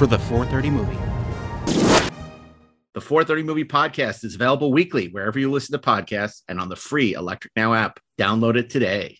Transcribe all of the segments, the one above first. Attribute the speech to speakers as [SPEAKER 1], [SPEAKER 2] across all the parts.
[SPEAKER 1] for the 430 movie.
[SPEAKER 2] The 430 Movie Podcast is available weekly wherever you listen to podcasts and on the free Electric Now app. Download it today.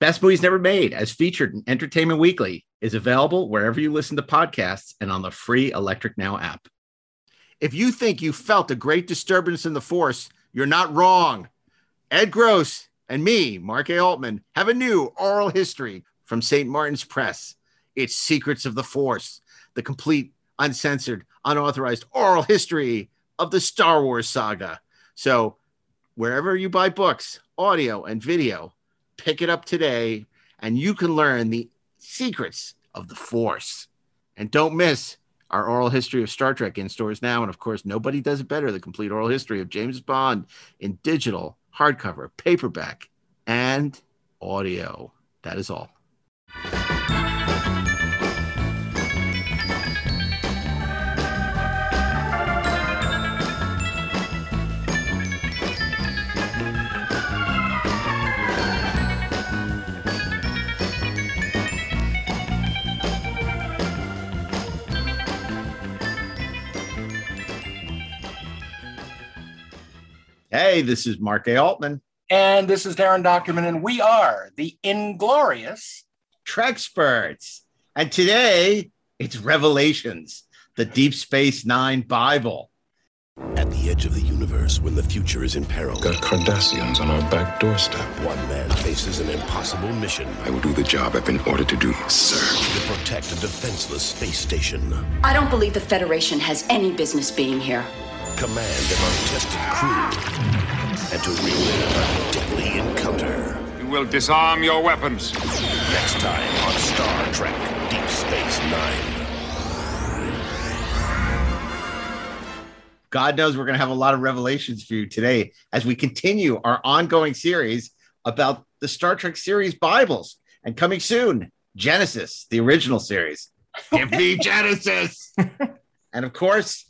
[SPEAKER 2] Best Movies Never Made, as featured in Entertainment Weekly, is available wherever you listen to podcasts and on the free Electric Now app. If you think you felt a great disturbance in the force, you're not wrong. Ed Gross and me, Mark A. Altman, have a new oral history from St. Martin's Press. It's Secrets of the Force, the complete, uncensored, unauthorized oral history of the Star Wars saga. So, wherever you buy books, audio, and video, pick it up today and you can learn the secrets of the Force. And don't miss our oral history of Star Trek in stores now. And of course, nobody does it better the complete oral history of James Bond in digital, hardcover, paperback, and audio. That is all. Hey, this is Mark A. Altman,
[SPEAKER 1] And this is Darren Dochterman, and we are the Inglorious.
[SPEAKER 2] Treksperts. And today it's Revelations, the Deep Space Nine Bible.
[SPEAKER 3] At the edge of the universe, when the future is in peril,
[SPEAKER 4] Got Cardassians on our back doorstep.
[SPEAKER 3] one man faces an impossible mission
[SPEAKER 4] I will do the job I've been ordered to do, sir.
[SPEAKER 3] to protect a defenseless space station.
[SPEAKER 5] I don't believe the Federation has any business being here.
[SPEAKER 3] Command an untested crew and to relive a deadly encounter.
[SPEAKER 4] You will disarm your weapons.
[SPEAKER 3] Next time on Star Trek Deep Space Nine.
[SPEAKER 2] God knows we're going to have a lot of revelations for you today as we continue our ongoing series about the Star Trek series Bibles. And coming soon, Genesis, the original series. Give me Genesis. and of course,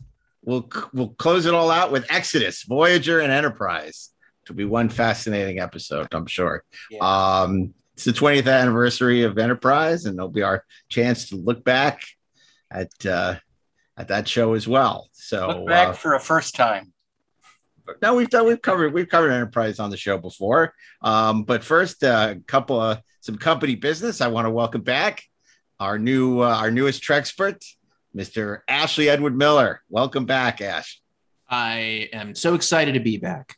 [SPEAKER 2] we'll we'll close it all out with Exodus, Voyager, and Enterprise. It'll be one fascinating episode, I'm sure. Um, it's the 20th anniversary of Enterprise, and it'll be our chance to look back at uh, at that show as well. So
[SPEAKER 1] Look back
[SPEAKER 2] uh,
[SPEAKER 1] for a first time.
[SPEAKER 2] no, we've done we've covered we've covered enterprise on the show before. Um, but first, a uh, couple of some company business. I want to welcome back our new uh, our newest Trekspert, Mr. Ashley Edward Miller. Welcome back, Ash.
[SPEAKER 6] I am so excited to be back.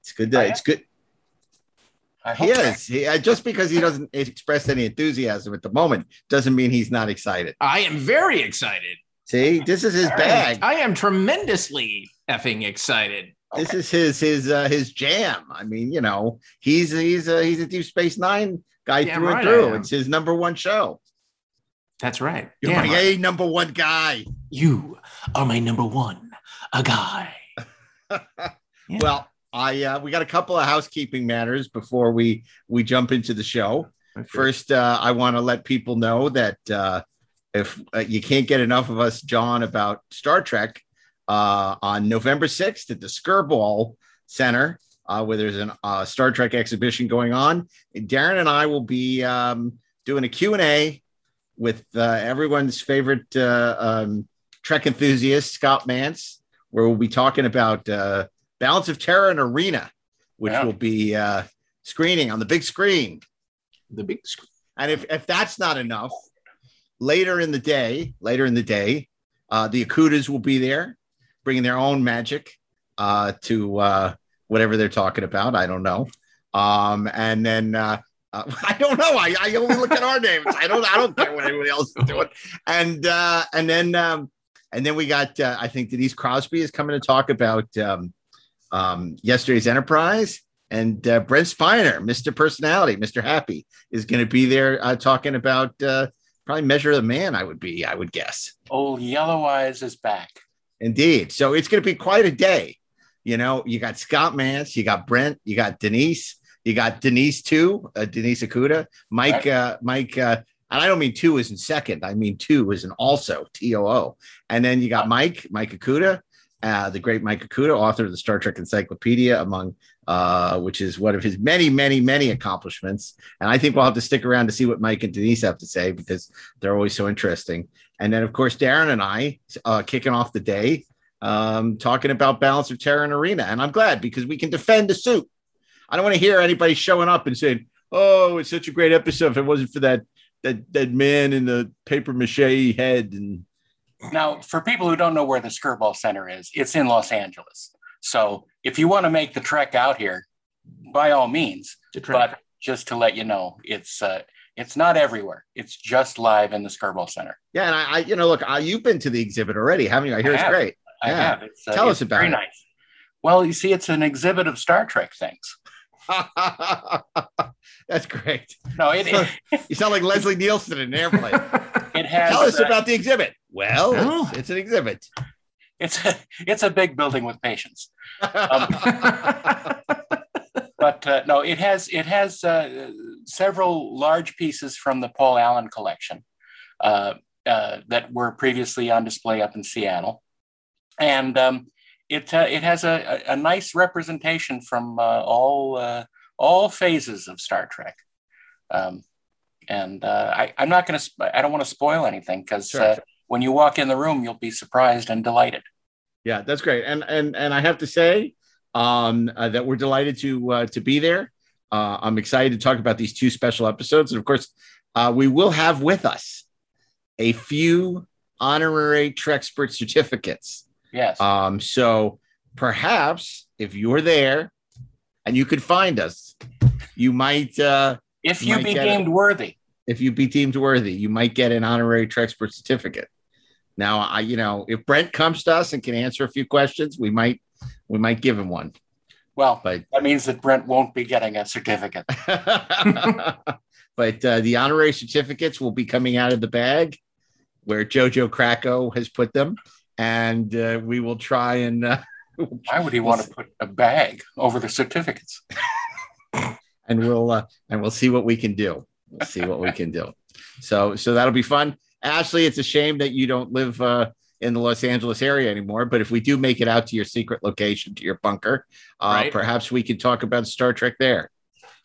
[SPEAKER 2] It's good. To, it's good.
[SPEAKER 1] I
[SPEAKER 2] He is. He, uh, just because he doesn't express any enthusiasm at the moment doesn't mean he's not excited.
[SPEAKER 6] I am very excited.
[SPEAKER 2] See, this is his bag.
[SPEAKER 6] I am tremendously effing excited.
[SPEAKER 2] This is his his uh, his jam. I mean, you know, he's he's a he's a Deep Space Nine guy
[SPEAKER 6] Damn
[SPEAKER 2] through
[SPEAKER 6] right
[SPEAKER 2] and through. It's his number one show.
[SPEAKER 6] That's right.
[SPEAKER 2] You're my. A number one guy.
[SPEAKER 6] You are my number one, a guy. Yeah.
[SPEAKER 2] Well, I uh, we got a couple of housekeeping matters before we we jump into the show.
[SPEAKER 6] Okay.
[SPEAKER 2] First, uh, I want to let people know that uh, if uh, you can't get enough of us, John, about Star Trek, uh, on November 6th at the Skirball, Center, uh, where there's a uh, Star Trek exhibition going on. Darren and I will be um, doing a Q&A with uh, everyone's favorite uh, um, Trek enthusiast, Scott Mantz, where we'll be talking about uh, Balance of Terror and Arena, which
[SPEAKER 7] Yeah.
[SPEAKER 2] will be uh, screening on the big screen.
[SPEAKER 6] The big screen.
[SPEAKER 2] And if, if that's not enough, later in the day, later in the day, uh, the Okudas will be there, bringing their own magic uh, to uh, whatever they're talking about. I don't know. Um, and then uh, I don't know. I, I only look at our names. I don't. I don't care what anybody else is doing. And uh, and then um, and then we got. Uh, I think Denise Crosby is coming to talk about um, um, yesterday's Enterprise. And uh, Brent Spiner, Mr. Personality, Mr. Happy, is going to be there uh, talking about uh, probably Measure of the Man. I would be, I would guess.
[SPEAKER 7] Old Yellow Eyes is back.
[SPEAKER 2] Indeed. So it's going to be quite a day. You know, you got Scott Mantz, you got Brent, you got Denise, you got Denise too, uh, Denise Okuda, Mike, uh, Mike, uh, and I don't mean two is in second, I mean two is in also T O O. And then you got Mike, Mike Okuda, uh, the great Mike Okuda, author of the Star Trek Encyclopedia, among uh, which is one of his many, many, many accomplishments. And I think we'll have to stick around to see what Mike and Denise have to say because they're always so interesting. And then, of course, Darren and I uh, kicking off the day um, talking about Balance of Terror and Arena. And I'm glad because we can defend the suit. I don't want to hear anybody showing up and saying, "Oh, it's such a great episode." If it wasn't for that that that man in the paper mache head, and
[SPEAKER 7] Now, for people who don't know where the Skirball Center is, it's in Los Angeles. So if you want to make the trek out here, by all means. But just to let you know, it's uh, it's not everywhere. It's just live in the Skirball Center.
[SPEAKER 2] yeah, and I, I you know, look, I, you've been to the exhibit already, haven't you? I hear
[SPEAKER 7] I
[SPEAKER 2] it's
[SPEAKER 7] have.
[SPEAKER 2] great.
[SPEAKER 7] I
[SPEAKER 2] Yeah.
[SPEAKER 7] have. It's, uh,
[SPEAKER 2] Tell
[SPEAKER 7] it's
[SPEAKER 2] us about
[SPEAKER 7] very
[SPEAKER 2] it.
[SPEAKER 7] Very nice. Well, you see, it's an exhibit of Star Trek things.
[SPEAKER 2] That's great.
[SPEAKER 7] No, it, it,
[SPEAKER 2] You sound like Leslie Nielsen in an airplane.
[SPEAKER 7] it has.
[SPEAKER 2] Tell us
[SPEAKER 7] uh,
[SPEAKER 2] about the exhibit. Well,
[SPEAKER 6] Oh.
[SPEAKER 2] it's, it's an exhibit.
[SPEAKER 7] it's a, it's a big building with patients. Um, but uh, no, it has it has uh, several large pieces from the Paul Allen collection uh, uh, that were previously on display up in Seattle, and um, it uh, it has a, a, nice representation from uh, all uh, all phases of Star Trek. Um, and uh, I, I'm not going to. Sp- I don't want to spoil anything because
[SPEAKER 2] Sure,
[SPEAKER 7] uh,
[SPEAKER 2] sure.
[SPEAKER 7] when you walk in the room, you'll be surprised and delighted.
[SPEAKER 2] Yeah, that's great. And and and I have to say um, uh, that we're delighted to uh, to be there. Uh, I'm excited to talk about these two special episodes, and of course, uh, we will have with us a few honorary Trekspert certificates.
[SPEAKER 7] Yes.
[SPEAKER 2] Um, so perhaps if you're there and you could find us, you might uh,
[SPEAKER 7] if you
[SPEAKER 2] might
[SPEAKER 7] be deemed worthy.
[SPEAKER 2] if you be deemed worthy, you might get an honorary Trekspert certificate. Now, I, you know, if Brent comes to us and can answer a few questions, we might, we might give him one.
[SPEAKER 7] Well,
[SPEAKER 2] But,
[SPEAKER 7] that means that Brent won't be getting a certificate.
[SPEAKER 2] but uh, the honorary certificates will be coming out of the bag where Jojo Krakow has put them, and uh, we will try and uh,
[SPEAKER 7] Why would he want to put a bag over the certificates?
[SPEAKER 2] and we'll uh, and we'll see what we can do. We'll see what we can do. So so that'll be fun. Ashley, it's a shame that you don't live uh, in the Los Angeles area anymore. But if we do make it out to your secret location, to your bunker, uh,
[SPEAKER 6] Right.
[SPEAKER 2] perhaps we can talk about Star Trek there.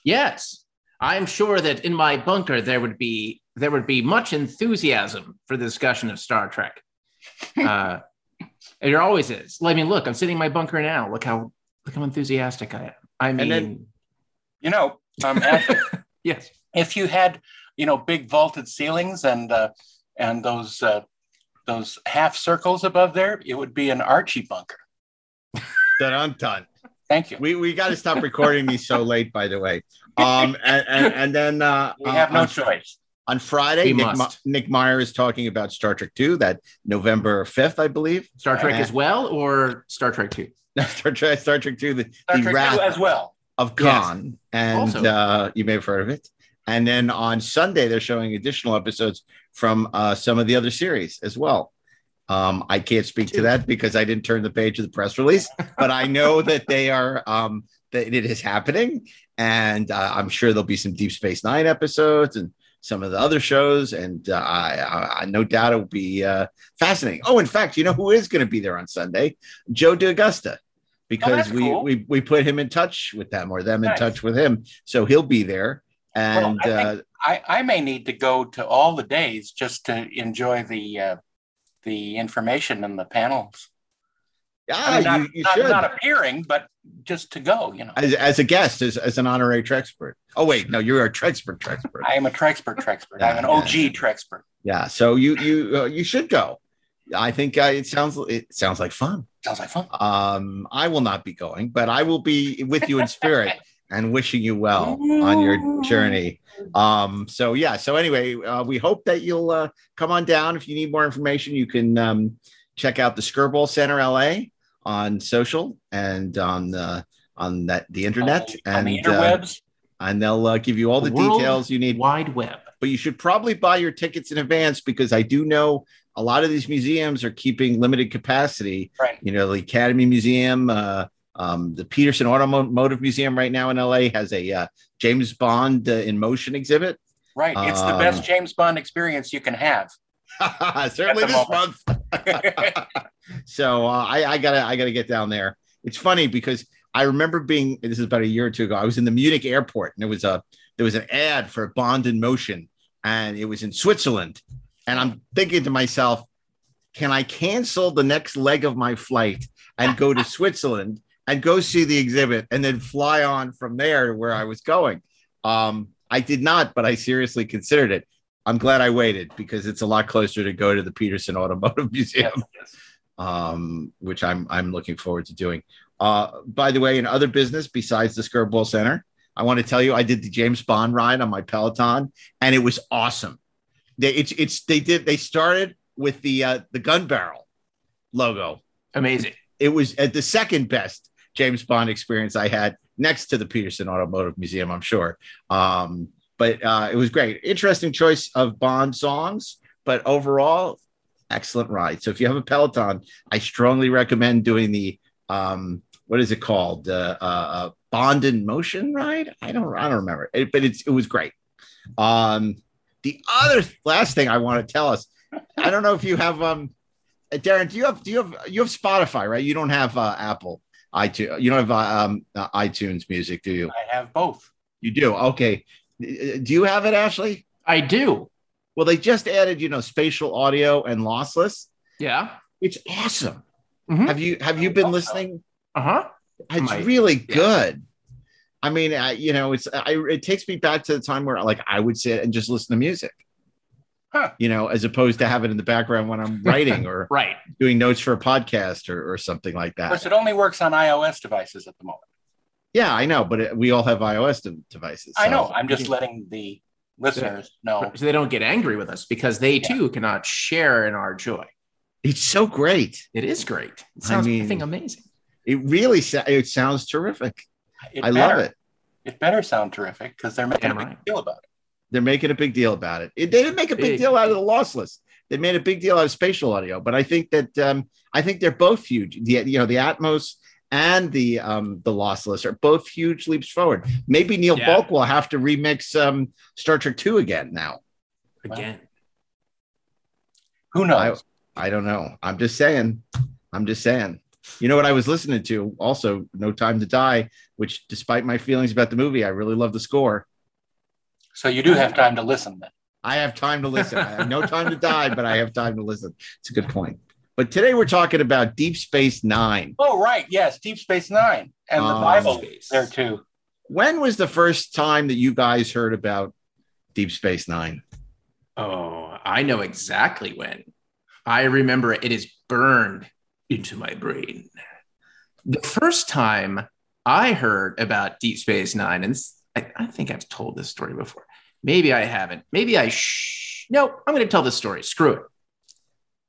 [SPEAKER 6] Yes, I'm sure that in my bunker there would be there would be much enthusiasm for the discussion of Star Trek. Uh, and there always is. I mean, look, I'm sitting in my bunker now. Look how look how enthusiastic I am. I mean,
[SPEAKER 2] then-
[SPEAKER 7] You know, um, Ashley,
[SPEAKER 6] yes,
[SPEAKER 7] if you had, you know, big vaulted ceilings and uh, and those uh, those half circles above there, it would be an Archie bunker.
[SPEAKER 2] Done, I'm done.
[SPEAKER 7] Thank you.
[SPEAKER 2] We we got to stop recording these so late, by the way. Um, and, and, and then uh,
[SPEAKER 7] We have
[SPEAKER 2] uh,
[SPEAKER 7] no
[SPEAKER 2] on-
[SPEAKER 7] choice.
[SPEAKER 2] On Friday, Nick. Ma- Nick Meyer is talking about Star Trek 2, that November 5th, I believe.
[SPEAKER 6] Star Trek
[SPEAKER 2] Uh,
[SPEAKER 6] as well, or Star Trek Two.
[SPEAKER 2] Star Trek, Star Trek 2, the,
[SPEAKER 7] Star
[SPEAKER 2] the
[SPEAKER 7] Trek
[SPEAKER 2] Wrath
[SPEAKER 7] two as well.
[SPEAKER 2] of
[SPEAKER 6] Yes.
[SPEAKER 2] Khan. And
[SPEAKER 6] Also.
[SPEAKER 2] uh, you may have heard of it. And then on Sunday, they're showing additional episodes from uh, some of the other series as well. Um, I can't speak to that because I didn't turn the page of the press release, but I know that they are um, that it is happening, and uh, I'm sure there'll be some Deep Space Nine episodes and some of the other shows, and uh, I, I, no doubt it will be uh, fascinating. Oh, in fact, you know who is going to be there on Sunday? Joe D'Agosta. because
[SPEAKER 7] that's
[SPEAKER 2] we,
[SPEAKER 7] cool.
[SPEAKER 2] we we put him in touch with them or them in touch with him. So he'll be there.
[SPEAKER 7] Well,
[SPEAKER 2] And
[SPEAKER 7] I,
[SPEAKER 2] uh,
[SPEAKER 7] I, I may need to go to all the days just to enjoy the uh, the information and the panels.
[SPEAKER 2] yeah,
[SPEAKER 7] I mean, not,
[SPEAKER 2] you, you
[SPEAKER 7] not,
[SPEAKER 2] should.
[SPEAKER 7] not appearing, but just to go. You know,
[SPEAKER 2] as, as a guest, as, as an honorary Trekspert. Oh wait, no, you're a Trekspert Trekspert.
[SPEAKER 7] I am a Trekspert Trekspert. I'm an
[SPEAKER 2] Yeah,
[SPEAKER 7] OG Trekspert.
[SPEAKER 2] yeah, so you you uh, you should go. I think uh, it sounds it sounds like fun.
[SPEAKER 7] Sounds like fun.
[SPEAKER 2] Um, I will not be going, but I will be with you in spirit and wishing you well on your journey. Um, so yeah. So anyway, uh, we hope that you'll uh, come on down. If you need more information, you can um, check out the Skirball Center LA on social and on uh, on that the internet
[SPEAKER 7] on the
[SPEAKER 2] and uh,
[SPEAKER 7] interwebs.
[SPEAKER 2] and they'll uh, give you all the details you need.
[SPEAKER 6] Wide Web.
[SPEAKER 2] But you should probably buy your tickets in advance because I do know a lot of these museums are keeping limited capacity.
[SPEAKER 7] Right.
[SPEAKER 2] You know, the Academy Museum, uh, um, the Petersen Automotive Museum right now in LA has a uh, James Bond uh, in motion exhibit.
[SPEAKER 7] Right. It's the
[SPEAKER 2] Um,
[SPEAKER 7] best James Bond experience you can have.
[SPEAKER 2] Certainly this
[SPEAKER 7] moment.
[SPEAKER 2] month. so uh, I, I gotta I gotta get down there. It's funny because I remember being this is about a year or two ago. I was in the Munich airport and there was a there was an ad for Bond in Motion and it was in Switzerland. And I'm thinking to myself, can I cancel the next leg of my flight and go to Switzerland and go see the exhibit and then fly on from there to where I was going? Um, I did not, but I seriously considered it. I'm glad I waited because it's a lot closer to go to the Petersen Automotive Museum, um, which I'm I'm looking forward to doing. Uh, by the way, in other business besides the Skirball Center, I want to tell you I did the James Bond ride on my Peloton, and it was awesome. They it's it's they did they started with the uh, the gun barrel logo.
[SPEAKER 6] Amazing.
[SPEAKER 2] It was at the second best James Bond experience I had next to the Petersen Automotive Museum, I'm sure. Um, but uh, it was great. Interesting choice of Bond songs, but overall, excellent ride. So if you have a Peloton, I strongly recommend doing the um, what is it called? The uh, uh, Bond in Motion ride. I don't I don't remember, it, but it's it was great. Um, the other last thing I want to tell us, I don't know if you have um, uh, Darren, do you have do you have you have Spotify, right? You don't have uh, Apple iTunes. You don't have uh, um, uh, iTunes Music, do you?
[SPEAKER 7] I have both.
[SPEAKER 2] You do. Okay. Uh, Do you have it, Ashley?
[SPEAKER 6] I do.
[SPEAKER 2] Well, they just added, you know, spatial audio and lossless.
[SPEAKER 6] Yeah.
[SPEAKER 2] It's awesome.
[SPEAKER 6] Mhm.
[SPEAKER 2] Have you have you been listening?
[SPEAKER 6] Uh huh.
[SPEAKER 2] It's
[SPEAKER 6] My-
[SPEAKER 2] really
[SPEAKER 6] yeah.
[SPEAKER 2] good. I mean, I, you know, it's I, it takes me back to the time where like I would sit and just listen to music.
[SPEAKER 7] Huh.
[SPEAKER 2] You know, as opposed to have it in the background when I'm writing or
[SPEAKER 6] Right.
[SPEAKER 2] doing notes for a podcast or, or something like that.
[SPEAKER 7] Of
[SPEAKER 2] that.
[SPEAKER 7] course, it only works on iOS devices at the moment.
[SPEAKER 2] Yeah, I know, but it, we all have iOS de- devices.
[SPEAKER 7] I know. I'm just letting the listeners know.
[SPEAKER 6] So they don't get angry with us because they too cannot share in our joy.
[SPEAKER 2] It's so great.
[SPEAKER 6] It is great. It sounds, I,
[SPEAKER 2] mean-
[SPEAKER 6] think, amazing.
[SPEAKER 2] It really sa- it sounds terrific.
[SPEAKER 7] It
[SPEAKER 2] I
[SPEAKER 7] better-
[SPEAKER 2] love it.
[SPEAKER 7] It better sound terrific because they're making
[SPEAKER 6] Damn
[SPEAKER 7] a big
[SPEAKER 6] right.
[SPEAKER 7] deal about it.
[SPEAKER 2] They're making a big deal about it. It- they didn't make a big,
[SPEAKER 6] Big.
[SPEAKER 2] deal out of the lossless. They made a big deal out of spatial audio, but I think that um, I think they're both huge. The you know the Atmos and the um, the lossless are both huge leaps forward. Maybe Neil
[SPEAKER 6] Yeah.
[SPEAKER 2] Bulk will have to remix um, Star Trek Two again now.
[SPEAKER 6] Again.
[SPEAKER 7] Who
[SPEAKER 2] I,
[SPEAKER 7] knows?
[SPEAKER 2] I don't know. I'm just saying. I'm just saying. You know what I was listening to? Also, No Time to Die, which, despite my feelings about the movie, I really love the score.
[SPEAKER 7] so you do have time to listen then.
[SPEAKER 2] I have time to listen. I have no time to die, but I have time to listen. It's a good point. But today we're talking about Deep Space Nine.
[SPEAKER 7] Oh, right. Yes. Deep Space Nine and the
[SPEAKER 2] Um,
[SPEAKER 7] Bible
[SPEAKER 6] Space.
[SPEAKER 7] there too.
[SPEAKER 2] When was the first time that you guys heard about Deep Space Nine?
[SPEAKER 6] Oh, I know exactly when. I remember it is burned into my brain. The first time I heard about Deep Space Nine, and this- I, I think I've told this story before. Maybe I haven't. Maybe I sh- no, I'm going to tell this story. Screw it.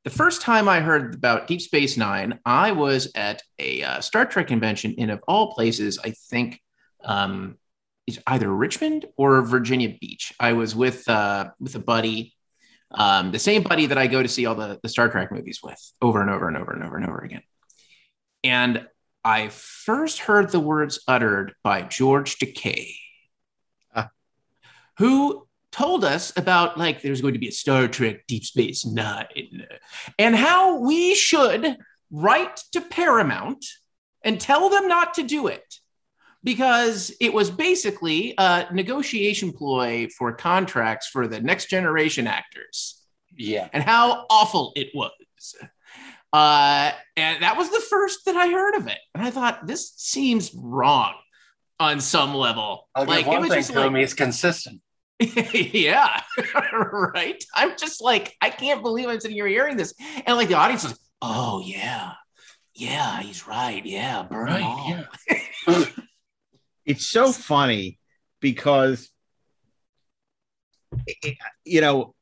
[SPEAKER 6] The first time I heard about Deep Space Nine, I was at a uh, Star Trek convention in, of all places, I think um, it's either Richmond or Virginia Beach. I was with uh, with a buddy, um, the same buddy that I go to see all the, the Star Trek movies with over and over and over and over and over again. And I first heard the words uttered by George Takei,
[SPEAKER 2] Ah.
[SPEAKER 6] who told us about like there's going to be a Star Trek Deep Space Nine and how we should write to Paramount and tell them not to do it because it was basically a negotiation ploy for contracts for the next generation actors
[SPEAKER 7] Yeah.
[SPEAKER 6] and how awful it was. Uh, and that was the first that I heard of it. And I thought, this seems wrong on some level.
[SPEAKER 7] I'll
[SPEAKER 6] like,
[SPEAKER 7] one
[SPEAKER 6] it was
[SPEAKER 7] thing
[SPEAKER 6] just
[SPEAKER 7] to
[SPEAKER 6] like,
[SPEAKER 7] him. He's consistent.
[SPEAKER 6] yeah, right. I'm just like, I can't believe I'm sitting here hearing this. And like the audience is oh, yeah. Yeah, he's right. Yeah, burn them all.
[SPEAKER 2] it's so funny because it- you know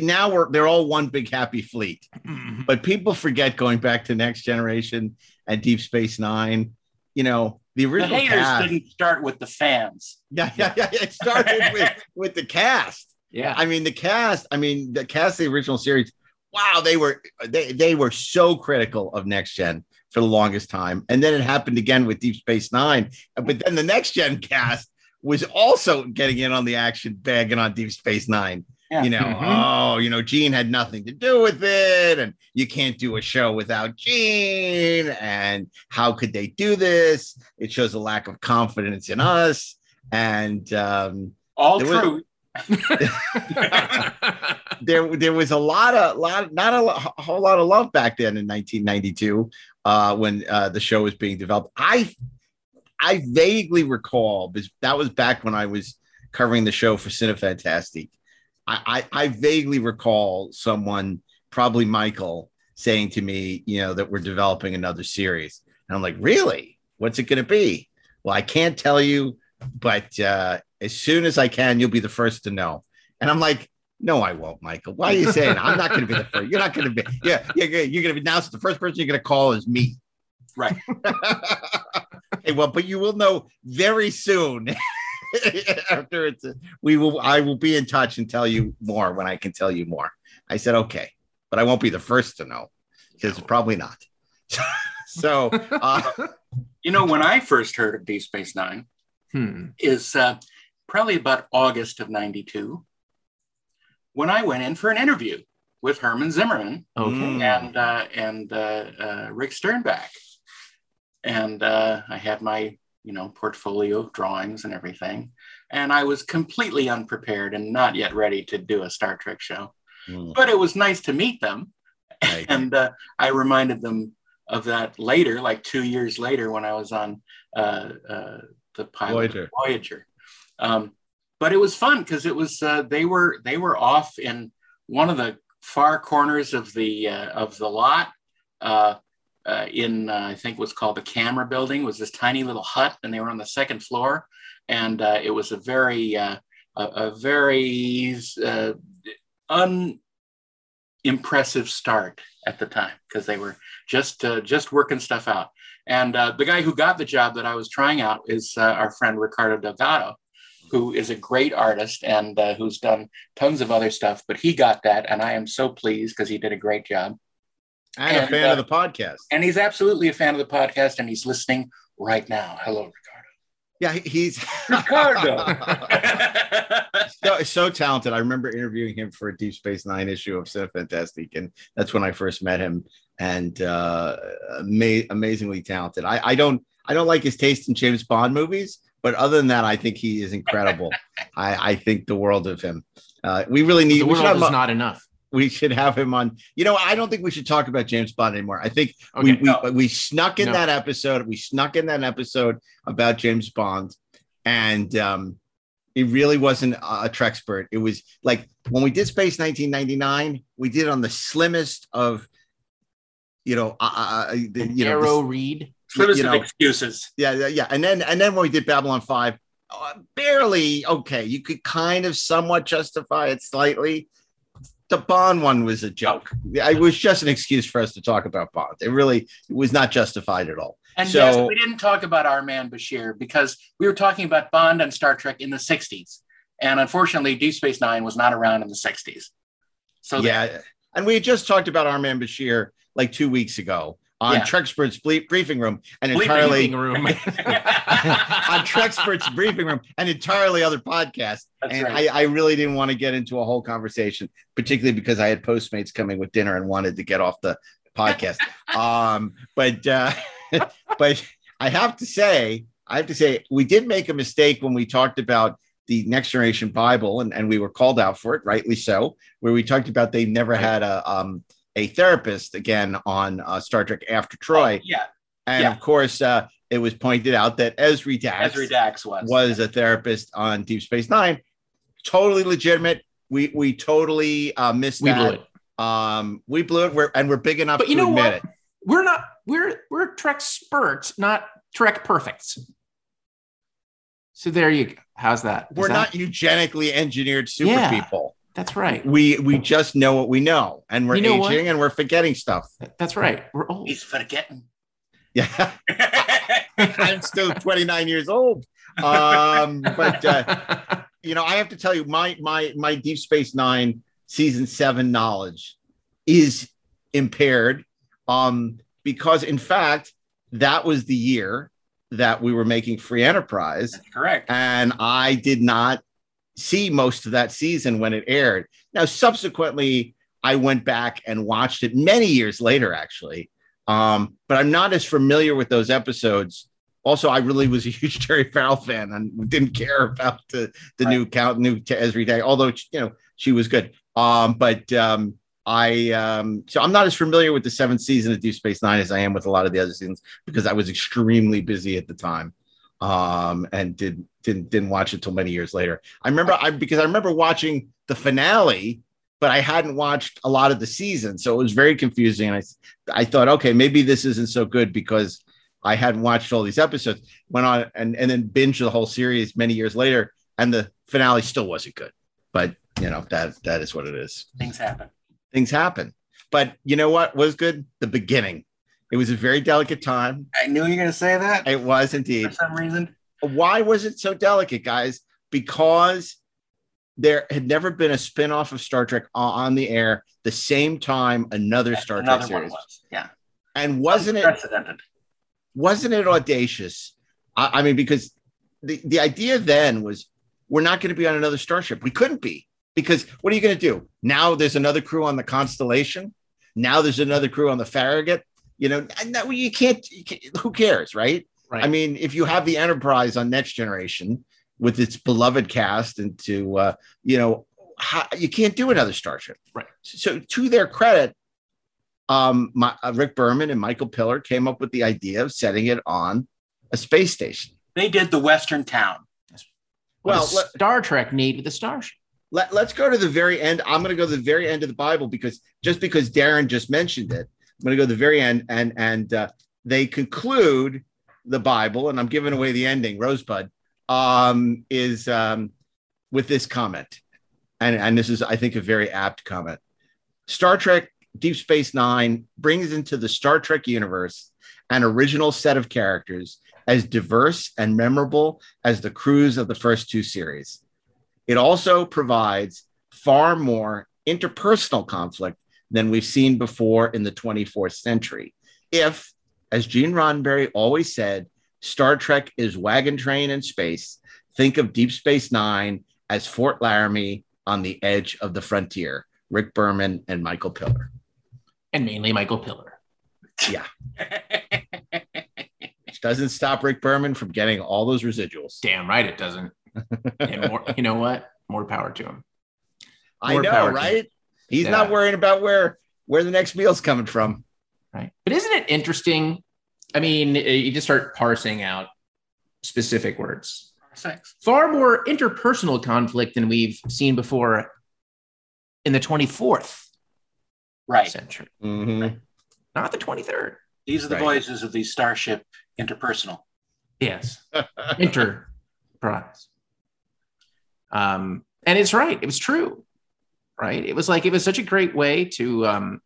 [SPEAKER 2] now we're they're all one big happy fleet mm-hmm. but people forget going back to next generation and deep space nine you know the
[SPEAKER 7] The
[SPEAKER 2] original
[SPEAKER 7] haters
[SPEAKER 2] cast,
[SPEAKER 7] didn't start with the fans.
[SPEAKER 2] yeah, yeah, yeah, it started with with the cast.
[SPEAKER 6] Yeah.
[SPEAKER 2] i mean the cast i mean the cast of the original series wow they were they, they were so critical of next gen for the longest time. And then it happened again with deep space nine. But then the next gen cast was also getting in on the action bagging on deep space nine
[SPEAKER 7] Yeah.
[SPEAKER 2] you know
[SPEAKER 6] Mhm.
[SPEAKER 2] oh you know gene had nothing to do with it and you can't do a show without gene and how could they do this it shows a lack of confidence in us and um
[SPEAKER 7] All
[SPEAKER 2] There was-
[SPEAKER 7] true.
[SPEAKER 2] there there was a lot of lot not a, a whole lot of love back then in 1992 uh when uh the show was being developed i i vaguely recall because that was back when i was covering the show for Cinefantastique i i, I vaguely recall someone probably michael saying to me you know that we're developing another series and i'm like really what's it going to be well i can't tell you but uh as soon as i can you'll be the first to know and i'm like no, I won't, Michael. Why are you saying I'm not going to be the first? You're not going to be. Yeah, you're, gonna- you're going to be announced. The first person you're going to call is me.
[SPEAKER 7] Right.
[SPEAKER 2] hey, well, but you will know very soon. After it's, we will. I will be in touch and tell you more when I can tell you more. I said okay, but I won't be the first to know because probably not. so, uh,
[SPEAKER 7] You know, when I first heard of Deep Space Nine
[SPEAKER 6] Hmm.
[SPEAKER 7] is uh, probably about August of 92 when I went in for an interview with Herman Zimmerman
[SPEAKER 6] Okay.
[SPEAKER 7] and uh, and uh, uh, Rick Sternbach, and uh, I had my you know portfolio drawings and everything, and I was completely unprepared and not yet ready to do a Star Trek show.
[SPEAKER 2] mm,
[SPEAKER 7] But it was nice to meet them,
[SPEAKER 2] right.
[SPEAKER 7] and uh, I reminded them of that later, like two years later, when I was on uh, uh, the pilot
[SPEAKER 2] Voyager.
[SPEAKER 7] Voyager. Um, but it was fun because it was uh, they were they were off in one of the far corners of the uh, of the lot. Uh, in uh, I think what's called the camera building was this tiny little hut, and they were on the second floor, and uh, it was a very uh, a, a very uh, unimpressive start at the time because they were just uh, just working stuff out. And the guy who got the job that I was trying out is our friend Ricardo Delgado, who is a great artist and who's done tons of other stuff. But he got that, and I am so pleased because he did a great job.
[SPEAKER 2] I'm a fan
[SPEAKER 7] uh,
[SPEAKER 2] of the podcast.
[SPEAKER 7] And he's absolutely a fan of the podcast, and he's listening right now. Hello, Ricardo.
[SPEAKER 2] Yeah, he's
[SPEAKER 7] Ricardo.
[SPEAKER 2] so, so talented. I remember interviewing him for a Deep Space Nine issue of Fantastic, and that's when I first met him. And uh, ama- amazingly talented. I, I don't I don't like his taste in James Bond movies, but other than that, I think he is incredible. I, I think the world of him. Uh, we really need.
[SPEAKER 6] The world is
[SPEAKER 2] him-
[SPEAKER 6] not enough.
[SPEAKER 2] We should have him on. You know, I don't think we should talk about James Bond anymore. I think
[SPEAKER 6] Okay.
[SPEAKER 2] we, we we snuck in
[SPEAKER 6] No.
[SPEAKER 2] that episode. We snuck in that episode about James Bond, and um, it really wasn't a, a Trek spurt. It was like when we did Space 1999, we did it on the slimmest of, you know, uh, uh, the, you know,
[SPEAKER 6] Arrow
[SPEAKER 2] the-
[SPEAKER 6] Reed.
[SPEAKER 7] Slimmest
[SPEAKER 2] you
[SPEAKER 7] of
[SPEAKER 2] know,
[SPEAKER 7] excuses.
[SPEAKER 2] yeah, yeah, yeah. And then and then when we did Babylon 5, uh, barely okay. You could kind of somewhat justify it slightly. The Bond one was a joke. Oh. It was just an excuse for us to talk about Bond. It really was not justified at all.
[SPEAKER 7] And
[SPEAKER 2] So-
[SPEAKER 7] yes, we didn't talk about our man Bashir because we were talking about Bond and Star Trek in the 60s. And unfortunately, Deep Space Nine was not around in the 60s. So
[SPEAKER 2] yeah, and we had just talked about Our Man Bashir like two weeks ago on
[SPEAKER 7] Yeah.
[SPEAKER 2] Trekspert's ble- briefing room, and entirely
[SPEAKER 6] room.
[SPEAKER 2] on Trekspert's briefing room, an entirely other podcast.
[SPEAKER 7] That's
[SPEAKER 2] and
[SPEAKER 7] right.
[SPEAKER 2] I, I really didn't want to get into a whole conversation, particularly because I had Postmates coming with dinner and wanted to get off the podcast. um, but uh, but I have to say, I have to say, we did make a mistake when we talked about the Next Generation Bible, and, and we were called out for it, rightly so, where we talked about they never had a um, a therapist again on uh, Star Trek After Troi.
[SPEAKER 7] Oh, yeah.
[SPEAKER 2] And
[SPEAKER 7] Yeah.
[SPEAKER 2] of course, uh, it was pointed out that Ezri Dax,
[SPEAKER 7] Ezri Dax was.
[SPEAKER 2] was a therapist on Deep Space Nine. Totally legitimate. We we totally uh, missed
[SPEAKER 6] We
[SPEAKER 2] that.
[SPEAKER 6] blew it.
[SPEAKER 2] Um, we blew it. We're and we're big enough
[SPEAKER 6] But
[SPEAKER 2] to
[SPEAKER 6] you know
[SPEAKER 2] admit
[SPEAKER 6] what?
[SPEAKER 2] it.
[SPEAKER 6] We're not. We're we're Trek spurts, not Trek perfects. So there you go. How's that? Is
[SPEAKER 2] We're
[SPEAKER 6] that-
[SPEAKER 2] not eugenically engineered super
[SPEAKER 6] Yeah.
[SPEAKER 2] people.
[SPEAKER 6] That's right.
[SPEAKER 2] We we just know what we know, and we're
[SPEAKER 6] You know what?
[SPEAKER 2] aging and we're forgetting stuff.
[SPEAKER 6] That's right. We're old.
[SPEAKER 7] He's forgetting.
[SPEAKER 2] Yeah, I'm still 29 years old. Um, but uh, you know, I have to tell you, my my my Deep Space Nine season seven knowledge is impaired, um, because in fact that was the year that we were making Free Enterprise,
[SPEAKER 7] Correct.
[SPEAKER 2] and I did not see most of that season when it aired. Now, subsequently, I went back and watched it many years later, actually. Um, but I'm not as familiar with those episodes. Also, I really was a huge Terry Farrell fan and didn't care about the the new count, new to Ezri Day, although you know she was good. Um, but um, I um, so I'm not as familiar with the seventh season of Deep Space Nine as I am with a lot of the other seasons because I was extremely busy at the time um, and did didn't didn't watch it till many years later. I remember I because I remember watching the finale, but I hadn't watched a lot of the season, so it was very confusing. And I I thought, okay, maybe this isn't so good because I hadn't watched all these episodes. Went on and and then binged the whole series many years later, and the finale still wasn't good. But you know that that is what it is.
[SPEAKER 7] Things happen.
[SPEAKER 2] Things happen. But you know what was good? The beginning. It was a very delicate time.
[SPEAKER 7] I knew you were going to say that
[SPEAKER 2] It was indeed
[SPEAKER 7] for some reason.
[SPEAKER 2] why was it so delicate, guys? Because there had never been a spin-off of Star Trek on the air the same time another Star
[SPEAKER 7] Another
[SPEAKER 2] Trek series.
[SPEAKER 7] was. Yeah.
[SPEAKER 2] And wasn't it wasn't it audacious? I, I mean, because the, the idea then was we're not going to be on another starship. We couldn't be because what are you going to do? Now there's another crew on the Constellation. Now there's another crew on the Farragut. You know, and that, you, can't, you can't. Who cares, right?
[SPEAKER 6] Right.
[SPEAKER 2] I mean, if you have the Enterprise on Next Generation with its beloved cast, and to uh, you know, how, you can't do another starship.
[SPEAKER 6] Right.
[SPEAKER 2] So, to their credit, um, my, uh, Rick Berman and Michael Piller came up with the idea of setting it on a space station.
[SPEAKER 7] They did the Western town.
[SPEAKER 2] Well, let,
[SPEAKER 6] Star Trek need with the starship.
[SPEAKER 2] let, us go to the very end. I'm going to go to the very end of the Bible because just because Darren just mentioned it, I'm going to go to the very end, and and uh, they conclude the Bible, and I'm giving away the ending. Rosebud um, is um, with this comment, and and this is I think a very apt comment. Star Trek Deep Space Nine brings into the Star Trek universe an original set of characters as diverse and memorable as the crews of the first two series. It also provides far more interpersonal conflict than we've seen before in the 24th century. If, as Gene Roddenberry always said, Star Trek is wagon train in space, think of Deep Space Nine as Fort Laramie on the edge of the frontier. Rick Berman and Michael Piller.
[SPEAKER 6] And mainly Michael Piller.
[SPEAKER 2] Yeah. Which doesn't stop Rick Berman from getting all those residuals.
[SPEAKER 6] Damn right it doesn't. and more, you know what? More power to him.
[SPEAKER 2] I know, right? He's
[SPEAKER 6] Yeah.
[SPEAKER 2] not worrying about where where the next meal's coming from.
[SPEAKER 6] Right. But isn't it interesting? I mean, uh, you just start parsing out specific words.
[SPEAKER 7] Sex.
[SPEAKER 6] Far more interpersonal conflict than we've seen before in the 24th
[SPEAKER 7] Right.
[SPEAKER 6] century,
[SPEAKER 2] Mhm.
[SPEAKER 6] not the 23rd.
[SPEAKER 7] These are the
[SPEAKER 2] Right.
[SPEAKER 7] voices of the Starship Interpersonal.
[SPEAKER 6] Yes. Enterprise. Um, and it's right. It was true. Right. It was like, it was such a great way to, um,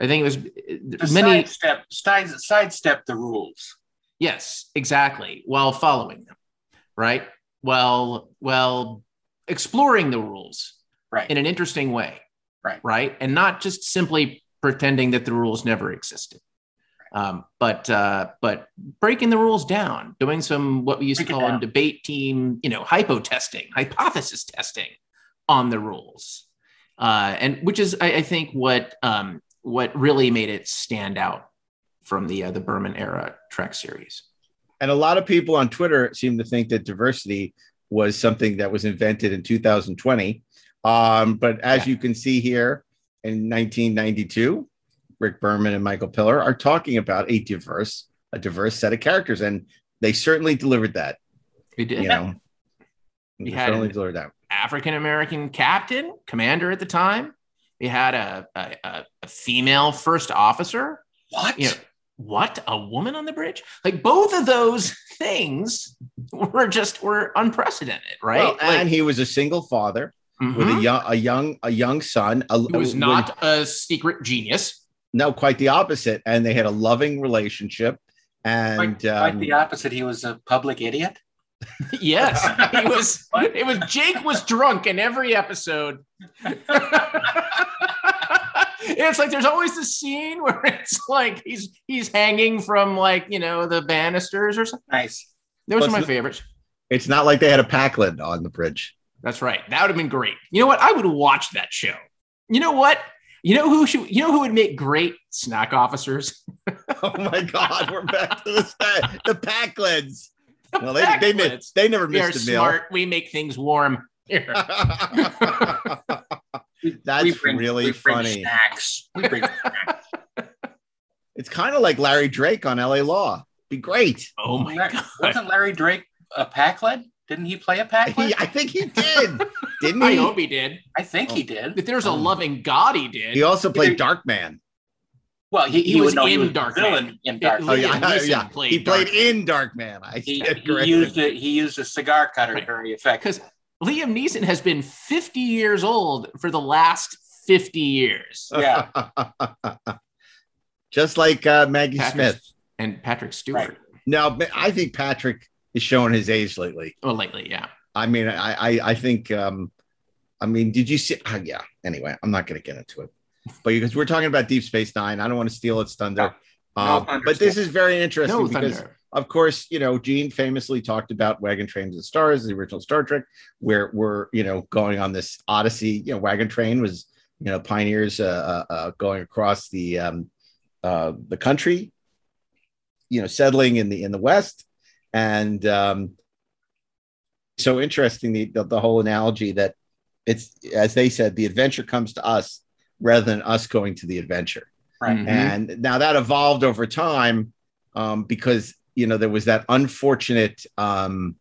[SPEAKER 6] I think it was
[SPEAKER 7] To
[SPEAKER 6] many,
[SPEAKER 7] sidestep, side, sidestep the rules.
[SPEAKER 6] Yes, exactly. While following them, right? Well, well, exploring the rules
[SPEAKER 7] Right.
[SPEAKER 6] in an interesting way,
[SPEAKER 7] Right.
[SPEAKER 6] Right, and not just simply pretending that the rules never existed, um, but uh, but breaking the rules down, doing some what we used
[SPEAKER 7] Break
[SPEAKER 6] to call in debate team, you know, hypo testing, hypothesis testing on the rules, uh, and which is I, I think what um, what really made it stand out from the uh, the Berman era Trek series.
[SPEAKER 2] And a lot of people on Twitter seem to think that diversity was something that was invented in 2020. Um, but as you can see here in 1992, Rick Berman and Michael Piller are talking about a diverse, a diverse set of characters, and they certainly delivered that.
[SPEAKER 6] We did.
[SPEAKER 2] You know,
[SPEAKER 6] We
[SPEAKER 2] they
[SPEAKER 6] had
[SPEAKER 2] certainly delivered that.
[SPEAKER 6] African American captain, commander at the time. We had a a, a, a female first officer.
[SPEAKER 7] What?
[SPEAKER 6] You know, what? A woman on the bridge? Like both of those things were just were unprecedented, right?
[SPEAKER 2] Well,
[SPEAKER 6] Like,
[SPEAKER 2] and he was a single father with a
[SPEAKER 6] Mhm.
[SPEAKER 2] young, a young, a young son. A,
[SPEAKER 6] He was
[SPEAKER 2] when-
[SPEAKER 6] not a secret genius.
[SPEAKER 2] no, quite the opposite. And they had a loving relationship. And
[SPEAKER 7] Quite, quite
[SPEAKER 2] um,
[SPEAKER 7] the opposite. He was a public idiot.
[SPEAKER 6] Yes, he was. It was Jake was drunk in every episode. it's like there's always this scene where it's like he's he's hanging from like you know the banisters or something.
[SPEAKER 7] Nice.
[SPEAKER 6] Those
[SPEAKER 2] Plus
[SPEAKER 6] are my favorites.
[SPEAKER 2] it's not like they had a Pakled on the bridge.
[SPEAKER 6] That's right. That would have been great. You know what? I would watch that show. You know what? You know who should? You know who would make great snack officers?
[SPEAKER 2] Oh my God, we're back to the the Pakleds. Well, they they, mi-
[SPEAKER 6] Pakleds.
[SPEAKER 2] they never
[SPEAKER 6] We are
[SPEAKER 2] missed a meal.
[SPEAKER 6] smart. We make things warm. Here.
[SPEAKER 2] That's
[SPEAKER 7] We bring-
[SPEAKER 2] really
[SPEAKER 7] we bring
[SPEAKER 2] funny.
[SPEAKER 7] Snacks. We bring snacks.
[SPEAKER 2] It's kind of like Larry Drake on LA Law. Be great.
[SPEAKER 6] Oh my
[SPEAKER 7] Larry-
[SPEAKER 6] god!
[SPEAKER 7] Wasn't Larry Drake a Pakled? Didn't he play a Pakled?
[SPEAKER 2] I think he did, didn't
[SPEAKER 6] I
[SPEAKER 2] he?
[SPEAKER 6] hope he did.
[SPEAKER 7] I think he oh. did.
[SPEAKER 6] If there's a
[SPEAKER 2] Oh.
[SPEAKER 6] loving God, he did.
[SPEAKER 2] He also played Darkman.
[SPEAKER 7] Well, he,
[SPEAKER 6] He
[SPEAKER 7] he,
[SPEAKER 6] was
[SPEAKER 7] was, he
[SPEAKER 6] in
[SPEAKER 7] was
[SPEAKER 6] Dark Man.
[SPEAKER 7] in Dark
[SPEAKER 2] Oh
[SPEAKER 7] Man.
[SPEAKER 6] Liam
[SPEAKER 2] yeah,
[SPEAKER 6] Neeson
[SPEAKER 2] yeah.
[SPEAKER 6] played
[SPEAKER 2] He played
[SPEAKER 6] Darkman.
[SPEAKER 2] in Darkman. I
[SPEAKER 7] He, he used a, he used a cigar cutter
[SPEAKER 6] Right.
[SPEAKER 7] very effective.
[SPEAKER 6] because Liam Neeson has been 50 years old for the last 50 years.
[SPEAKER 7] Yeah.
[SPEAKER 2] Just like uh, Maggie
[SPEAKER 6] Patrick-
[SPEAKER 2] Smith.
[SPEAKER 6] And Patrick Stewart.
[SPEAKER 7] Right.
[SPEAKER 2] No, I think Patrick is showing his age lately.
[SPEAKER 6] Oh, lately, yeah.
[SPEAKER 2] I mean, I I, I think um, I mean, did you see? Uh, yeah. Anyway, I'm not going to get into it, but because we're talking about Deep Space Nine, I don't want to steal its thunder.
[SPEAKER 7] No
[SPEAKER 2] Um,
[SPEAKER 7] thunder,
[SPEAKER 2] but this is very interesting
[SPEAKER 6] No
[SPEAKER 2] because,
[SPEAKER 6] thunder.
[SPEAKER 2] of course, you know, Gene famously talked about Wagon Trains and Stars, the original Star Trek, where we're you know going on this odyssey. You know, Wagon Train was you know pioneers uh, uh, uh, going across the um, uh, the country, you know, settling in the in the West, and um, so interesting the, the the whole analogy that it's as they said, the adventure comes to us rather than us going to the adventure.
[SPEAKER 7] Right.
[SPEAKER 6] Mhm.
[SPEAKER 2] And now that evolved over time um, because you know there was that unfortunate um,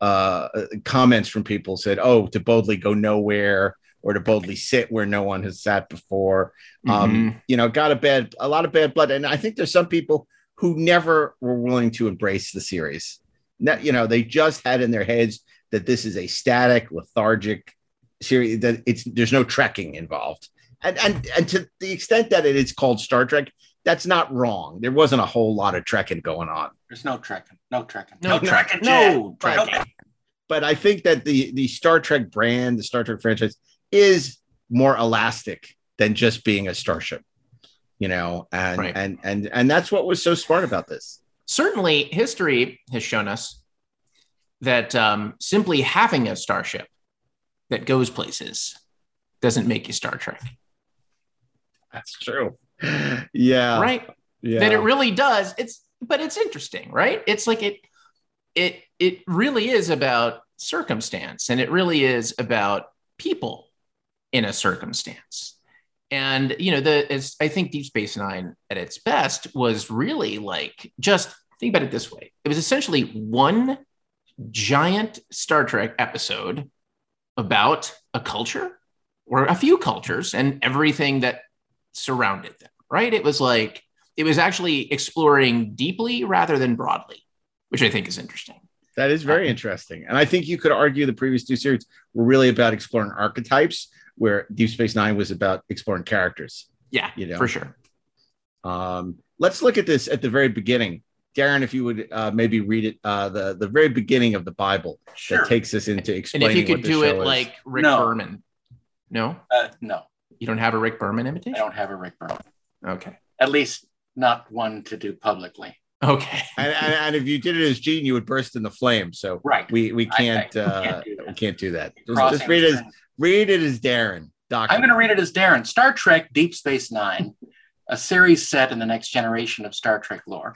[SPEAKER 2] uh, comments from people said, "Oh, to boldly go nowhere." Or to boldly sit where no one has sat before, um,
[SPEAKER 6] Mhm.
[SPEAKER 2] you know, got a bad, a lot of bad blood, and I think there's some people who never were willing to embrace the series. Ne- you know, they just had in their heads that this is a static, lethargic series. That it's there's no trekking involved, and and and to the extent that it is called Star Trek, that's not wrong. There wasn't a whole lot of trekking going on.
[SPEAKER 7] There's no trekking. No trekking.
[SPEAKER 6] No,
[SPEAKER 7] trekking.
[SPEAKER 6] No,
[SPEAKER 7] Jet.
[SPEAKER 6] trekking.
[SPEAKER 2] But I think that the the Star Trek brand, the Star Trek franchise, is more elastic than just being a starship. You know, and
[SPEAKER 6] Right.
[SPEAKER 2] and and and that's what was so smart about this.
[SPEAKER 6] Certainly, history has shown us that um, simply having a starship that goes places doesn't make you Star Trek,
[SPEAKER 2] That's true. Yeah.
[SPEAKER 6] right?
[SPEAKER 2] Yeah.
[SPEAKER 6] that it really does it's but it's interesting right it's like it it it really is about circumstance and it really is about people in a circumstance and you know the i think deep space nine at its best was really like just think about it this way it was essentially one giant star trek episode about a culture or a few cultures and everything that surrounded them right it was like it was actually exploring deeply rather than broadly, which I think is interesting.
[SPEAKER 2] That is very interesting. And I think you could argue the previous two series were really about exploring archetypes, where Deep Space Nine was about exploring characters.
[SPEAKER 6] Yeah,
[SPEAKER 2] You know.
[SPEAKER 6] for sure.
[SPEAKER 2] Um, let's look at this at the very beginning. Darren, if you would uh, maybe read it, uh, the, the very beginning of the Bible
[SPEAKER 7] Sure.
[SPEAKER 2] that takes us into explaining.
[SPEAKER 6] And if you could do it like Rick
[SPEAKER 7] No.
[SPEAKER 6] Berman, no,
[SPEAKER 7] Uh, no,
[SPEAKER 6] you don't have a Rick Berman imitation?
[SPEAKER 7] I don't have a Rick Berman.
[SPEAKER 6] Okay,
[SPEAKER 7] At least not one to do publicly.
[SPEAKER 6] okay.
[SPEAKER 2] and, and, and if you did it as Gene, you would burst in the flames. So
[SPEAKER 7] Right.
[SPEAKER 2] we we
[SPEAKER 7] I- I
[SPEAKER 2] can't
[SPEAKER 7] can't
[SPEAKER 2] uh,
[SPEAKER 7] do that.
[SPEAKER 2] we can't do that. Just, just read it as read it as Darren. Doctor.
[SPEAKER 7] I'm going to read it as Darren. Star Trek Deep Space Nine a series set in the next generation of Star Trek lore,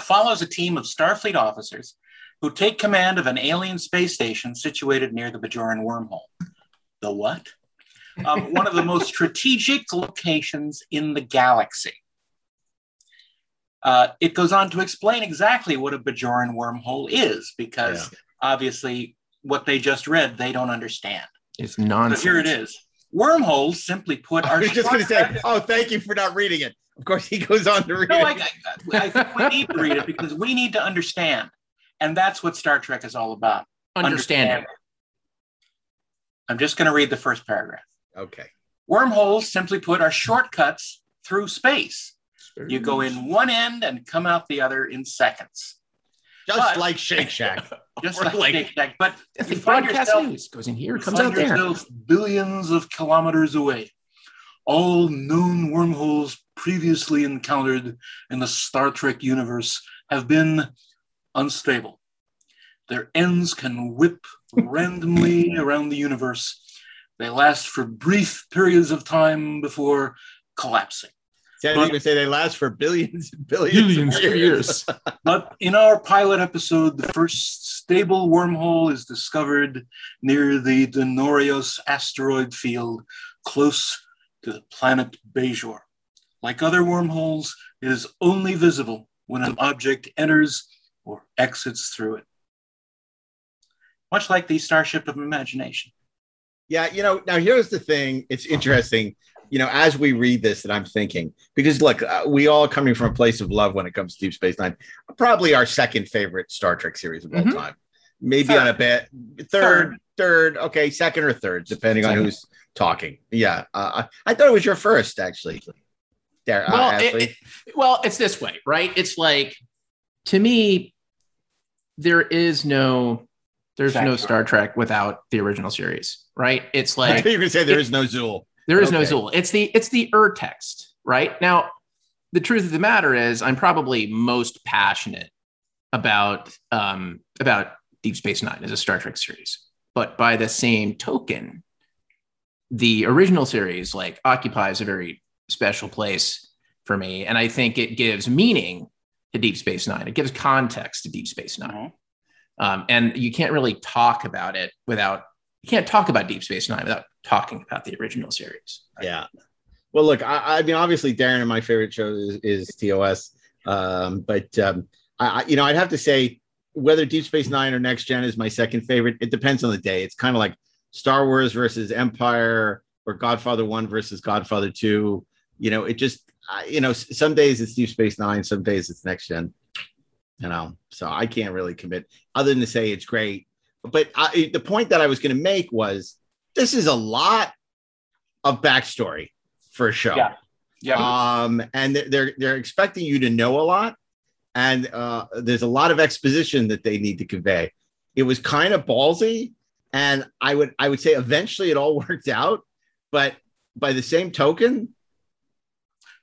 [SPEAKER 7] follows a team of Starfleet officers who take command of an alien space station situated near the Bajoran wormhole. The what? Um, one of the most strategic locations in the galaxy. Uh, it goes on to explain exactly what a Bajoran wormhole is, because obviously what they just read, they don't understand.
[SPEAKER 6] It's
[SPEAKER 7] So
[SPEAKER 6] nonsense.
[SPEAKER 7] here it is. Wormholes, simply put,
[SPEAKER 2] I was just going to say, oh, thank you for not reading it. Of course, he goes on to read
[SPEAKER 7] No, I,
[SPEAKER 2] it.
[SPEAKER 7] I, I think we need to read it because we need to understand. And that's what Star Trek is all about.
[SPEAKER 6] Understanding.
[SPEAKER 7] I'm just going to read the first paragraph.
[SPEAKER 2] Okay.
[SPEAKER 7] Wormholes, simply put, are shortcuts through space. You go in one end and come out the other in seconds.
[SPEAKER 2] Just
[SPEAKER 7] But-
[SPEAKER 2] like Shake Shack.
[SPEAKER 7] Just
[SPEAKER 2] Or
[SPEAKER 7] like,
[SPEAKER 2] like-
[SPEAKER 7] Shake Shack. But
[SPEAKER 6] That's
[SPEAKER 7] you find yourself,
[SPEAKER 6] news goes in here, comes out there.
[SPEAKER 7] yourself billions of kilometers away. All known wormholes previously encountered in the Star Trek universe have been unstable. Their ends can whip randomly around the universe. They last for brief periods of time before collapsing.
[SPEAKER 2] See, I was
[SPEAKER 7] But-
[SPEAKER 2] to say they last for billions and billions, of years.
[SPEAKER 7] But in our pilot episode, the first stable wormhole is discovered near the Denorios asteroid field, close to the planet Bajor. Like other wormholes, it is only visible when an object enters or exits through it. Much like the Starship of Imagination.
[SPEAKER 2] Yeah, you know, now here's the thing. It's interesting, you know, as we read this, that I'm thinking because look, uh, we all coming from a place of love when it comes to Deep Space Nine. Probably our second favorite Star Trek series of all
[SPEAKER 6] Mhm.
[SPEAKER 2] time. Maybe on a bit third, third, okay, second or third, depending on who's talking. Yeah, uh, I I thought it was your first actually. There, uh,
[SPEAKER 6] it- it- well, it's this way, right? It's like to me, there is no there's no Star Trek without the original series, right? It's like
[SPEAKER 2] you were going to say there is no Zuul.
[SPEAKER 6] There is no
[SPEAKER 2] Okay.
[SPEAKER 6] Zuul. It's the it's the ur text, right? Now, the truth of the matter is, I'm probably most passionate about um, about Deep Space Nine as a Star Trek series, but by the same token, the original series like occupies a very special place for me, and I think it gives meaning to Deep Space Nine. It gives context to Deep Space 9 um, and you can't really talk about it without you can't talk about Deep Space Nine without talking about the original series.
[SPEAKER 2] Yeah. Well, look, I, I mean, obviously, Darren and my favorite show is, is TOS, um, but um, I, you know, I'd have to say whether Deep Space Nine or Next Gen is my second favorite. It depends on the day. It's kind of like Star Wars versus Empire or Godfather One versus Godfather Two. You know, it just, you know, some days it's Deep Space Nine, some days it's Next Gen. You know, so I can't really commit other than to say it's great. But I, the point that I was going to make was this is a lot of backstory for a show.
[SPEAKER 7] Yeah. Yeah.
[SPEAKER 2] Um, and they're- they're expecting you to know a lot, and uh, there's a lot of exposition that they need to convey. It was kind of ballsy, and I would I would say eventually it all worked out, but by the same token,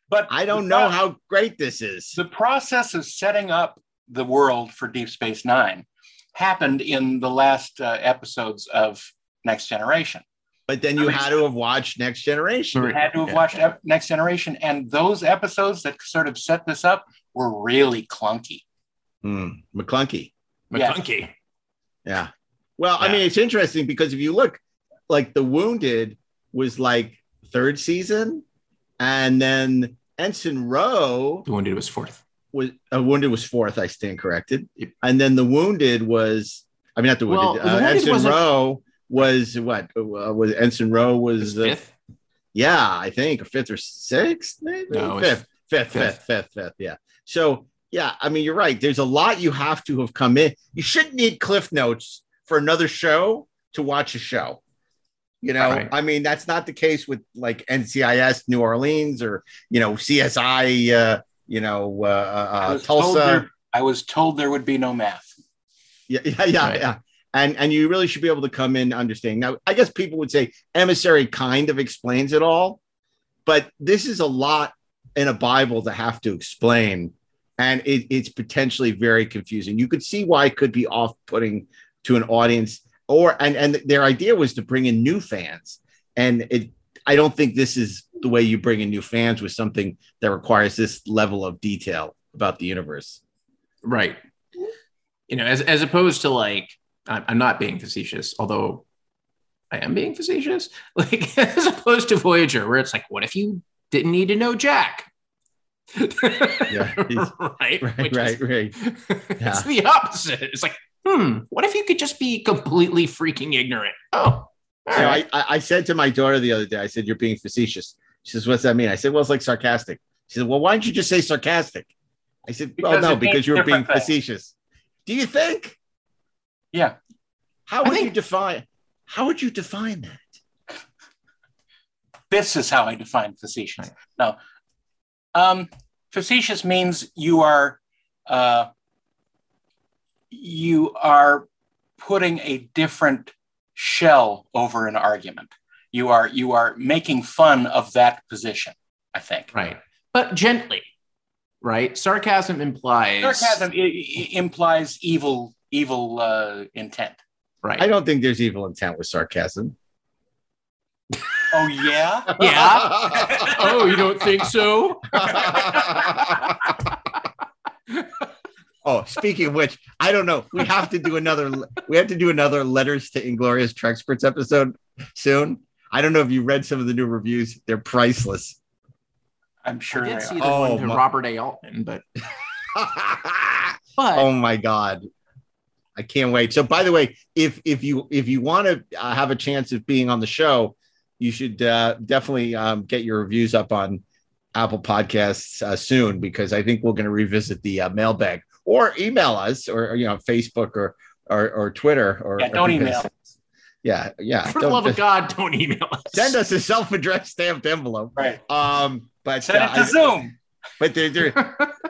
[SPEAKER 7] but
[SPEAKER 2] I don't know how great this is.
[SPEAKER 7] The process of setting up the world for Deep Space Nine happened in the last uh, episodes of Next Generation.
[SPEAKER 2] But then you had to have watched Next Generation.
[SPEAKER 7] You had to have watched Ep- Next Generation, and those episodes that sort of set this up were really clunky.
[SPEAKER 2] Hmm, McClunky.
[SPEAKER 7] Yeah.
[SPEAKER 6] McClunky.
[SPEAKER 2] Yeah. Well, I mean, it's interesting because if you look, like The Wounded was like third season, and then Ensign Ro
[SPEAKER 6] The Wounded was fourth.
[SPEAKER 2] Was uh, Wounded was fourth. I stand corrected, and then The Wounded was. I mean, not The
[SPEAKER 6] Well,
[SPEAKER 2] Wounded.
[SPEAKER 6] The
[SPEAKER 2] uh,
[SPEAKER 6] Wounded
[SPEAKER 2] Ensign
[SPEAKER 6] wasn't-
[SPEAKER 2] Ro was what? Uh, was Ensign Ro was the
[SPEAKER 6] Fifth.
[SPEAKER 2] yeah, I think a fifth or sixth, maybe
[SPEAKER 6] No,
[SPEAKER 2] fifth, fifth,
[SPEAKER 6] fifth.
[SPEAKER 2] fifth, fifth, fifth. Yeah. So yeah, I mean, you're right. There's a lot you have to have come in. You shouldn't need cliff notes for another show to watch a show. You know,
[SPEAKER 6] Right.
[SPEAKER 2] I mean, that's not the case with like NCIS New Orleans or you know CSI. Uh, you know, uh,
[SPEAKER 7] I
[SPEAKER 2] uh,
[SPEAKER 7] was told
[SPEAKER 2] Tulsa.
[SPEAKER 7] there- I was told there would be no math.
[SPEAKER 2] Yeah, yeah, yeah,
[SPEAKER 6] Right.
[SPEAKER 2] yeah. And and you really should be able to come in understanding. Now, I guess people would say emissary kind of explains it all, but this is a lot in a Bible to have to explain, and it, it's potentially very confusing. You could see why it could be off-putting to an audience, or and and their idea was to bring in new fans, and it I don't think this is the way you bring in new fans with something that requires this level of detail about the universe.
[SPEAKER 6] Right. You know, as as opposed to like, I'm, not being facetious, although I am being facetious. Like, as opposed to Voyager, where it's like, what if you didn't need to know Jack?
[SPEAKER 2] Yeah,
[SPEAKER 6] right,
[SPEAKER 2] right,
[SPEAKER 6] Which
[SPEAKER 2] right,
[SPEAKER 6] is-
[SPEAKER 2] right. Yeah.
[SPEAKER 6] It's the opposite. It's like, hmm, what if you could just be completely freaking ignorant? Oh, all
[SPEAKER 2] So
[SPEAKER 6] right.
[SPEAKER 2] I, I, said to my daughter the other day, I said, You're being facetious. She says, What's that mean? I said, Well, it's like sarcastic. She said, Well, why don't you just say sarcastic? I said, Well,
[SPEAKER 7] Because
[SPEAKER 2] no, because you were being
[SPEAKER 7] things.
[SPEAKER 2] facetious. Do you think?
[SPEAKER 7] Yeah.
[SPEAKER 2] How would you define how would you define that?
[SPEAKER 7] This is how I define facetious. No, um, facetious means you are uh, you are putting a different shell over an argument. You are you are making fun of that position. I think.
[SPEAKER 6] Right. But gently, right? Sarcasm implies
[SPEAKER 7] Sarcasm i- i- implies evil evil uh, intent.
[SPEAKER 6] Right.
[SPEAKER 2] I don't think there's evil intent with sarcasm.
[SPEAKER 7] Oh yeah.
[SPEAKER 6] Yeah. oh, you don't think so?
[SPEAKER 2] Oh, speaking of which, I don't know. We have to do another. We have to do another letters to Inglorious Treksperts episode soon. I don't know if you read some of the new reviews; they're priceless.
[SPEAKER 7] I'm sure
[SPEAKER 6] I did
[SPEAKER 7] they
[SPEAKER 6] see
[SPEAKER 7] are.
[SPEAKER 6] the
[SPEAKER 2] Oh,
[SPEAKER 6] one to
[SPEAKER 2] my-
[SPEAKER 6] Robert A. Altman, but but
[SPEAKER 2] oh my god, I can't wait. So, by the way, if if you if you want to uh, have a chance of being on the show, you should uh, definitely um, get your reviews up on Apple Podcasts uh, soon because I think we're going to revisit the uh, mailbag or email us or, or, you know Facebook or or, or Twitter or
[SPEAKER 7] Yeah, don't
[SPEAKER 2] or
[SPEAKER 7] email.
[SPEAKER 2] Yeah, yeah.
[SPEAKER 6] for the love of God, don't email us.
[SPEAKER 2] Send us a self-addressed stamped envelope.
[SPEAKER 7] Right.
[SPEAKER 2] Um, but
[SPEAKER 7] Send
[SPEAKER 2] uh,
[SPEAKER 7] it to
[SPEAKER 2] I-
[SPEAKER 7] Zoom.
[SPEAKER 2] but there, there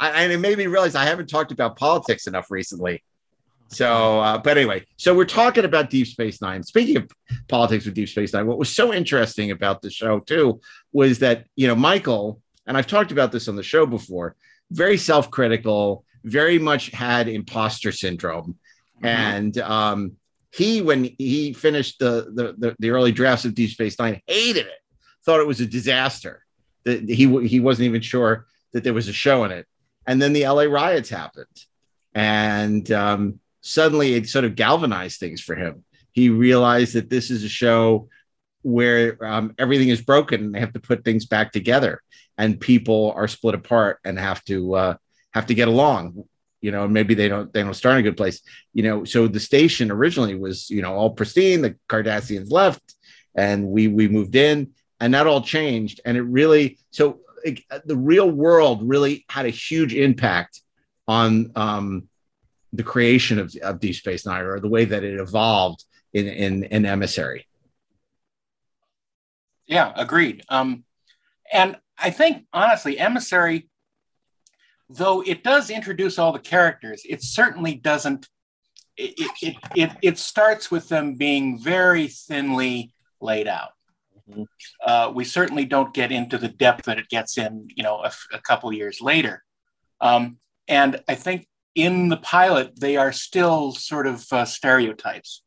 [SPEAKER 2] I, and it made me realize I haven't talked about politics enough recently. So, uh, but anyway, so we're talking about Deep Space Nine. Speaking of politics with Deep Space Nine, what was so interesting about the show too was that you know Michael and I've talked about this on the show before. Very self-critical, very much had imposter syndrome, and um, he when he finished the, the the the early drafts of Deep Space Nine, hated it, thought it was a disaster. That he he wasn't even sure that there was a show in it, and then the LA riots happened, and um, suddenly it sort of galvanized things for him. He realized that this is a show where um, everything is broken and they have to put things back together, and people are split apart and have to uh, have to get along. You know, maybe they don't they don't start in a good place. You know, so the station originally was you know all pristine. The Cardassians left, and we we moved in, and that all changed. And it really so like, the real world really had a huge impact on um, the creation of, of Deep Space Nine or the way that it evolved in in, in Emissary.
[SPEAKER 7] Yeah, agreed. Um, and I think honestly, Emissary, though it does introduce all the characters, it certainly doesn't. It it it, it, starts with them being very thinly laid out. Uh, we certainly don't get into the depth that it gets in, you know, a couple years later. Um, and I think in the pilot, they are still sort of uh, stereotypes,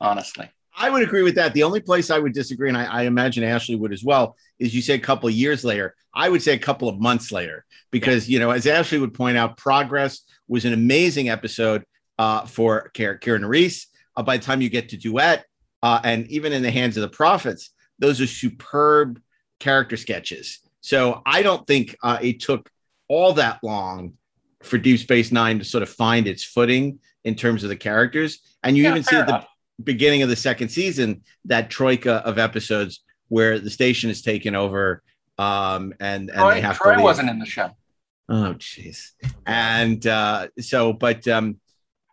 [SPEAKER 7] honestly.
[SPEAKER 2] I would agree with that. The only place I would disagree, and I, I imagine Ashley would as well, is you say a couple of years later. I would say a couple of months later, because you know, as Ashley would point out, Progress was an amazing episode uh, for Karen Kira Nerys. Uh, by the time you get to Duet, uh, and even in the hands of the prophets, those are superb character sketches. So I don't think uh, it took all that long for Deep Space Nine to sort of find its footing in terms of the characters. And you
[SPEAKER 7] Yeah,
[SPEAKER 2] even see at the
[SPEAKER 7] enough.
[SPEAKER 2] Beginning of the second season that troika of episodes where the station is taken over um, and, and
[SPEAKER 7] Troy,
[SPEAKER 2] they have
[SPEAKER 7] Troy
[SPEAKER 2] to leave.
[SPEAKER 7] wasn't in the show.
[SPEAKER 2] Oh, jeez. And uh, so, but um,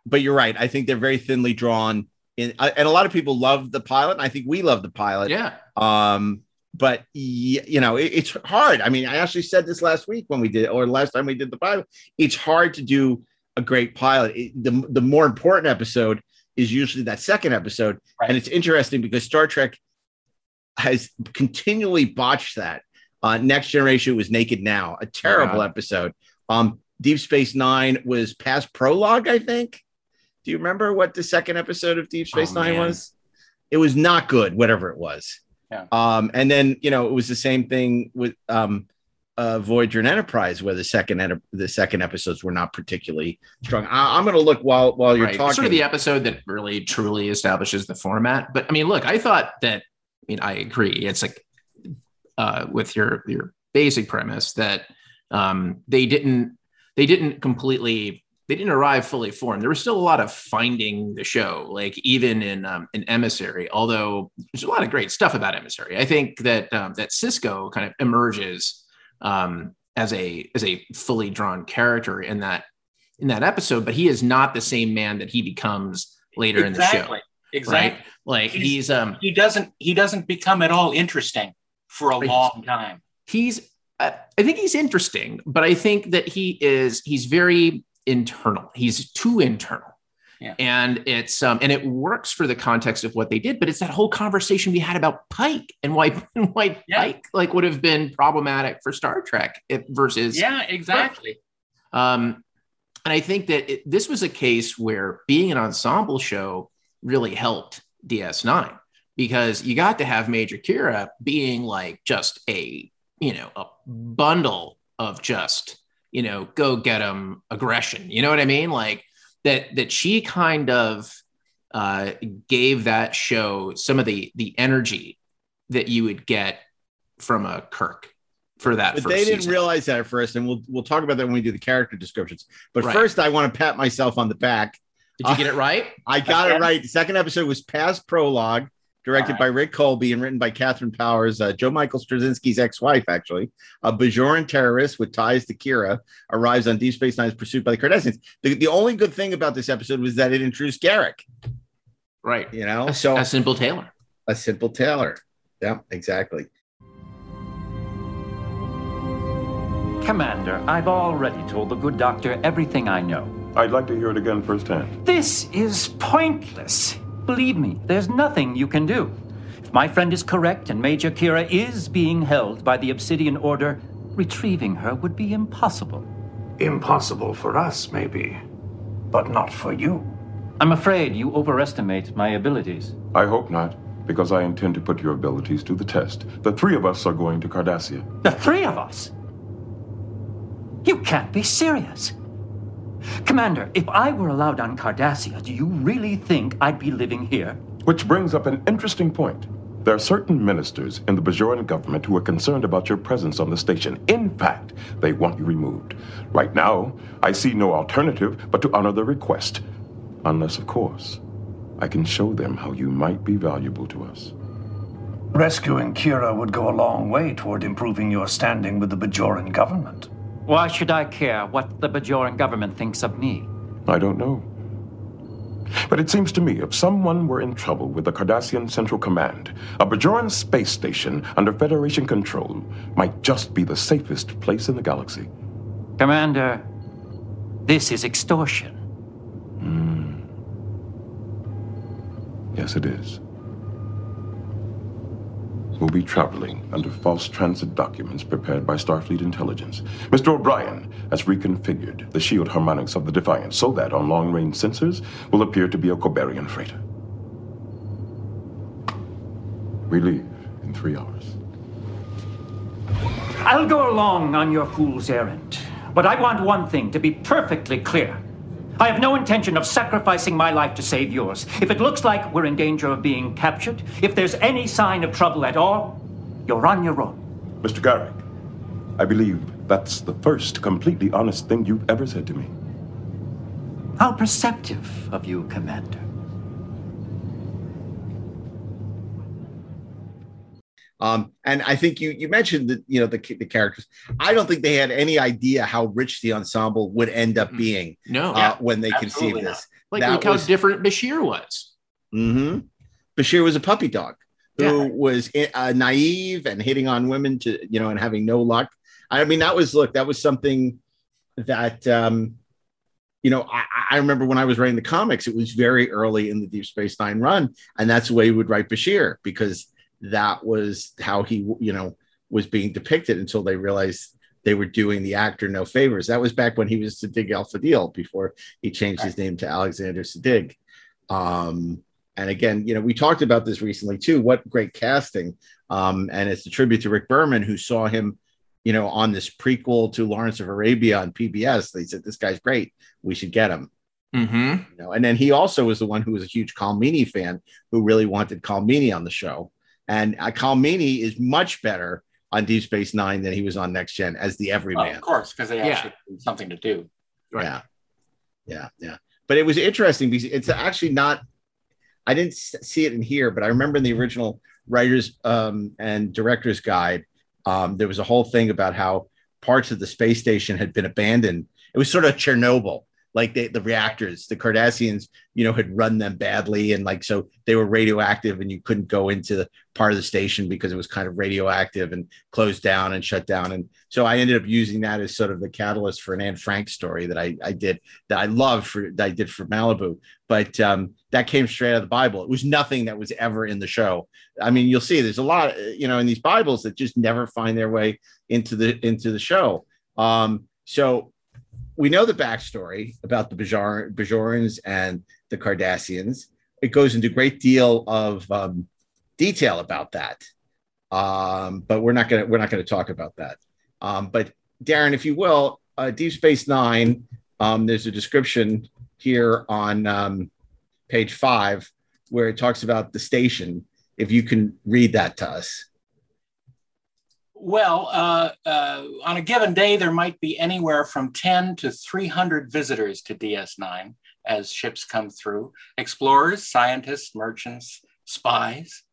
[SPEAKER 2] but you're right. I think they're very thinly drawn. In uh, and a lot of people love the pilot. And I think we love the pilot.
[SPEAKER 6] Yeah.
[SPEAKER 2] Um, but y- you know, it, it's hard. I mean, I actually said this last week when we did, or last time we did the pilot. It's hard to do a great pilot. It- the the more important episode is usually that second episode, and it's interesting because Star Trek has continually botched that. Uh, Next Generation was Naked Now, a terrible
[SPEAKER 6] Yeah.
[SPEAKER 2] episode. Um, Deep Space Nine was past prologue, I think. Do you remember what the second episode of Deep Space
[SPEAKER 6] Oh,
[SPEAKER 2] Nine
[SPEAKER 6] man.
[SPEAKER 2] was? It was not good, whatever it was.
[SPEAKER 7] Yeah.
[SPEAKER 2] Um, and then you know it was the same thing with um, uh, Voyager and Enterprise, where the second enter- the second episodes were not particularly strong. I- I'm going to look while while you're
[SPEAKER 6] right.
[SPEAKER 2] talking.
[SPEAKER 6] Sort of the episode that really truly establishes the format. But I mean, look, I thought that. I mean, I agree. It's like uh, with your your basic premise that um, they didn't they didn't completely they didn't arrive fully formed. There was still a lot of finding the show, like even in um, in Emissary. Although there's a lot of great stuff about Emissary. I think that um, that Sisko kind of emerges um, as a as a fully drawn character in that in that episode, but he is not the same man that he becomes later in the show.
[SPEAKER 7] Exactly. Exactly.
[SPEAKER 6] Right? Like he's, um
[SPEAKER 7] he doesn't he doesn't become at all interesting for a long time.
[SPEAKER 6] he's I I think he's interesting, but I think that he is he's very internal. He's too internal.
[SPEAKER 7] Yeah.
[SPEAKER 6] And it's um and it works for the context of what they did, but it's that whole conversation we had about Pike and why and why
[SPEAKER 7] Yeah.
[SPEAKER 6] Pike like would have been problematic for Star Trek if, versus
[SPEAKER 7] Yeah, exactly.
[SPEAKER 6] Um, and I think that it, this was a case where being an ensemble show really helped DS9 because you got to have Major Kira being like just a, you know, a bundle of just, you know, go get them aggression. You know what I mean? Like that, that she kind of uh, gave that show some of the, the energy that you would get from a Kirk for that.
[SPEAKER 2] But
[SPEAKER 6] first
[SPEAKER 2] they didn't
[SPEAKER 6] season.
[SPEAKER 2] realize that at first, and we'll we'll talk about that when we do the character descriptions. But
[SPEAKER 6] Right.
[SPEAKER 2] first, I want to pat myself on the back.
[SPEAKER 6] Did you get it right?
[SPEAKER 2] I got it right. The second episode was past prologue, directed
[SPEAKER 7] All
[SPEAKER 2] by Rick Kolbe and written by Kathryn Powers, uh, Joe Michael Straczynski's ex-wife, actually. A Bajoran terrorist with ties to Kira arrives on Deep Space Nine's pursuit by the Cardassians. The, the only good thing about this episode was that it introduced Garak.
[SPEAKER 6] Right.
[SPEAKER 2] You know,
[SPEAKER 6] A,
[SPEAKER 2] so
[SPEAKER 6] a simple tailor.
[SPEAKER 2] a simple tailor. Yeah, exactly.
[SPEAKER 8] Commander, I've already told the good doctor everything I know.
[SPEAKER 9] I'd like to hear it again firsthand.
[SPEAKER 8] This is pointless. Believe me, there's nothing you can do. If my friend is correct and Major Kira is being held by the Obsidian Order, retrieving her would be impossible.
[SPEAKER 10] Impossible for us, maybe, but not for you.
[SPEAKER 8] I'm afraid you overestimate my abilities.
[SPEAKER 9] I hope not, because I intend to put your abilities to the test. The three of us are going to Cardassia.
[SPEAKER 8] The three of us? You can't be serious. Commander, if I were allowed on Cardassia, do you really think I'd be living here?
[SPEAKER 9] Which brings up an interesting point. There are certain ministers in the Bajoran government who are concerned about your presence on the station. In fact, they want you removed. Right now, I see no alternative but to honor the request. Unless, of course, I can show them how you might be valuable to us.
[SPEAKER 10] Rescuing Kira would go a long way toward improving your standing with the Bajoran government.
[SPEAKER 8] Why should I care what the Bajoran government thinks of me?
[SPEAKER 9] I don't know. But it seems to me if someone were in trouble with the Cardassian Central Command, a Bajoran space station under Federation control might just be the safest place in the galaxy.
[SPEAKER 8] Commander, this is extortion. Hmm.
[SPEAKER 9] Yes, it is. We'll be traveling under false transit documents prepared by Starfleet Intelligence. Mr. O'Brien has reconfigured the shield harmonics of the Defiant so that on long range sensors will appear to be a Kobheerian freighter. We leave in three hours.
[SPEAKER 8] I'll go along on your fool's errand, but I want one thing to be perfectly clear. I have no intention of sacrificing my life to save yours. If it looks like we're in danger of being captured, if there's any sign of trouble at all, you're on your own.
[SPEAKER 9] Mr. Garak, I believe that's the first completely honest thing you've ever said to me.
[SPEAKER 8] How perceptive of you, Commander.
[SPEAKER 2] Um, and I think you you mentioned the you know the the characters. I don't think they had any idea how rich the ensemble would end up being.
[SPEAKER 6] No.
[SPEAKER 2] uh,
[SPEAKER 6] Yeah,
[SPEAKER 2] when they conceived
[SPEAKER 6] not.
[SPEAKER 2] this.
[SPEAKER 6] Like,
[SPEAKER 2] That
[SPEAKER 6] look how different Bashir was.
[SPEAKER 2] hmm Bashir was a puppy dog who
[SPEAKER 6] Yeah.
[SPEAKER 2] was uh, naive and hitting on women to you know and having no luck. I mean, that was look, that was something that um, you know. I, I remember when I was writing the comics, it was very early in the Deep Space Nine run, and that's the way he would write Bashir because that was how he you know was being depicted until they realized they were doing the actor no favors. That was back when he was Siddig El Fadil before he changed his name to Alexander Siddig. Um, And again, you know, we talked about this recently too. What great casting! Um, and it's a tribute to Rick Berman, who saw him, you know, on this prequel to Lawrence of Arabia on PBS. They said this guy's great. We should get him.
[SPEAKER 6] Mm-hmm.
[SPEAKER 2] You know, and then he also was the one who was a huge Colm Meaney fan, who really wanted Colm Meaney on the show. And uh, Colm Meaney is much better on Deep Space Nine than he was on Next Gen as the
[SPEAKER 7] Well,
[SPEAKER 2] everyman.
[SPEAKER 7] of course, because they
[SPEAKER 6] Yeah.
[SPEAKER 7] actually had something to do.
[SPEAKER 2] Yeah. Yeah. Yeah. But it was interesting because it's actually not, I didn't see it in here, but I remember in the original writers um, and director's guide, um, there was a whole thing about how parts of the space station had been abandoned. It was sort of Chernobyl. Like they, the reactors, the Cardassians, you know, had run them badly, and like so they were radioactive, and you couldn't go into the part of the station because it was kind of radioactive and closed down and shut down. And so I ended up using that as sort of the catalyst for an Anne Frank story that I, I did that I loved for that I did for Malibu. But um, that came straight out of the Bible. It was nothing that was ever in the show. I mean, you'll see there's a lot, you know, in these Bibles that just never find their way into the into the show. Um, so we know the backstory about the Bajar- Bajorans and the Cardassians. It goes into a great deal of um, detail about that, um, but we're not gonna we're not gonna talk about that. Um, but Darren, if you will, uh, Deep Space Nine. Um, there's a description here on um, page five where it talks about the station. If you can read that to us.
[SPEAKER 7] Well, uh, uh, on a given day, there might be anywhere from 10 to 300 visitors to DS9 as ships come through explorers, scientists, merchants, spies.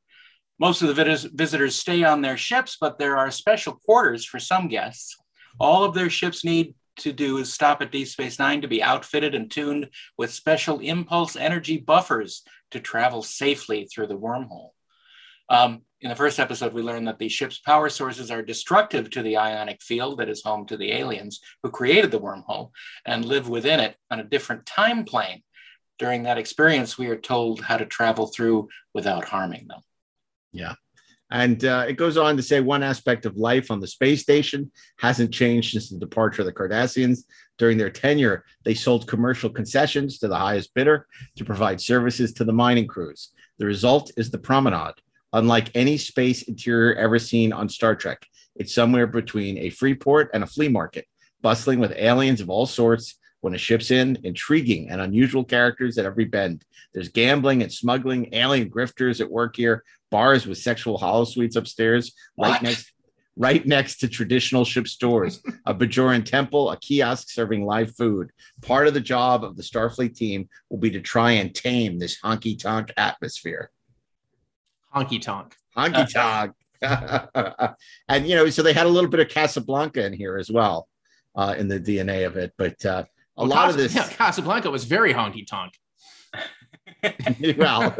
[SPEAKER 7] Most of the vis- visitors stay on their ships, but there are special quarters for some guests. All of their ships need to do is stop at Deep Space Nine to be outfitted and tuned with special impulse energy buffers to travel safely through the wormhole. Um, in the first episode, we learned that the ship's power sources are destructive to the ionic field that is home to the aliens who created the wormhole and live within it on a different time plane. During that experience, we are told how to travel through without harming them.
[SPEAKER 2] Yeah. And uh, it goes on to say one aspect of life on the space station hasn't changed since the departure of the Cardassians. During their tenure, they sold commercial concessions to the highest bidder to provide services to the mining crews. The result is the promenade. Unlike any space interior ever seen on Star Trek, it's somewhere between a free port and a flea market, bustling with aliens of all sorts. When a ship's in, intriguing and unusual characters at every bend. There's gambling and smuggling, alien grifters at work here, bars with sexual holosuites upstairs, right next right next to traditional ship stores, a Bajoran temple, a kiosk serving live food. Part of the job of the Starfleet team will be to try and tame this honky tonk atmosphere.
[SPEAKER 6] Honky tonk.
[SPEAKER 2] Honky tonk. and you know, so they had a little bit of Casablanca in here as well, uh, in the DNA of it. But uh, a
[SPEAKER 6] Well,
[SPEAKER 2] lot
[SPEAKER 6] Cas-
[SPEAKER 2] of this,
[SPEAKER 6] yeah, Casablanca was very honky tonk.
[SPEAKER 2] well,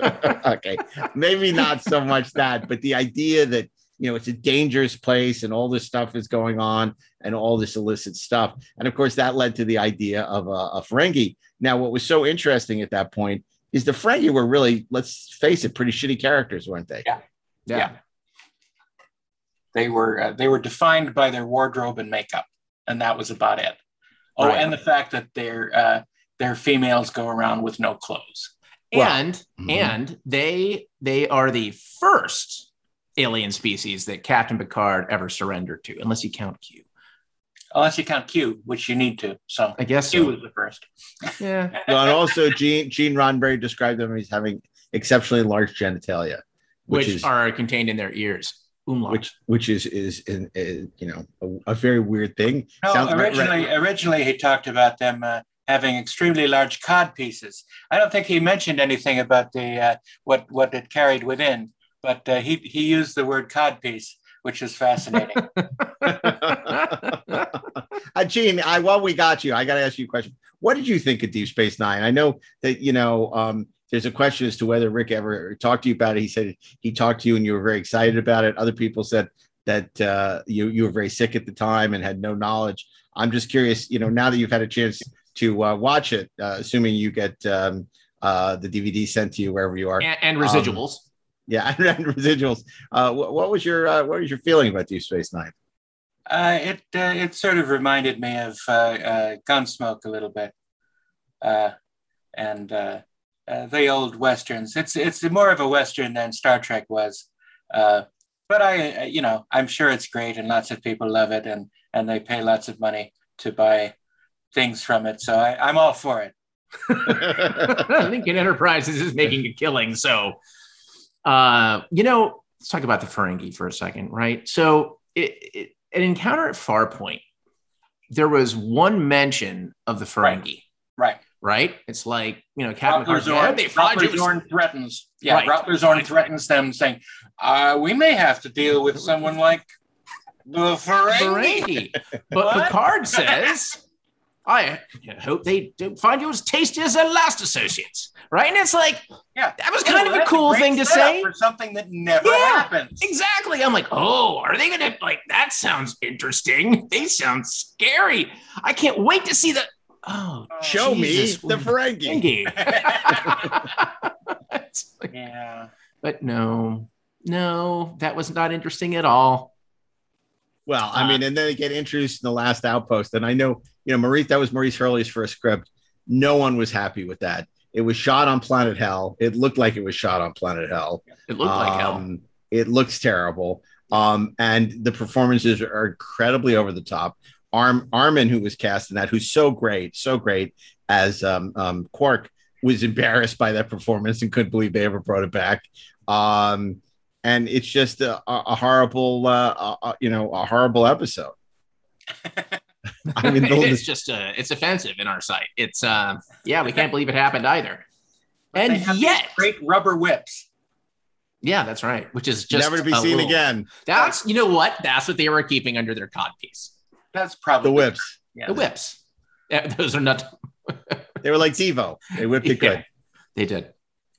[SPEAKER 2] okay, maybe not so much that, but the idea that you know it's a dangerous place and all this stuff is going on and all this illicit stuff, and of course that led to the idea of a, a Ferengi. Now, what was so interesting at that point is the Ferengi were really, let's face it, pretty shitty characters, weren't they?
[SPEAKER 7] Yeah. Yeah. They were uh, they were defined by their wardrobe and makeup, and that was about it. Oh,
[SPEAKER 6] Right.
[SPEAKER 7] and the fact that their uh, their females go around with no clothes.
[SPEAKER 6] and
[SPEAKER 2] mhm.
[SPEAKER 6] and they they are the first alien species that Captain Picard ever surrendered to, unless you count Q.
[SPEAKER 7] Unless you count Q, which you need to. So
[SPEAKER 6] I guess
[SPEAKER 7] Q
[SPEAKER 6] so.
[SPEAKER 7] was the first.
[SPEAKER 6] Yeah.
[SPEAKER 2] Well, and also Gene Gene Roddenberry described them as having exceptionally large genitalia,
[SPEAKER 6] Which,
[SPEAKER 2] which, is
[SPEAKER 6] are contained in their ears. Umlaut.
[SPEAKER 2] which which is is, in is you know a, a very weird thing.
[SPEAKER 7] No,
[SPEAKER 2] Sounds right-
[SPEAKER 7] originally,
[SPEAKER 2] right-
[SPEAKER 7] originally he talked about them uh, having extremely large cod pieces. I don't think he mentioned anything about the uh, what what it carried within, but uh, he he used the word cod piece, which is fascinating.
[SPEAKER 2] uh, Gene, I while we got you, I got to ask you a question. What did you think of Deep Space Nine? I know that you know um, there's a question as to whether Rick ever talked to you about it. He said he talked to you and you were very excited about it. Other people said that uh, you you were very sick at the time and had no knowledge. I'm just curious, you know, now that you've had a chance to uh, watch it, uh, assuming you get um, uh, the DVD sent to you wherever you are,
[SPEAKER 6] and, and
[SPEAKER 2] Um,
[SPEAKER 6] residuals.
[SPEAKER 2] Yeah, and, and residuals. Uh, what, what was your uh, what was your feeling about Deep Space Nine?
[SPEAKER 7] Uh, it uh, it sort of reminded me of uh, uh, Gunsmoke a little bit, uh, and uh, uh, the old westerns. It's it's more of a western than Star Trek was. Uh, but I, uh, you know, I'm sure it's great, and lots of people love it, and and they pay lots of money to buy things from it. So I, I'm all for it.
[SPEAKER 6] Lincoln Enterprises is making a killing. So, uh, you know, let's talk about the Ferengi for a second, right? So, it, it, an encounter at Farpoint, there was one mention of the Ferengi.
[SPEAKER 7] Right.
[SPEAKER 6] Right. It's like you know, Captain
[SPEAKER 7] Rattler
[SPEAKER 6] McCarthy. Yeah,
[SPEAKER 7] Zorn,
[SPEAKER 6] they
[SPEAKER 7] Zorn threatens. Yeah,
[SPEAKER 6] Right.
[SPEAKER 7] Groppler Zorn threatens them, saying, uh, "We may have to deal with someone like the Ferengi."
[SPEAKER 6] Ferengi. But Picard says, I hope they do find you as tasty as their last associates. Right? And it's like,
[SPEAKER 7] yeah,
[SPEAKER 6] that was
[SPEAKER 7] Well,
[SPEAKER 6] kind of a cool
[SPEAKER 7] great
[SPEAKER 6] thing to say.
[SPEAKER 7] for something that never
[SPEAKER 6] Yeah,
[SPEAKER 7] happens.
[SPEAKER 6] Exactly. I'm like, oh, are they gonna like that sounds interesting? They sound scary. I can't wait to see the oh
[SPEAKER 2] Show
[SPEAKER 6] Jesus,
[SPEAKER 2] me the Ferengi.
[SPEAKER 7] yeah.
[SPEAKER 6] But no, no, that was not interesting at all.
[SPEAKER 2] Well, I mean, and then they get introduced in the last outpost. And I know, you know, Maurice, that was Maurice Hurley's first script. No one was happy with that. It was shot on Planet Hell. It looked like it was shot on Planet Hell.
[SPEAKER 6] It looked like hell.
[SPEAKER 2] Um, It looks terrible. Um, and the performances are incredibly over the top. Arm Armin, who was cast in that, who's so great, so great as um, um, Quark, was embarrassed by that performance and couldn't believe they ever brought it back. Um, and it's just a, a a horrible, uh, uh, uh, you know, a horrible episode. I mean, the-
[SPEAKER 6] it's just uh, it's offensive in our sight. It's uh, yeah, we can't believe it happened either.
[SPEAKER 7] They
[SPEAKER 6] And
[SPEAKER 7] have
[SPEAKER 6] yet,
[SPEAKER 7] great rubber whips.
[SPEAKER 6] yeah, that's right. Which is just
[SPEAKER 2] Never to be seen
[SPEAKER 6] little-
[SPEAKER 2] again.
[SPEAKER 6] That's you know what? That's what they were keeping under their codpiece.
[SPEAKER 7] That's probably
[SPEAKER 2] The whips.
[SPEAKER 6] Yeah, The whips. Yeah, those are not.
[SPEAKER 2] They were like Devo. They whipped it
[SPEAKER 6] Yeah,
[SPEAKER 2] good.
[SPEAKER 6] They did.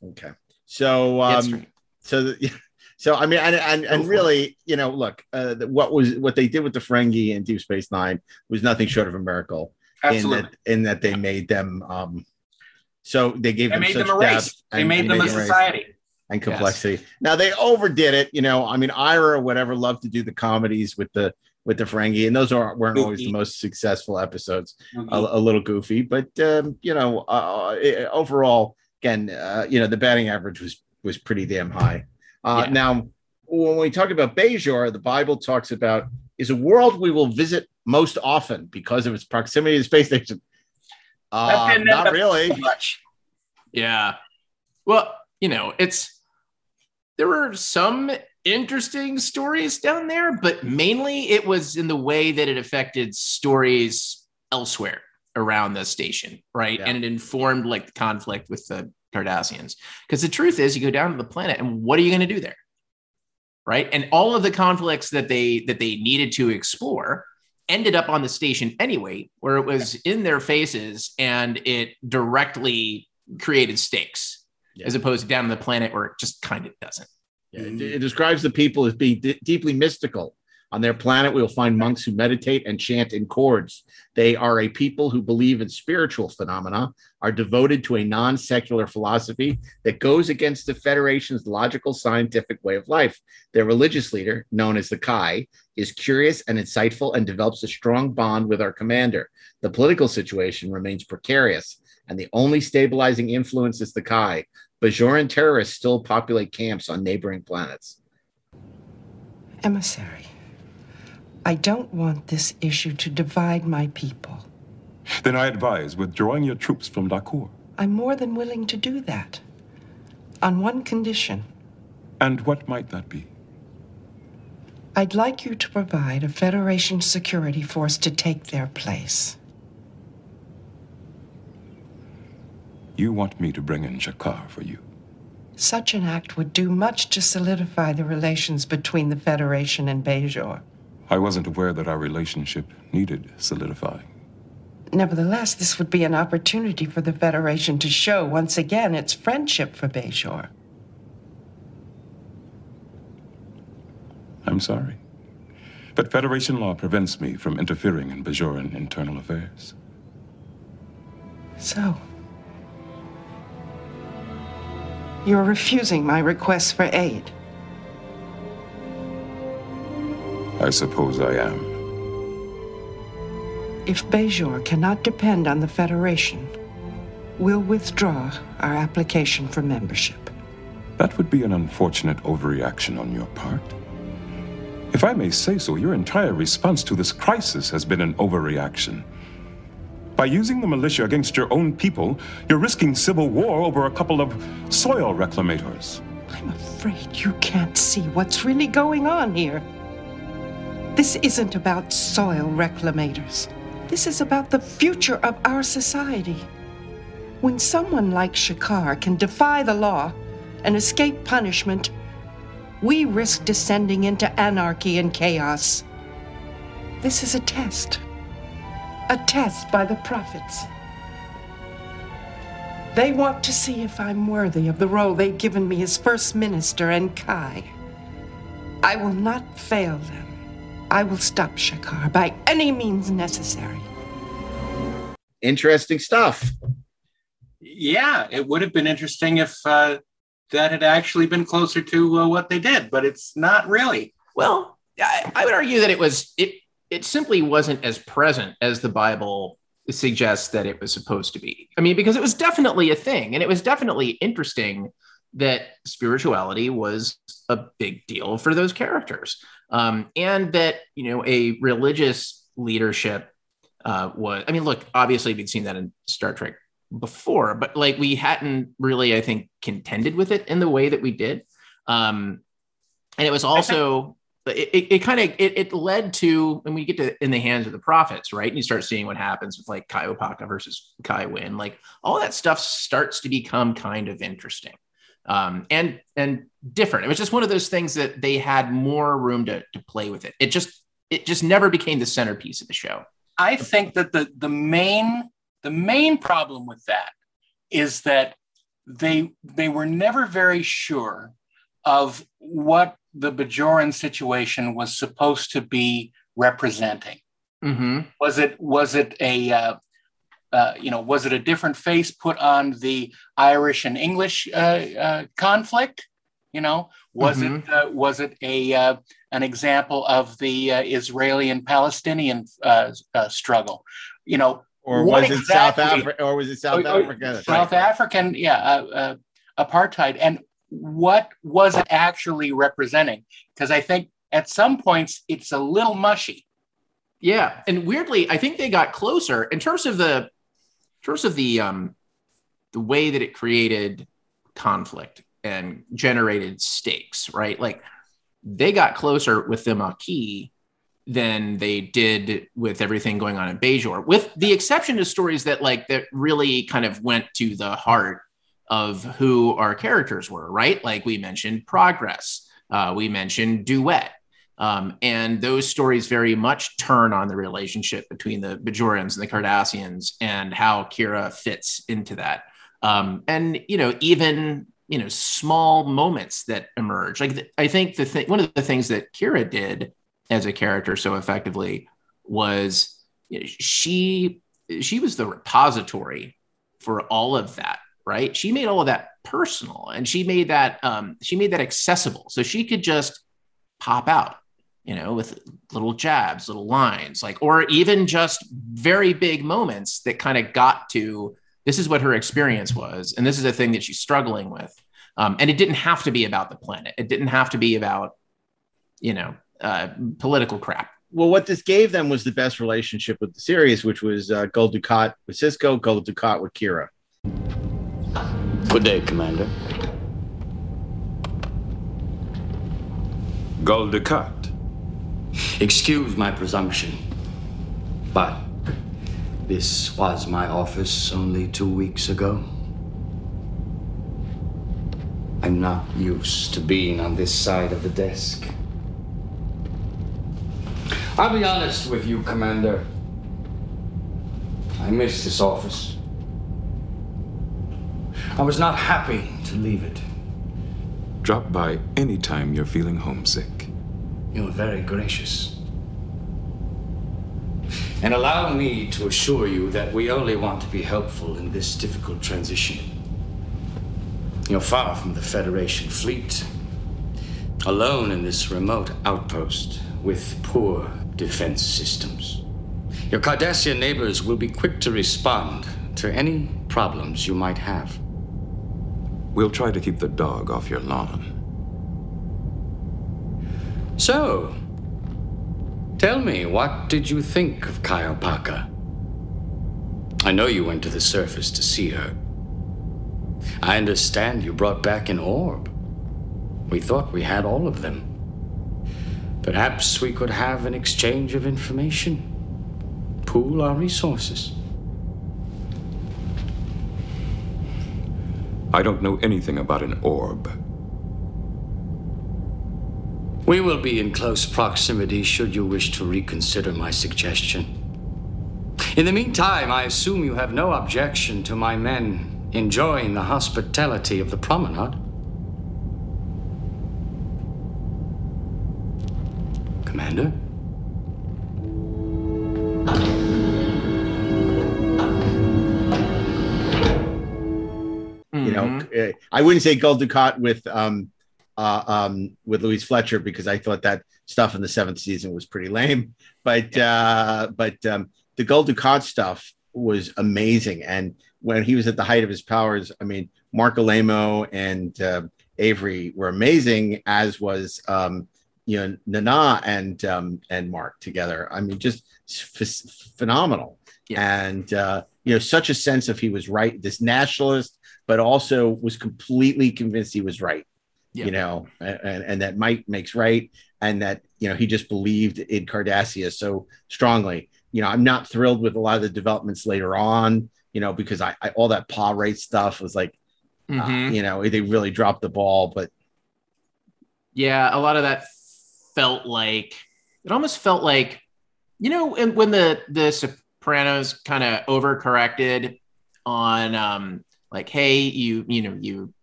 [SPEAKER 2] Okay. So, um, so, the, so I mean, and and, and really, you know, look, uh, what was what they did with the Ferengi in Deep Space Nine was nothing short of a miracle.
[SPEAKER 7] Absolutely.
[SPEAKER 2] In that, in that they made them, um, so they gave
[SPEAKER 7] They
[SPEAKER 2] them
[SPEAKER 7] made
[SPEAKER 2] such
[SPEAKER 7] them a race.
[SPEAKER 2] depth
[SPEAKER 7] They
[SPEAKER 2] and-
[SPEAKER 7] made
[SPEAKER 2] and
[SPEAKER 7] them a
[SPEAKER 2] race
[SPEAKER 7] society.
[SPEAKER 2] and complexity. Now they overdid it. You know, I mean, Ira or whatever loved to do the comedies with the with the Ferengi, and those are, weren't always the most successful episodes. A,
[SPEAKER 7] Goofy.
[SPEAKER 2] a little goofy, but um, you know, uh, uh, overall, again, uh, you know, the batting average was was pretty damn high. Uh,
[SPEAKER 6] Yeah.
[SPEAKER 2] Now, when we talk about Bajor, the Bible talks about is a world we will visit most often because of its proximity to the space station. Uh,
[SPEAKER 7] didn't end
[SPEAKER 2] not
[SPEAKER 7] up
[SPEAKER 2] really.
[SPEAKER 7] so much.
[SPEAKER 6] Yeah. Well, you know, it's there were some interesting stories down there, but mainly it was in the way that it affected stories elsewhere around the station, right?
[SPEAKER 2] Yeah.
[SPEAKER 6] And it informed like the conflict with the Cardassians. Because the truth is, you go down to the planet, and what are you going to do there? Right. And all of the conflicts that they that they needed to explore ended up on the station anyway, where it was in their faces and it directly created stakes,
[SPEAKER 2] Yeah.
[SPEAKER 6] as opposed to down on the planet where it just kind of doesn't.
[SPEAKER 2] Yeah, it, it describes the people as being d- deeply mystical. On their planet, we will find monks who meditate and chant in chords. They are a people who believe in spiritual phenomena, are devoted to a non secular philosophy that goes against the Federation's logical scientific way of life. Their religious leader, known as the Kai, is curious and insightful and develops a strong bond with our commander. The political situation remains precarious, and the only stabilizing influence is the Kai. Bajoran terrorists still populate camps on neighboring planets.
[SPEAKER 11] Emissary, I don't want this issue to divide my people.
[SPEAKER 9] Then I advise withdrawing your troops from Dahkur.
[SPEAKER 11] I'm more than willing to do that. On one condition
[SPEAKER 9] And what might that be?
[SPEAKER 11] I'd like you to provide a Federation security force to take their place.
[SPEAKER 9] You want me to bring in Shakaar for you.
[SPEAKER 11] Such an act would do much to solidify the relations between the Federation and Bajor.
[SPEAKER 9] I wasn't aware that our relationship needed solidifying.
[SPEAKER 11] Nevertheless, this would be an opportunity for the Federation to show once again its friendship for Bajor.
[SPEAKER 9] I'm sorry. But Federation law prevents me from interfering in Bajoran internal affairs.
[SPEAKER 11] So, you're refusing my request for aid.
[SPEAKER 9] I suppose I am.
[SPEAKER 11] If Bajor cannot depend on the Federation, we'll withdraw our application for membership.
[SPEAKER 9] That would be an unfortunate overreaction on your part. If I may say so, your entire response to this crisis has been an overreaction. By using the militia against your own people, you're risking civil war over a couple of soil reclamators.
[SPEAKER 11] I'm afraid you can't see what's really going on here. This isn't about soil reclamators. This is about the future of our society. When someone like Shakaar can defy the law and escape punishment, we risk descending into anarchy and chaos. This is a test. A test by the prophets. They want to see if I'm worthy of the role they've given me as first minister and Kai. I will not fail them. I will stop Shakaar by any means necessary.
[SPEAKER 2] Interesting stuff.
[SPEAKER 7] Yeah, it would have been interesting if uh, that had actually been closer to uh, what they did, but it's not really.
[SPEAKER 6] Well, I, I would argue that it was it it simply wasn't as present as the Bible suggests that it was supposed to be. I mean, because it was definitely a thing, and it was definitely interesting that spirituality was a big deal for those characters, um, and that you know a religious leadership uh, was. I mean, look, obviously we'd seen that in Star Trek before, but like we hadn't really, I think, contended with it in the way that we did. Um, and it was also it, it, it kind of it, it, led to when we get to in the hands of the prophets, right? And you start seeing what happens with like Kai Opaka versus Kai Winn, like all that stuff starts to become kind of interesting. Um, and and different. It was just one of those things that they had more room to, to play with it. It just it just never became the centerpiece of the show.
[SPEAKER 7] I think that the the main the main problem with that is that they they were never very sure of what the Bajoran situation was supposed to be representing.
[SPEAKER 6] Mm-hmm.
[SPEAKER 7] Was it was it a uh, uh, you know was it a different face put on the Irish and English uh, uh conflict? You know, was mm-hmm. it uh, was it a uh, an example of the Israeli and Palestinian struggle? You know,
[SPEAKER 2] or was it South Africa? Or was it South oh, Africa?
[SPEAKER 7] South right. African, yeah, uh, uh, apartheid. And what was it actually representing? Because I think at some points it's a little mushy.
[SPEAKER 6] Yeah, and weirdly, I think they got closer in terms of the in terms of the um, the way that it created conflict and generated stakes. Right, like they got closer with the Maquis than they did with everything going on in Bajor, with the exception of stories that like that really kind of went to the heart of who our characters were, right? Like we mentioned Progress, uh, we mentioned Duet. Um, and those stories very much turn on the relationship between the Bajorans and the Cardassians and how Kira fits into that. Um, and, you know, even, you know, small moments that emerge. Like, I think the thing, one of the things that Kira did as a character so effectively was you know, she she was the repository for all of that right she made all of that personal and she made that um, she made that accessible so she could just pop out you know with little jabs little lines like or even just very big moments that kind of got to this is what her experience was and this is a thing that she's struggling with um, and it didn't have to be about the planet it didn't have to be about you know uh, political crap.
[SPEAKER 2] Well, what this gave them was the best relationship with the series, which was uh, Gul Dukat with Sisko, Gul Dukat with Kira.
[SPEAKER 12] Good day, Commander.
[SPEAKER 9] Gul Dukat.
[SPEAKER 12] Excuse my presumption, but this was my office only two weeks ago. I'm not used to being on this side of the desk. I'll be honest with you, Commander. I miss this office. I was not happy to leave it.
[SPEAKER 9] Drop by anytime you're feeling homesick.
[SPEAKER 12] You're very gracious. And allow me to assure you that we only want to be helpful in this difficult transition. You're far from the Federation fleet, alone in this remote outpost with poor defense systems. Your Cardassian neighbors will be quick to respond to any problems you might have.
[SPEAKER 9] We'll try to keep the dog off your lawn.
[SPEAKER 12] So, tell me, what did you think of Kai Opaka? I know you went to the surface to see her. I understand you brought back an orb. We thought we had all of them. Perhaps we could have an exchange of information, pool our resources.
[SPEAKER 9] I don't know anything about an orb.
[SPEAKER 12] We will be in close proximity should you wish to reconsider my suggestion. In the meantime, I assume you have no objection to my men enjoying the hospitality of the promenade. Commander?
[SPEAKER 2] You know,
[SPEAKER 6] Mm-hmm.
[SPEAKER 2] uh, I wouldn't say Gul Dukat with um, uh, um, with Louise Fletcher because I thought that stuff in the seventh season was pretty lame. But uh, but um, the Gul Dukat stuff was amazing, and when he was at the height of his powers, I mean, Marc Alaimo and uh, Avery were amazing, as was um, you know Nana and um, and Mark together. I mean, just ph- phenomenal, and uh, you know, such a sense of he was right. This nationalist, but also was completely convinced he was right.
[SPEAKER 6] Yeah.
[SPEAKER 2] You know, and, and that Mike makes right, and that you know he just believed in Cardassia so strongly. You know, I'm not thrilled with a lot of the developments later on. You know, because I, I all that Pah-wraith stuff was like, uh,
[SPEAKER 6] Mhm.
[SPEAKER 2] you know, they really dropped the ball. But
[SPEAKER 6] Yeah, a lot of that felt like it almost felt like you know and when the the Sopranos kind of overcorrected on um like hey you you know you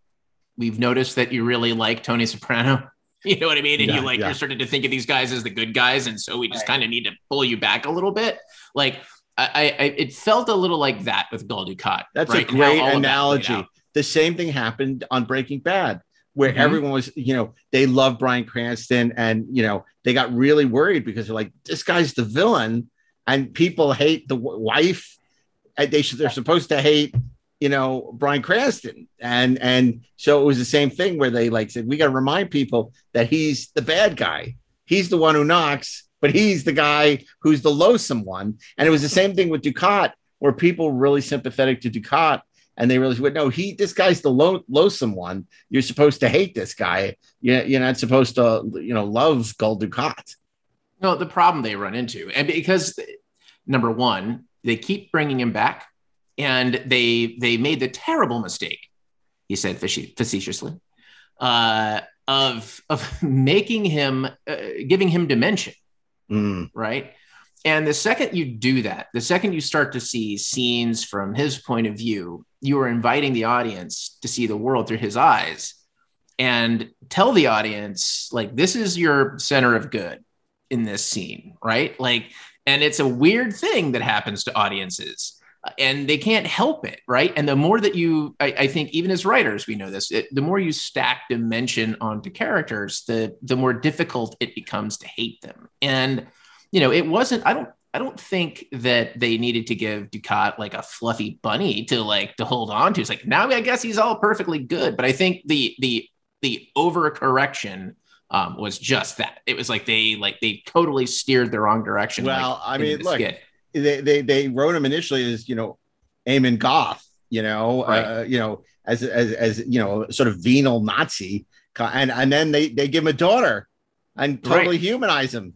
[SPEAKER 6] we've noticed that you really like Tony Soprano. You know what I mean? And
[SPEAKER 2] Yeah,
[SPEAKER 6] you like
[SPEAKER 2] yeah.
[SPEAKER 6] you're starting to think of these guys as the good guys, and so we just kind of need to pull you back a little bit. Like I, I, it felt a little like that with Gul Dukat.
[SPEAKER 2] That's
[SPEAKER 6] right?
[SPEAKER 2] a great
[SPEAKER 6] that
[SPEAKER 2] analogy. The same thing happened on Breaking Bad, where
[SPEAKER 6] Mhm.
[SPEAKER 2] everyone was, you know, they love Bryan Cranston, and you know, they got really worried because they're like, this guy's the villain, and people hate the w- wife. And they should, they're supposed to hate, you know, Bryan Cranston, and and so it was the same thing where they like said, we got to remind people that he's the bad guy. He's the one who knocks, but he's the guy who's the loathsome one. And it was the same thing with Dukat, where people were really sympathetic to Dukat, and they realized, well, no, he this guy's the low, loathsome one. You're supposed to hate this guy. You're, you're not supposed to, you know, love Gul Dukat.
[SPEAKER 6] No, the problem they run into, and because number one, they keep bringing him back, and they they made the terrible mistake, he said facetiously, uh, of of making him uh, giving him dimension,
[SPEAKER 2] Mm.
[SPEAKER 6] right? And the second you do that, the second you start to see scenes from his point of view, you are inviting the audience to see the world through his eyes and tell the audience, like, this is your center of good in this scene, right? Like, and it's a weird thing that happens to audiences and they can't help it, right? And the more that you, I, I think, even as writers, we know this, it, the more you stack dimension onto characters, the the more difficult it becomes to hate them. And you know, it wasn't. I don't. I don't think that they needed to give Dukat like a fluffy bunny to like to hold on to. It's like now I guess he's all perfectly good, but I think the the the overcorrection um, was just that. It was like they like they totally steered the wrong direction.
[SPEAKER 2] Well,
[SPEAKER 6] like,
[SPEAKER 2] I mean, look,
[SPEAKER 6] skit.
[SPEAKER 2] They, they they wrote him initially as you know, Amon Goeth, you know, uh, you know, as as as you know, sort of venal Nazi, and and then they they give him a daughter, and totally
[SPEAKER 6] Right.
[SPEAKER 2] humanize him,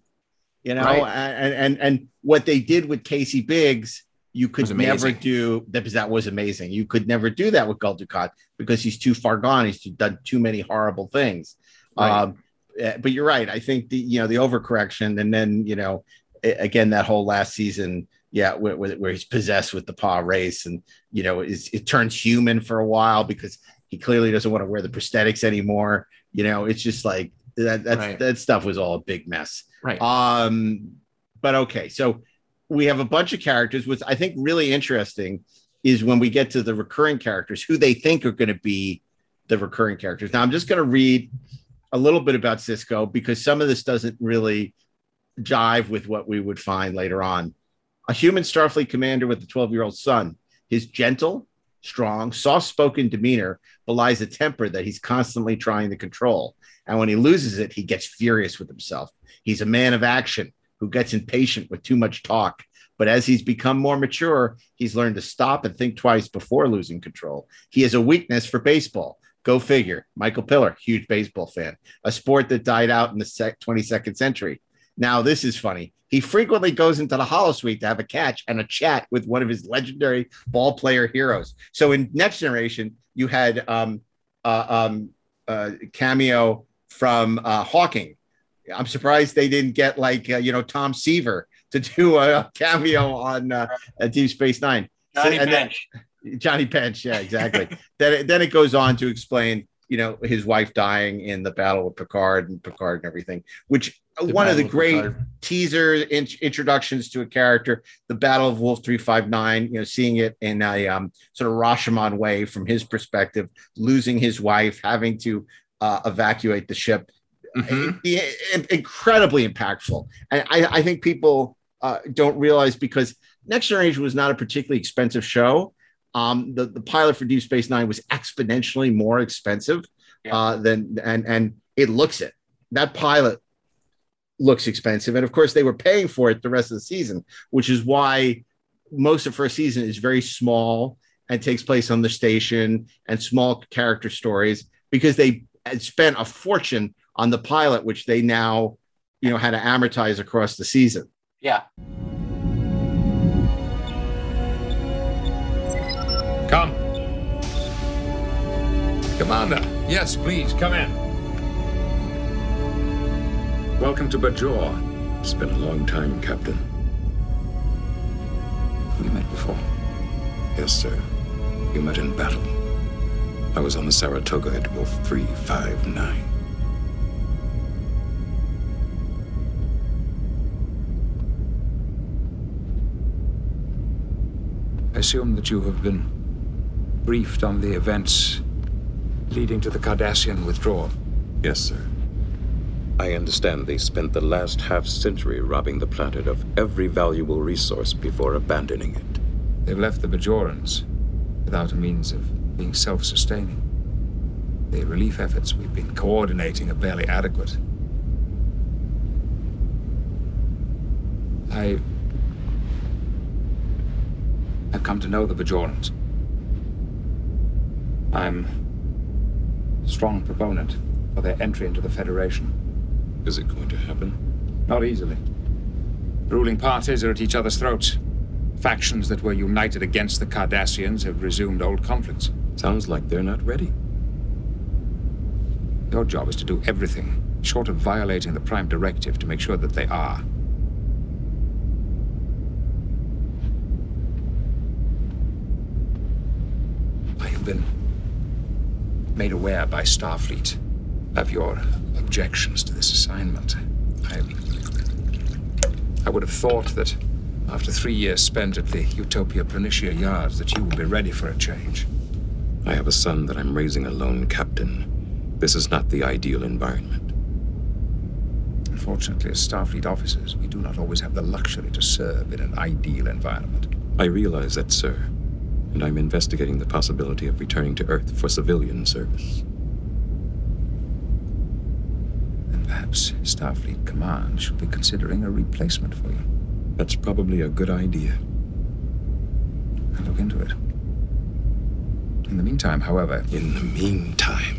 [SPEAKER 2] you know,
[SPEAKER 6] Right.
[SPEAKER 2] and and and what they did with Casey Biggs. You could never do that because that was amazing. You could never do that with Gul Dukat because he's too far gone. He's done too many horrible things.
[SPEAKER 6] Right.
[SPEAKER 2] Um, eh, but you're right. I think the you know the overcorrection, and then you know again that whole last season, yeah, where, where, he's possessed with the Pah-wraith, and you know it turns human for a while because he clearly doesn't want to wear the prosthetics anymore. You know, it's just like that. That's,
[SPEAKER 6] Right.
[SPEAKER 2] That stuff was all a big mess.
[SPEAKER 6] Right.
[SPEAKER 2] Um, but okay, so we have a bunch of characters. What's I think really interesting is when we get to the recurring characters, who they think are going to be the recurring characters. Now, I'm just going to read a little bit about Sisko because some of this doesn't really jive with what we would find later on. A human Starfleet commander with a 12 year old son. His gentle, strong, soft spoken demeanor belies a temper that he's constantly trying to control. And when he loses it, he gets furious with himself. He's a man of action who gets impatient with too much talk. But as he's become more mature, he's learned to stop and think twice before losing control. He has a weakness for baseball. Go figure. Michael Piller, huge baseball fan, a sport that died out in the 22nd century. Now, this is funny. He frequently goes into the holosuite to have a catch and a chat with one of his legendary ball player heroes. So in Next Generation, you had um, uh, um, uh, cameo from uh, Hawking. I'm surprised they didn't get like uh, you know Tom Seaver to do a cameo on uh, Deep Space Nine.
[SPEAKER 7] Johnny
[SPEAKER 2] then-
[SPEAKER 7] Bench.
[SPEAKER 2] Johnny Bench, yeah, exactly. then it, then it goes on to explain, you know, his wife dying in the battle with Picard and Picard and everything, which uh,
[SPEAKER 6] The
[SPEAKER 2] one of the great
[SPEAKER 6] Picard.
[SPEAKER 2] teaser in- introductions to a character, the Battle of Wolf 359, you know, seeing it in a um, sort of Rashomon way from his perspective, losing his wife, having to uh, evacuate the ship.
[SPEAKER 6] Mm-hmm.
[SPEAKER 2] I- I- incredibly impactful. And I, I think people uh, don't realize because Next Generation was not a particularly expensive show. Um, the, the pilot for Deep Space Nine was exponentially more expensive uh, than and and it looks it. That pilot looks expensive, and of course they were paying for it the rest of the season, which is why most of first season is very small and takes place on the station and small character stories because they had spent a fortune on the pilot, which they now you know had to amortize across the season.
[SPEAKER 7] Yeah.
[SPEAKER 13] Come. Commander, yes, please, come in. Welcome to Bajor.
[SPEAKER 3] It's been a long time, Captain.
[SPEAKER 13] We met before.
[SPEAKER 3] Yes, sir. You met in battle. I was on the Saratoga at Wolf 359.
[SPEAKER 13] I assume that you have been briefed on the events leading to the Cardassian withdrawal.
[SPEAKER 3] Yes, sir. I understand they spent the last half century robbing the planet of every valuable resource before abandoning it.
[SPEAKER 13] They've left the Bajorans without a means of being self sustaining. The relief efforts we've been coordinating are barely adequate. I. I've come to know the Bajorans. I'm a strong proponent for their entry into the Federation.
[SPEAKER 3] Is it going to happen?
[SPEAKER 13] Not easily. The Ruling parties are at each other's throats. Factions that were united against the Cardassians have resumed old conflicts.
[SPEAKER 3] Sounds like they're not ready.
[SPEAKER 13] Your job is to do everything, short of violating the Prime Directive, to make sure that they are. I have been made aware by Starfleet of your objections to this assignment. I. I would have thought that after three years spent at the Utopia Planitia Yards that you would be ready for a change.
[SPEAKER 3] I have a son that I'm raising alone, Captain. This is not the ideal environment.
[SPEAKER 13] Unfortunately, as Starfleet officers, we do not always have the luxury to serve in an ideal environment.
[SPEAKER 3] I realize that, sir, and I'm investigating the possibility of returning to Earth for civilian service.
[SPEAKER 13] Then perhaps Starfleet Command should be considering a replacement for you.
[SPEAKER 3] That's probably a good idea.
[SPEAKER 13] I'll look into it. In the meantime, however.
[SPEAKER 3] In the meantime,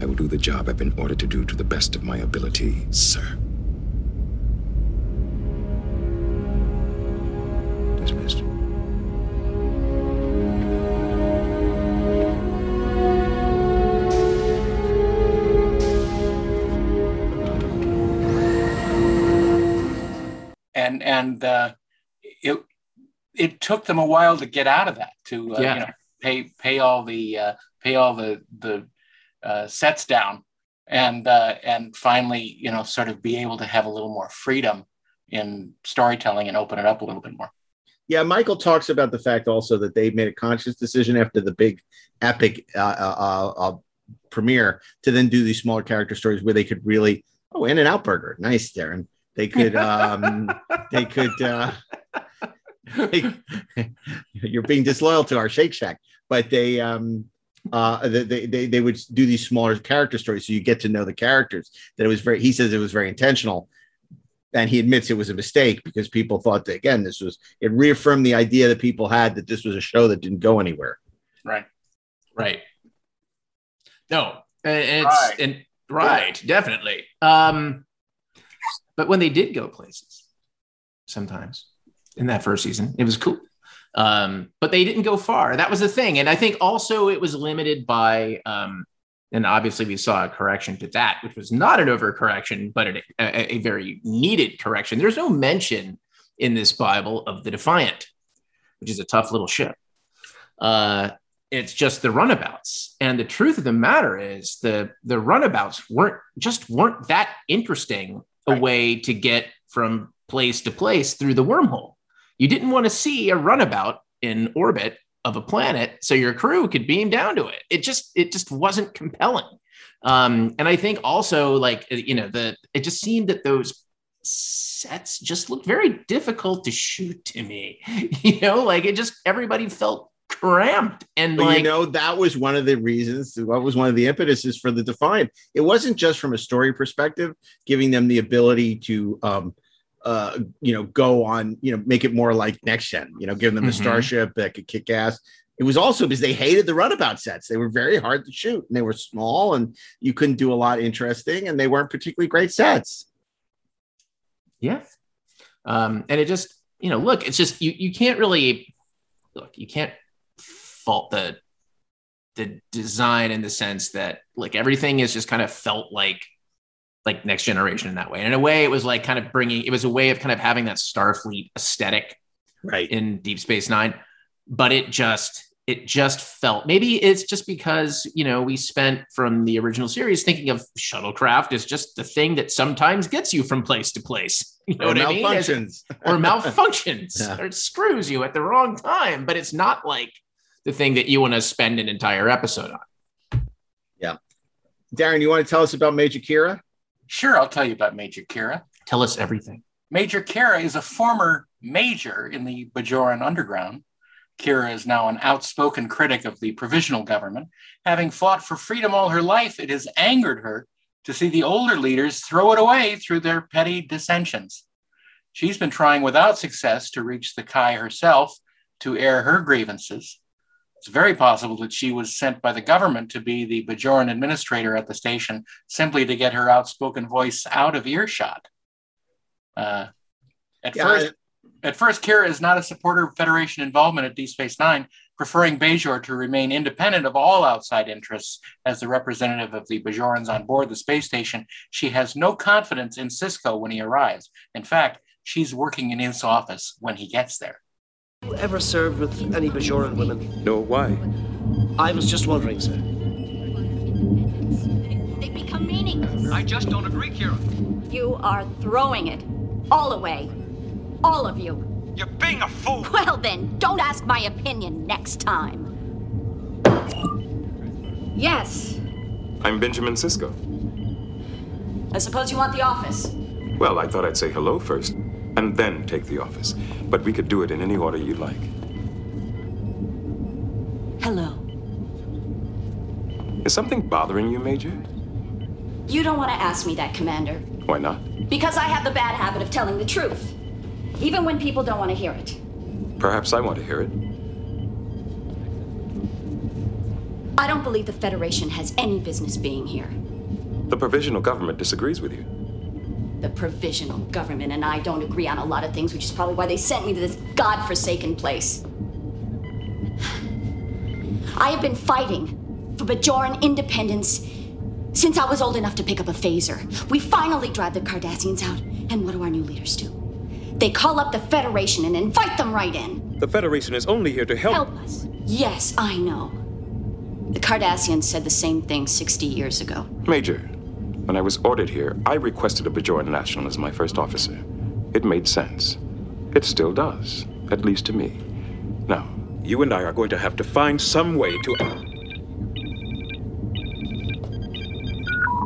[SPEAKER 3] I will do the job I've been ordered to do to the best of my ability, sir.
[SPEAKER 13] Dismissed.
[SPEAKER 7] And and uh, it it took them a while to get out of that to uh,
[SPEAKER 6] Yeah.
[SPEAKER 7] you know pay pay all the uh, pay all the the uh, sets down and uh, and finally you know sort of be able to have a little more freedom in storytelling and open it up a little bit more.
[SPEAKER 2] Yeah, Michael talks about the fact also that they made a conscious decision after the big epic uh, uh, uh, uh, premiere to then do these smaller character stories where they could really oh In-N-Out Burger, nice, Darren. They could um, they could uh, you're being disloyal to our Shake Shack. But they um uh they, they they would do these smaller character stories so you get to know the characters. That it was very he says it was very intentional. And he admits it was a mistake because people thought that again, this was it reaffirmed the idea that people had that this was a show that didn't go anywhere.
[SPEAKER 7] Right.
[SPEAKER 6] Right. No, it's
[SPEAKER 7] Right.
[SPEAKER 6] and right, definitely. Um, but when they did go places, sometimes in that first season, it was cool. Um, but they didn't go far. That was the thing, and I think also it was limited by. Um, and obviously, we saw a correction to that, which was not an overcorrection, but a, a, very needed correction. There's no mention in this Bible of the Defiant, which is a tough little ship. Uh, it's just the runabouts. And the truth of the matter is the the runabouts weren't just weren't that interesting a way to get from place to place through the wormhole. You didn't want to see a runabout in orbit of a planet so your crew could beam down to it. It just it just wasn't compelling. Um, and I think also like you know the it just seemed that those sets just looked very difficult to shoot to me. You know, like it just everybody felt cramped and
[SPEAKER 2] But
[SPEAKER 6] like
[SPEAKER 2] you know, that was one of the reasons, what was one of the impetuses for the Defiant. It wasn't just from a story perspective, giving them the ability to, um, uh, you know, go on, you know, make it more like next gen, you know, giving them a
[SPEAKER 6] Mhm.
[SPEAKER 2] starship that could kick ass. It was also because they hated the runabout sets. They were very hard to shoot and they were small and you couldn't do a lot interesting and they weren't particularly great sets.
[SPEAKER 6] Yeah. Um, and it just, you know, look, it's just you you can't really look, you can't fault the the design in the sense that like everything is just kind of felt like like next generation in that way. And in a way, it was like kind of bringing it was a way of kind of having that Starfleet aesthetic
[SPEAKER 2] right
[SPEAKER 6] in Deep Space Nine, but it just it just felt maybe it's just because you know we spent from the original series thinking of shuttlecraft as just the thing that sometimes gets you from place to place. You know
[SPEAKER 2] Or
[SPEAKER 6] what I mean? Or malfunctions,
[SPEAKER 2] Yeah.
[SPEAKER 6] or it screws you at the wrong time. But it's not like the thing that you want to spend an entire episode on.
[SPEAKER 2] Yeah. Darren, you want to tell us about Major Kira?
[SPEAKER 7] Sure, I'll tell you about Major Kira.
[SPEAKER 6] Tell us everything.
[SPEAKER 7] Major Kira is a former major in the Bajoran underground. Kira is now an outspoken critic of the provisional government. Having fought for freedom all her life, it has angered her to see the older leaders throw it away through their petty dissensions. She's been trying without success to reach the Kai herself to air her grievances. It's very possible that she was sent by the government to be the Bajoran administrator at the station simply to get her outspoken voice out of earshot. Uh, at
[SPEAKER 2] Yeah,
[SPEAKER 7] first, at first, Kira is not a supporter of Federation involvement at Deep Space Nine, preferring Bajor to remain independent of all outside interests as the representative of the Bajorans on board the space station. She has no confidence in Sisko when he arrives. In fact, she's working in his office when he gets there.
[SPEAKER 14] You ever served with any Bajoran women?
[SPEAKER 9] No, why?
[SPEAKER 14] I was just wondering, sir.
[SPEAKER 15] They become meaningless.
[SPEAKER 16] I just don't agree, Kira.
[SPEAKER 15] You are throwing it all away. All of you.
[SPEAKER 16] You're being a fool.
[SPEAKER 15] Well, then, don't ask my opinion next time. Yes.
[SPEAKER 9] I'm Benjamin Sisko.
[SPEAKER 15] I suppose you want the office.
[SPEAKER 9] Well, I thought I'd say hello first, and then take the office. But we could do it in any order you like.
[SPEAKER 15] Hello.
[SPEAKER 9] Is something bothering you, Major?
[SPEAKER 15] You don't want to ask me that, Commander.
[SPEAKER 9] Why not?
[SPEAKER 15] Because I have the bad habit of telling the truth. Even when people don't want to hear it.
[SPEAKER 9] Perhaps I want to hear it.
[SPEAKER 15] I don't believe the Federation has any business being here.
[SPEAKER 9] The provisional government disagrees with you.
[SPEAKER 15] The provisional government and I don't agree on a lot of things, which is probably why they sent me to this godforsaken place. I have been fighting for Bajoran independence since I was old enough to pick up a phaser. We finally drive the Cardassians out, and what do our new leaders do? They call up the Federation and invite them right in.
[SPEAKER 9] The Federation is only here to help.
[SPEAKER 15] Help us. Yes, I know. The Cardassians said the same thing 60 years ago.
[SPEAKER 9] Major, when I was ordered here, I requested a Bajoran national as my first officer. It made sense. It still does, at least to me. Now, you and I are going to have to find some way to.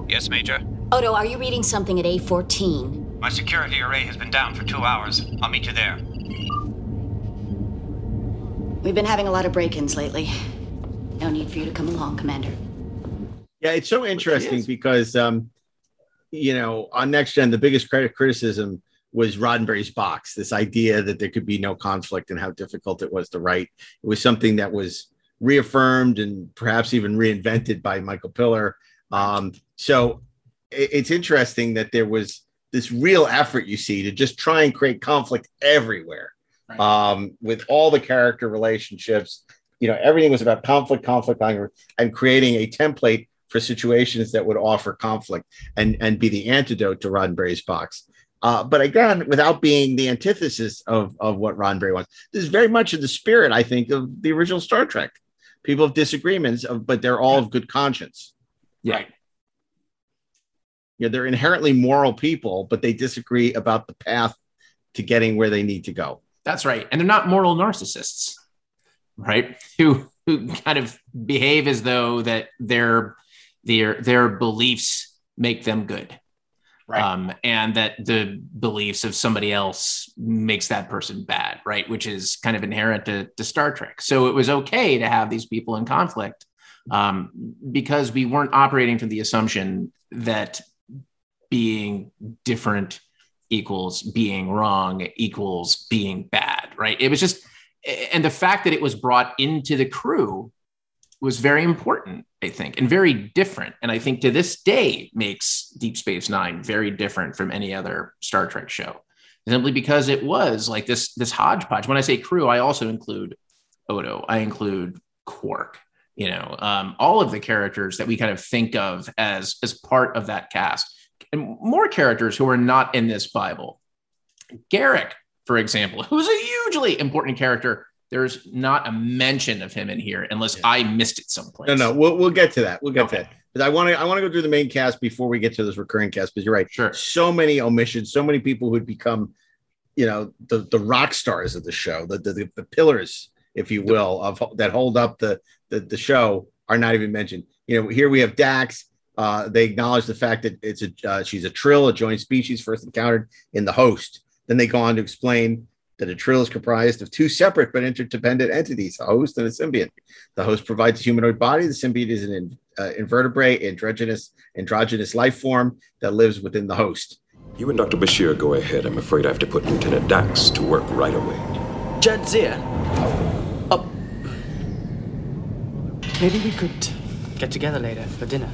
[SPEAKER 16] Yes, Major.
[SPEAKER 15] Odo, are you reading something at A14?
[SPEAKER 16] My security array has been down for two hours. I'll meet you there.
[SPEAKER 17] We've been having a lot of break ins lately. No need for you to come along, Commander.
[SPEAKER 2] Yeah, it's so interesting because, um, you know, on Next Gen, the biggest credit criticism was Roddenberry's box. This idea that there could be no conflict and how difficult it was to write. It was something that was reaffirmed and perhaps even reinvented by Michael Piller. Um, so it, it's interesting that there was this real effort you see to just try and create conflict everywhere um, with all the character relationships. You know, everything was about conflict, conflict, and creating a template for situations that would offer conflict and and be the antidote to Roddenberry's box. Uh, but again, without being the antithesis of, of what Roddenberry wants, this is very much in the spirit, I think, of the original Star Trek. People have disagreements, of, but they're all of good conscience.
[SPEAKER 6] Right.
[SPEAKER 2] Yeah, they're inherently moral people, but they disagree about the path to getting where they need to go.
[SPEAKER 6] That's right. And they're not moral narcissists, right? Who who kind of behave as though that their their their beliefs make them good. Right. Um, and that the beliefs of somebody else makes that person bad, right? Which is kind of inherent to, to Star Trek. So it was okay to have these people in conflict um, because we weren't operating from the assumption that being different equals being wrong equals being bad, right? It was just, and the fact that it was brought into the crew was very important, I think, and very different. And I think to this day makes Deep Space Nine very different from any other Star Trek show, simply because it was like this this hodgepodge. When I say crew, I also include Odo, I include Quark, you know, um, all of the characters that we kind of think of as as part of that cast, and more characters who are not in this Bible. Garak, for example, who's a hugely important character there's not a mention of him in here unless yeah. I missed it someplace.
[SPEAKER 2] No, no, we'll, we'll get to that. We'll get okay. to that. But I want to I want to go through the main cast before we get to this recurring cast. Because you're right.
[SPEAKER 6] Sure.
[SPEAKER 2] So many omissions. So many people who'd become, you know, the the rock stars of the show, the the, the pillars, if you will, of that hold up the, the the show are not even mentioned. You know, here we have Dax. Uh, they acknowledge the fact that it's a uh, she's a trill, a joint species first encountered in the host. Then they go on to explain that a trill is comprised of two separate but interdependent entities, a host and a symbiont. The host provides a humanoid body. The symbiont is an uh, invertebrate, androgynous, androgynous life form that lives within the host.
[SPEAKER 3] You and Dr. Bashir go ahead. I'm afraid I have to put Lieutenant Dax to work right away.
[SPEAKER 14] Jadzia. Oh. Maybe we could get together later for dinner.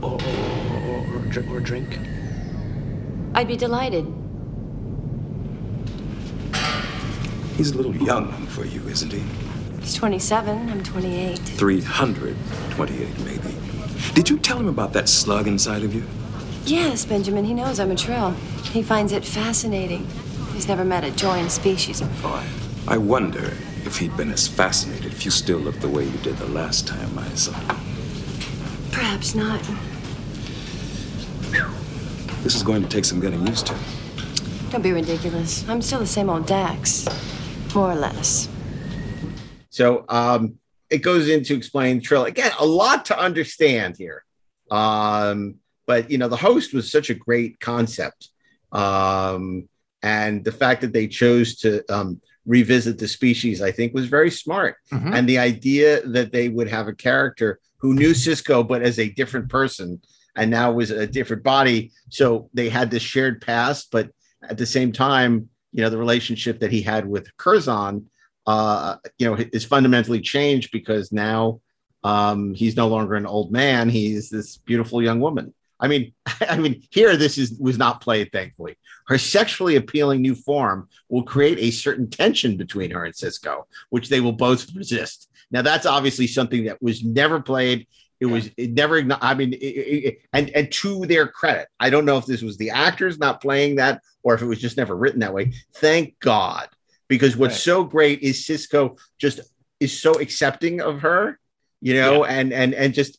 [SPEAKER 14] Or, or, or, or, or a drink.
[SPEAKER 17] I'd be delighted.
[SPEAKER 3] He's a little young for you, isn't he?
[SPEAKER 17] He's 27. I'm 28.
[SPEAKER 3] 328, maybe. Did you tell him about that slug inside of you?
[SPEAKER 17] Yes, Benjamin. He knows I'm a trill. He finds it fascinating. He's never met a joined species before.
[SPEAKER 3] I wonder if he'd been as fascinated if you still looked the way you did the last time I saw you.
[SPEAKER 17] Perhaps not.
[SPEAKER 3] This is going to take some getting used to.
[SPEAKER 17] Don't be ridiculous. I'm still the same old Dax more or less.
[SPEAKER 2] So um, it goes into explain Trill again. A lot to understand here, um, but you know the host was such a great concept, um, and the fact that they chose to um, revisit the species, I think, was very smart. Mm-hmm. And the idea that they would have a character who knew Sisko but as a different person, and now was a different body, so they had this shared past, but at the same time you know the relationship that he had with Curzon, uh, you know, is fundamentally changed because now um, he's no longer an old man; he's this beautiful young woman. I mean, I mean, here this is was not played. Thankfully, her sexually appealing new form will create a certain tension between her and Sisko, which they will both resist. Now, that's obviously something that was never played. It was it never. I mean, it, it, and and to their credit, I don't know if this was the actors not playing that or if it was just never written that way. Thank God, because what's right. so great is Sisko just is so accepting of her, you know, yeah. and and and just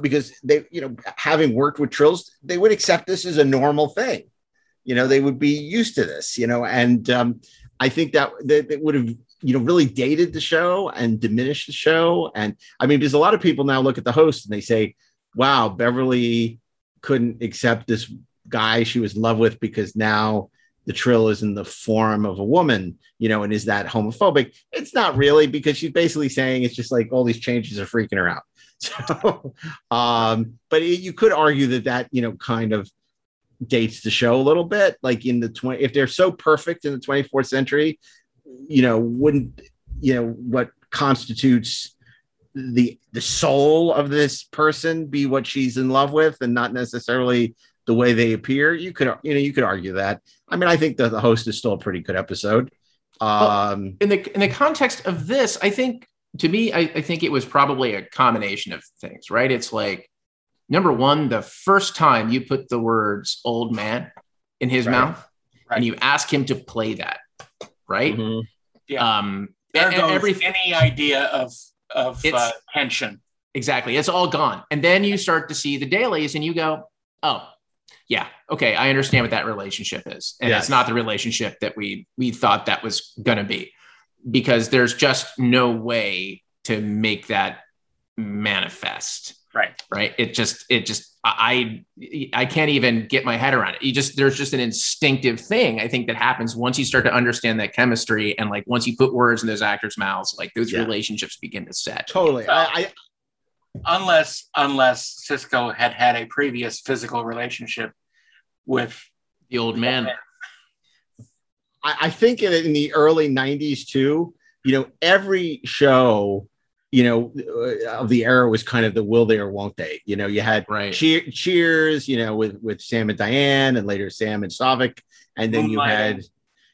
[SPEAKER 2] because they, you know, having worked with Trills, they would accept this as a normal thing. You know, they would be used to this, you know, and um, I think that that, that would have you know really dated the show and diminished the show and i mean because a lot of people now look at the host and they say wow beverly couldn't accept this guy she was in love with because now the trill is in the form of a woman, you know, and is that homophobic? It's not really because she's basically saying it's just like all these changes are freaking her out. So, um, but it, you could argue that that you know kind of dates the show a little bit. Like in the twenty, if they're so perfect in the twenty fourth century, you know, wouldn't you know what constitutes the the soul of this person be what she's in love with, and not necessarily the way they appear? You could you know you could argue that. I mean, I think that the host is still a pretty good episode. Um,
[SPEAKER 6] in the in the context of this, I think to me, I, I think it was probably a combination of things, right? It's like number one, the first time you put the words "old man" in his
[SPEAKER 7] Right.
[SPEAKER 6] mouth, and you ask him to play that, right?
[SPEAKER 7] Yeah.
[SPEAKER 6] Um,
[SPEAKER 7] There
[SPEAKER 6] and-
[SPEAKER 7] goes
[SPEAKER 6] and everything-
[SPEAKER 7] any idea of of
[SPEAKER 6] It's-
[SPEAKER 7] uh, tension.
[SPEAKER 6] Exactly. It's all gone. And then you start to see the dailies and you go, oh, yeah, okay, I understand what that relationship is. And
[SPEAKER 2] Yes.
[SPEAKER 6] it's not the relationship that we we thought that was gonna be. Because there's just no way to make that manifest.
[SPEAKER 7] Right.
[SPEAKER 6] Right. It just it just I I I can't even get my head around it. You just there's just an instinctive thing I think that happens once you start to understand that chemistry and like once you put words in those actors' mouths, like those
[SPEAKER 2] Yeah.
[SPEAKER 6] relationships begin to set.
[SPEAKER 2] totally. I, I
[SPEAKER 7] Unless unless Sisko had had a previous physical relationship with
[SPEAKER 6] the old man.
[SPEAKER 2] I, I think in, in the early 90s too, you know, every show, you know, uh, of the era was kind of the will they or won't they. You know, you had
[SPEAKER 6] right.
[SPEAKER 2] cheer, Cheers, you know, with with Sam and Diane, and later Sam and Saavik, and then you had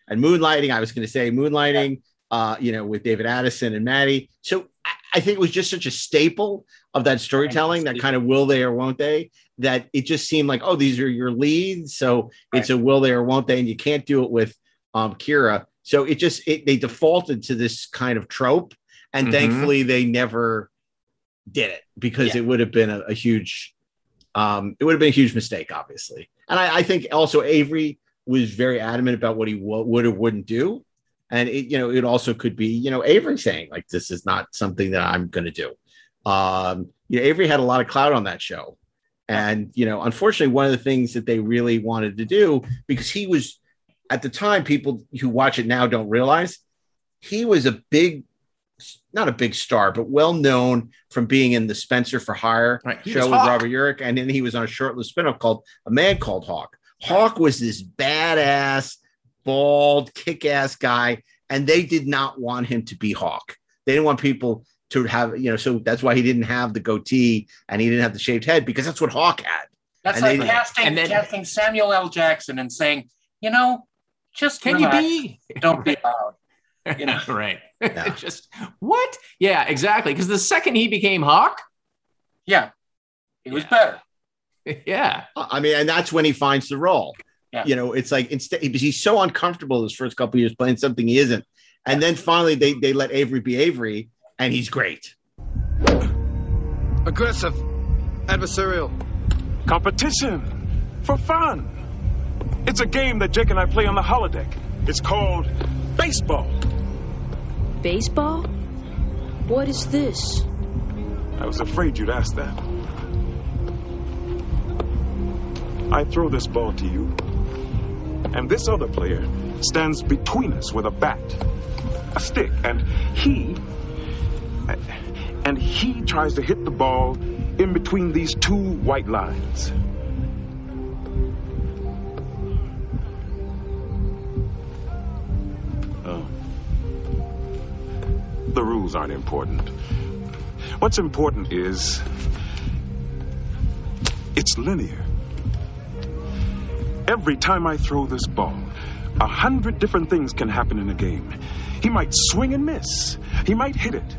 [SPEAKER 2] and Moonlighting. I was going to say Moonlighting, uh, you know, with David Addison and Maddie. So I, think it was just such a staple of that storytelling, that kind of will they or won't they, that it just seemed like, oh, these are your leads, so it's a will they or won't they, and you can't do it with um Kira. So it just it, they defaulted to this kind of trope, and
[SPEAKER 6] Mhm.
[SPEAKER 2] thankfully they never did it because it would have been a, a huge um it would have been a huge mistake obviously. And i, I think also avery was very adamant about what he w- would or wouldn't do and it you know it also could be you know avery saying like this is not something that i'm going to do um you know avery had a lot of clout on that show and you know unfortunately one of the things that they really wanted to do because he was at the time people who watch it now don't realize he was a big not a big star, but well known from being in the Spenser for Hire
[SPEAKER 6] he
[SPEAKER 2] show with
[SPEAKER 6] Hawk.
[SPEAKER 2] Robert Urich, and then he was on a short-lived spin-off called A Man Called Hawk. Hawk was this badass, bald, kick-ass guy, and they did not want him to be Hawk. They didn't want people to have, you know, so that's why he didn't have the goatee and he didn't have the shaved head because that's what Hawk had.
[SPEAKER 7] That's
[SPEAKER 2] And
[SPEAKER 7] like
[SPEAKER 2] they-
[SPEAKER 7] casting
[SPEAKER 6] and then-
[SPEAKER 7] casting Samuel L. Jackson and saying, you know, just
[SPEAKER 6] Can you be?
[SPEAKER 7] Don't be loud. You know,
[SPEAKER 6] right. just what? Yeah, exactly. Because the second he became Hawk,
[SPEAKER 7] yeah, he was better.
[SPEAKER 6] yeah.
[SPEAKER 2] I mean, and that's when he finds the role.
[SPEAKER 7] Yeah.
[SPEAKER 2] You know, it's like instead because he's so uncomfortable his first couple years playing something he isn't, and then finally they they let Avery be Avery, and he's great.
[SPEAKER 18] Aggressive. Adversarial.
[SPEAKER 9] Competition for fun. It's a game that Jake and I play on the holodeck. It's called baseball.
[SPEAKER 19] Baseball? What is this?
[SPEAKER 9] I was afraid you'd ask that. I throw this ball to you, and this other player stands between us with a bat, a stick, and he. And he tries to hit the ball in between these two white lines. Oh. The rules aren't important. What's important is it's linear. Every time I throw this ball, a hundred different things can happen in a game. He might swing and miss. He might hit it.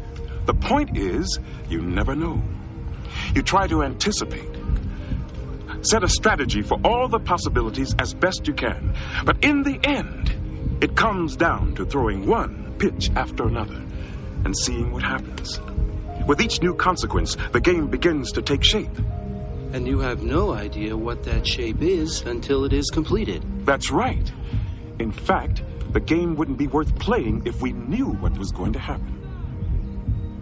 [SPEAKER 9] The point is, you never know. You try to anticipate. Set a strategy for all the possibilities as best you can. But in the end, it comes down to throwing one pitch after another and seeing what happens. With each new consequence, the game begins to take shape.
[SPEAKER 18] And you have no idea what that shape is until it is completed.
[SPEAKER 9] That's right. In fact, the game wouldn't be worth playing if we knew what was going to happen.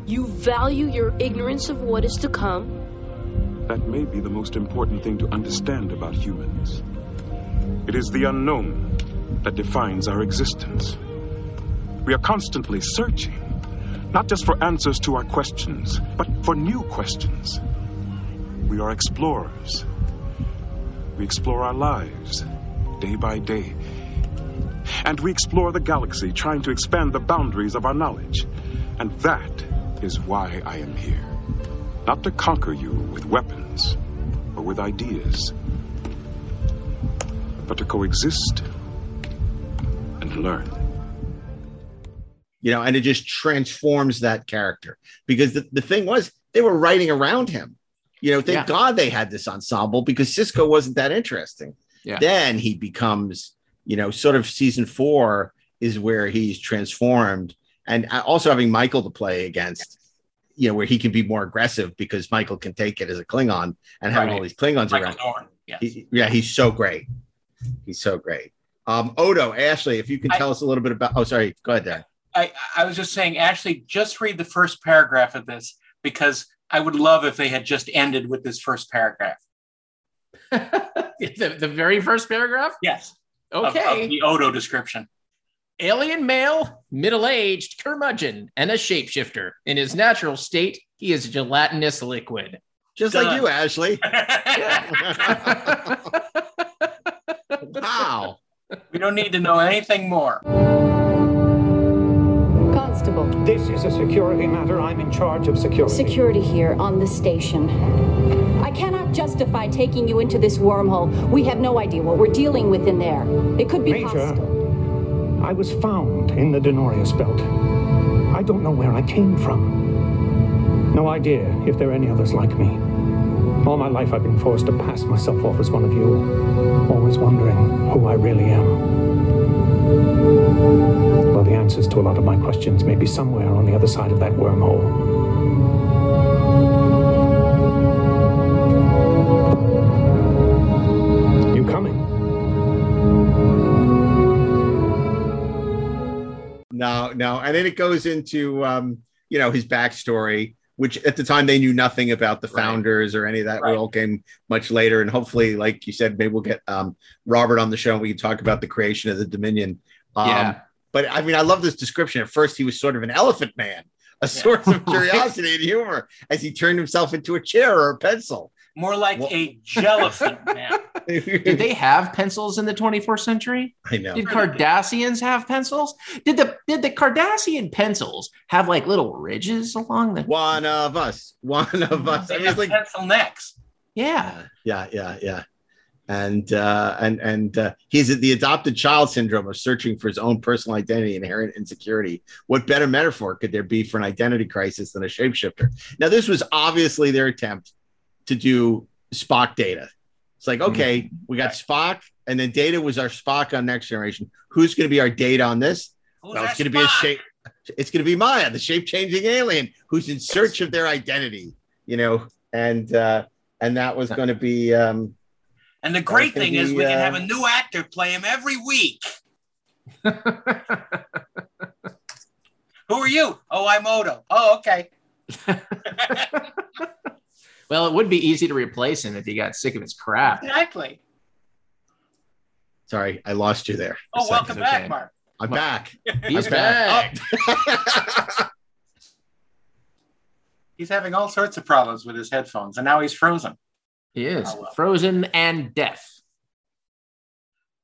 [SPEAKER 19] You value your ignorance of what is to come?
[SPEAKER 9] That may be the most important thing to understand about humans. It is the unknown that defines our existence. We are constantly searching, not just for answers to our questions, but for new questions. We are explorers. We explore our lives day by day. And we explore the galaxy, trying to expand the boundaries of our knowledge. And that is why I am here. Not to conquer you with weapons or with ideas, but to coexist and learn.
[SPEAKER 2] You know, and it just transforms that character because the, the thing was they were writing around him. You know, thank
[SPEAKER 6] Yeah.
[SPEAKER 2] God they had this ensemble because Sisko wasn't that interesting.
[SPEAKER 6] Yeah.
[SPEAKER 2] Then he becomes, you know, sort of season four is where he's transformed, and also having Michael to play against, you know, where he can be more aggressive because Michael can take it as a Klingon and having all these Klingons
[SPEAKER 7] Michael
[SPEAKER 2] around.
[SPEAKER 7] Yes.
[SPEAKER 2] He- yeah, he's so great. He's so great. Um, Odo, Ashley, if you can
[SPEAKER 7] I-
[SPEAKER 2] tell us a little bit about. Oh, sorry. Go ahead, Dan.
[SPEAKER 7] I, I was just saying, Ashley, just read the first paragraph of this because I would love if they had just ended with this first paragraph.
[SPEAKER 6] the, the very first paragraph?
[SPEAKER 7] Yes.
[SPEAKER 6] Okay.
[SPEAKER 7] Of, the Odo description.
[SPEAKER 6] Alien male, middle aged, curmudgeon, and a shapeshifter. In his natural state, he is a gelatinous liquid.
[SPEAKER 2] Just
[SPEAKER 7] Done.
[SPEAKER 2] like you, Ashley. wow.
[SPEAKER 7] We don't need to know anything more.
[SPEAKER 15] Constable.
[SPEAKER 10] This is a security matter. I'm in charge of security.
[SPEAKER 15] Security here on the station. I cannot justify taking you into this wormhole. We have no idea what we're dealing with in there. It could be
[SPEAKER 10] Major,
[SPEAKER 15] hostile.
[SPEAKER 10] I was found in the Denorios belt. I don't know where I came from. No idea if there are any others like me. All my life I've been forced to pass myself off as one of you, always wondering who I really am. Well, the answers to a lot of my questions may be somewhere on the other side of that wormhole. You coming?
[SPEAKER 2] No, no. And then it goes into um, you know, his backstory, which at the time they knew nothing about the founders or any of that.
[SPEAKER 7] Right.
[SPEAKER 2] We all came much later. And hopefully, like you said, maybe we'll get um Robert on the show and we can talk about the creation of the Dominion. Um,
[SPEAKER 6] Yeah.
[SPEAKER 2] but I mean, I love this description. At first, he was sort of an elephant man, a source of curiosity and humor as he turned himself into a chair or a pencil.
[SPEAKER 7] More like a jellyfin man.
[SPEAKER 6] Did they have pencils in the 24th century?
[SPEAKER 2] I know.
[SPEAKER 6] Did Cardassians have pencils? Did the did the Cardassian pencils have like little ridges along the
[SPEAKER 2] One of us. One of us. I mean,
[SPEAKER 7] have
[SPEAKER 2] like
[SPEAKER 7] pencil necks.
[SPEAKER 6] Yeah.
[SPEAKER 2] yeah, yeah, yeah. And uh, and and uh, he's at the adopted child syndrome of searching for his own personal identity, inherent insecurity. What better metaphor could there be for an identity crisis than a shapeshifter? Now, this was obviously their attempt to do Spock data. It's like, okay, we got Spock, and then Data was our Spock on Next Generation. Who's going to be our Data on this? well, it's going to be a shape. It's going to be Maya, the shape-changing alien, who's in search of their identity. You know, and uh, and that was going to be. Um,
[SPEAKER 7] And the great
[SPEAKER 2] gonna
[SPEAKER 7] thing is,
[SPEAKER 2] be,
[SPEAKER 7] we can
[SPEAKER 2] uh,
[SPEAKER 7] have a new actor play him every week. Who are you? Oh, I'm Odo. Oh, okay.
[SPEAKER 6] Well, it would be easy to replace him if he got sick of his crap.
[SPEAKER 7] Exactly.
[SPEAKER 2] Sorry, I lost you there.
[SPEAKER 7] Oh,
[SPEAKER 2] So-
[SPEAKER 7] welcome back,
[SPEAKER 6] okay.
[SPEAKER 7] Mark.
[SPEAKER 2] I'm back.
[SPEAKER 6] He's
[SPEAKER 2] I'm
[SPEAKER 6] back.
[SPEAKER 2] Oh.
[SPEAKER 7] He's having all sorts of problems with his headphones, and now he's frozen.
[SPEAKER 6] He is
[SPEAKER 7] Oh, well.
[SPEAKER 6] frozen and deaf.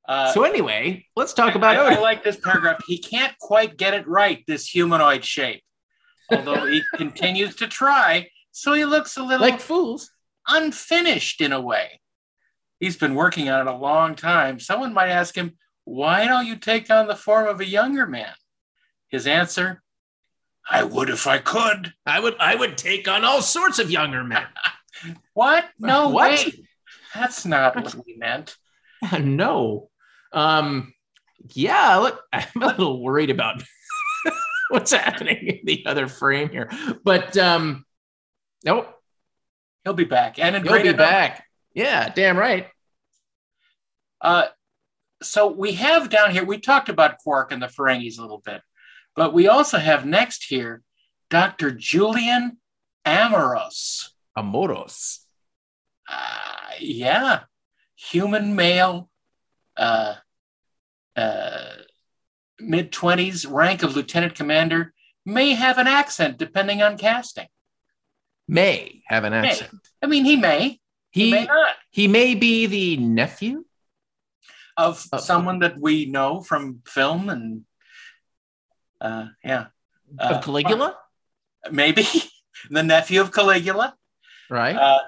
[SPEAKER 7] Uh,
[SPEAKER 6] so anyway, let's talk about
[SPEAKER 7] I, I
[SPEAKER 6] Odo.
[SPEAKER 7] like this paragraph. He can't quite get it right, this humanoid shape, although he continues to try. So he looks a little
[SPEAKER 6] like fools,
[SPEAKER 7] unfinished in a way. He's been working on it a long time. Someone might ask him, "Why don't you take on the form of a younger man?" His answer, "I would if I could."
[SPEAKER 6] I would I would take on all sorts of younger men.
[SPEAKER 7] What? No
[SPEAKER 6] What?
[SPEAKER 7] way. That's not what we meant.
[SPEAKER 6] no. Um yeah, look, I'm a little worried about what's happening in the other frame here. But um nope,
[SPEAKER 7] He'll be back, and
[SPEAKER 6] he'll be back. Yeah, damn right.
[SPEAKER 7] Uh, so we have down here, we talked about Quark and the Ferengis a little bit, but we also have next here Dr. Julian Amoros.
[SPEAKER 6] Amoros.
[SPEAKER 7] Uh, yeah, human male, uh, uh, mid 20s, rank of lieutenant commander, may have an accent depending on casting.
[SPEAKER 6] May have an
[SPEAKER 7] May.
[SPEAKER 6] accent.
[SPEAKER 7] I mean, he may.
[SPEAKER 6] He
[SPEAKER 7] may not.
[SPEAKER 6] He may be the nephew
[SPEAKER 7] of someone that we know from film and uh, yeah,
[SPEAKER 6] of Caligula,
[SPEAKER 7] maybe the nephew of Caligula.
[SPEAKER 6] right?
[SPEAKER 7] Uh,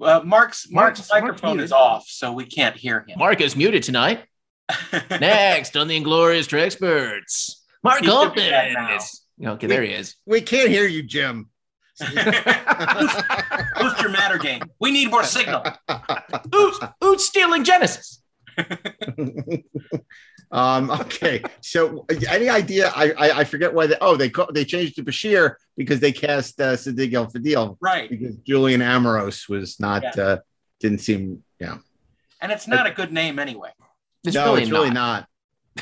[SPEAKER 7] uh, Mark's Mark's
[SPEAKER 6] Mark's- Mark's
[SPEAKER 7] microphone
[SPEAKER 6] muted.
[SPEAKER 7] is off, so we can't hear him.
[SPEAKER 6] Mark is muted tonight. Next on the Inglorious Treksperts, Mark
[SPEAKER 2] He should be back
[SPEAKER 6] Altman.
[SPEAKER 2] now.
[SPEAKER 6] is- Okay, there he is.
[SPEAKER 2] We can't hear you, Jim.
[SPEAKER 7] Boost your matter game. We need more signal.
[SPEAKER 6] Who's, who's stealing Genesis?
[SPEAKER 2] Um, okay, so any idea? I I, I forget why they oh they ca- they changed to Bashir because they cast uh, Siddig El Fadil
[SPEAKER 7] Right.
[SPEAKER 2] because Julian Amoros was not
[SPEAKER 7] Yeah.
[SPEAKER 2] uh, didn't seem yeah
[SPEAKER 7] And it's not a good name anyway.
[SPEAKER 2] no it's really not.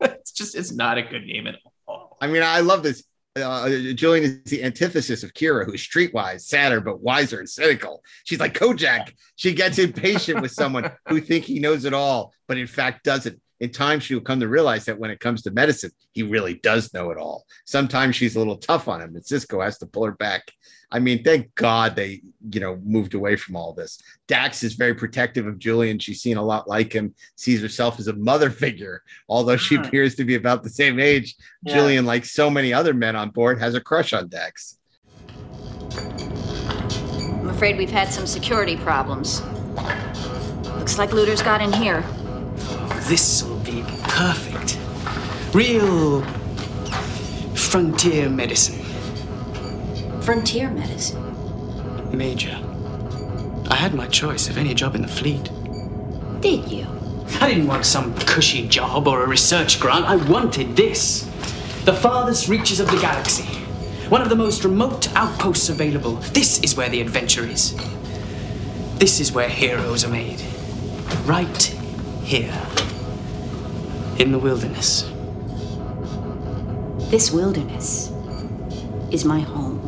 [SPEAKER 6] it's just it's not a good name at all.
[SPEAKER 2] I mean, I love this. Uh, Julian is the antithesis of Kira, who's streetwise, sadder, but wiser and cynical. She's like Kojak. She gets impatient with someone who think he knows it all, but in fact doesn't. In time, she will come to realize that when it comes to medicine, he really does know it all. Sometimes she's a little tough on him, and Sisko has to pull her back. I mean, thank God they, you know, moved away from all this. Dax is very protective of Julian. She's seen a lot like him, sees herself as a mother figure, although she
[SPEAKER 7] Hmm.
[SPEAKER 2] appears to be about the same age.
[SPEAKER 7] Yeah.
[SPEAKER 2] Julian, like so many other men on board, has a crush on Dax.
[SPEAKER 15] I'm afraid we've had some security problems. Looks like looters got in here.
[SPEAKER 14] This will be perfect. Real frontier medicine.
[SPEAKER 15] Frontier medicine.
[SPEAKER 14] Major. I had my choice of any job in the fleet.
[SPEAKER 15] Did you?
[SPEAKER 14] I didn't want some cushy job or a research grant. I wanted this. The farthest reaches of the galaxy. One of the most remote outposts available. This is where the adventure is. This is where heroes are made. Right here. In the wilderness.
[SPEAKER 15] This wilderness is my home.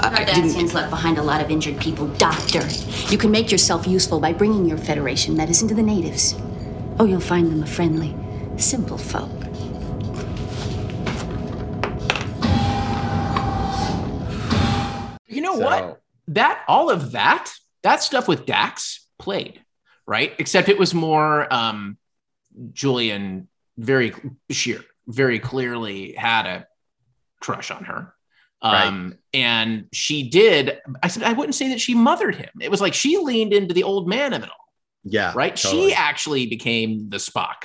[SPEAKER 15] Cardassians left behind a lot of injured people. Doctor, you can make yourself useful by bringing your Federation medicine to the natives. Oh, you'll find them a friendly, simple folk.
[SPEAKER 6] You know
[SPEAKER 2] So-
[SPEAKER 6] what? That all of that, that stuff with Dax played, right? Except it was more um Julian very sheer, very clearly had a crush on her. Um, and she did. I said I wouldn't say that she mothered him. It was like she leaned into the old man of it all,
[SPEAKER 2] Yeah,
[SPEAKER 6] right?
[SPEAKER 2] totally.
[SPEAKER 6] She actually became the Spock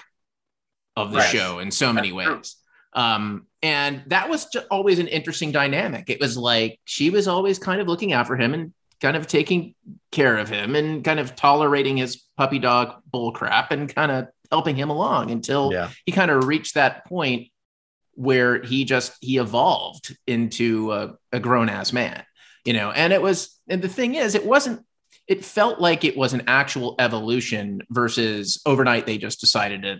[SPEAKER 6] of the
[SPEAKER 7] Right.
[SPEAKER 6] show in so many ways. Um, and that was just always an interesting dynamic. It was like she was always kind of looking out for him and kind of taking care of him and kind of tolerating his puppy dog bull crap and kind of helping him along until
[SPEAKER 2] Yeah.
[SPEAKER 6] he kind of reached that point where he just he evolved into a, a grown ass man, you know. And it was, and the thing is, it wasn't. It felt like it was an actual evolution versus overnight they just decided to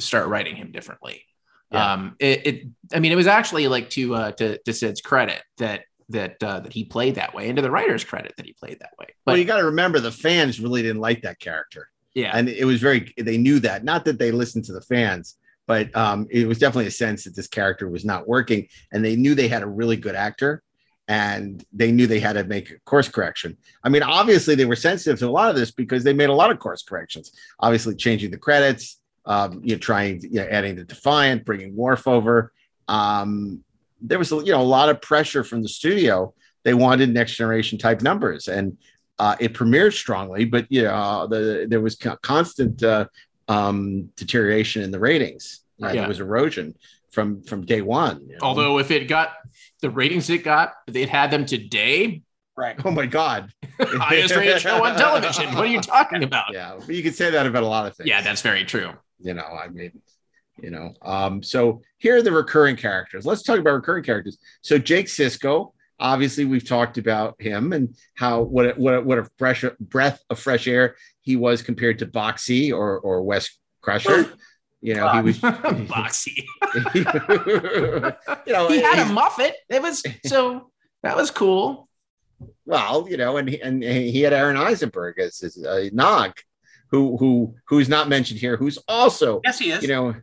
[SPEAKER 6] start writing him differently.
[SPEAKER 2] Yeah.
[SPEAKER 6] Um, it, it, I mean, it was actually like to uh, to to Sid's credit that that uh, that he played that way, and to the writer's credit that he played that way. But
[SPEAKER 2] well, you got to remember the fans really didn't like that character.
[SPEAKER 6] yeah,
[SPEAKER 2] and it was very they knew that not that they listened to the fans but um, it was definitely a sense that this character was not working and they knew they had a really good actor and they knew they had to make a course correction i mean obviously they were sensitive to a lot of this because they made a lot of course corrections obviously changing the credits um, you know trying you know adding the defiant bringing Worf over um, there was you know a lot of pressure from the studio they wanted next generation type numbers and uh, it premiered strongly, but you know, the, there was constant uh, um, deterioration in the ratings. Uh,
[SPEAKER 6] Yeah.
[SPEAKER 2] There was erosion from from day one. you know?
[SPEAKER 6] although if it got the ratings it got, if they'd had them today.
[SPEAKER 7] Right.
[SPEAKER 2] oh my god,
[SPEAKER 6] Highest rated show on television. What are you talking about?
[SPEAKER 2] Yeah, but you could say that about a lot of things.
[SPEAKER 6] Yeah, that's very true.
[SPEAKER 2] you know, I mean, you know. Um, so here are the recurring characters. Let's talk about recurring characters. So Jake Sisko, obviously, we've talked about him and how what a, what a, what a fresh breath of fresh air he was compared to Boxy or or Wes Crusher. You know, he was
[SPEAKER 6] Boxy.
[SPEAKER 2] you know,
[SPEAKER 6] he had a muffet. It was so that was cool.
[SPEAKER 2] well, you know, and he, and he had Aron Eisenberg as his uh, Nog. who who who's not mentioned here, who's also
[SPEAKER 7] Yes, he is.
[SPEAKER 2] You know,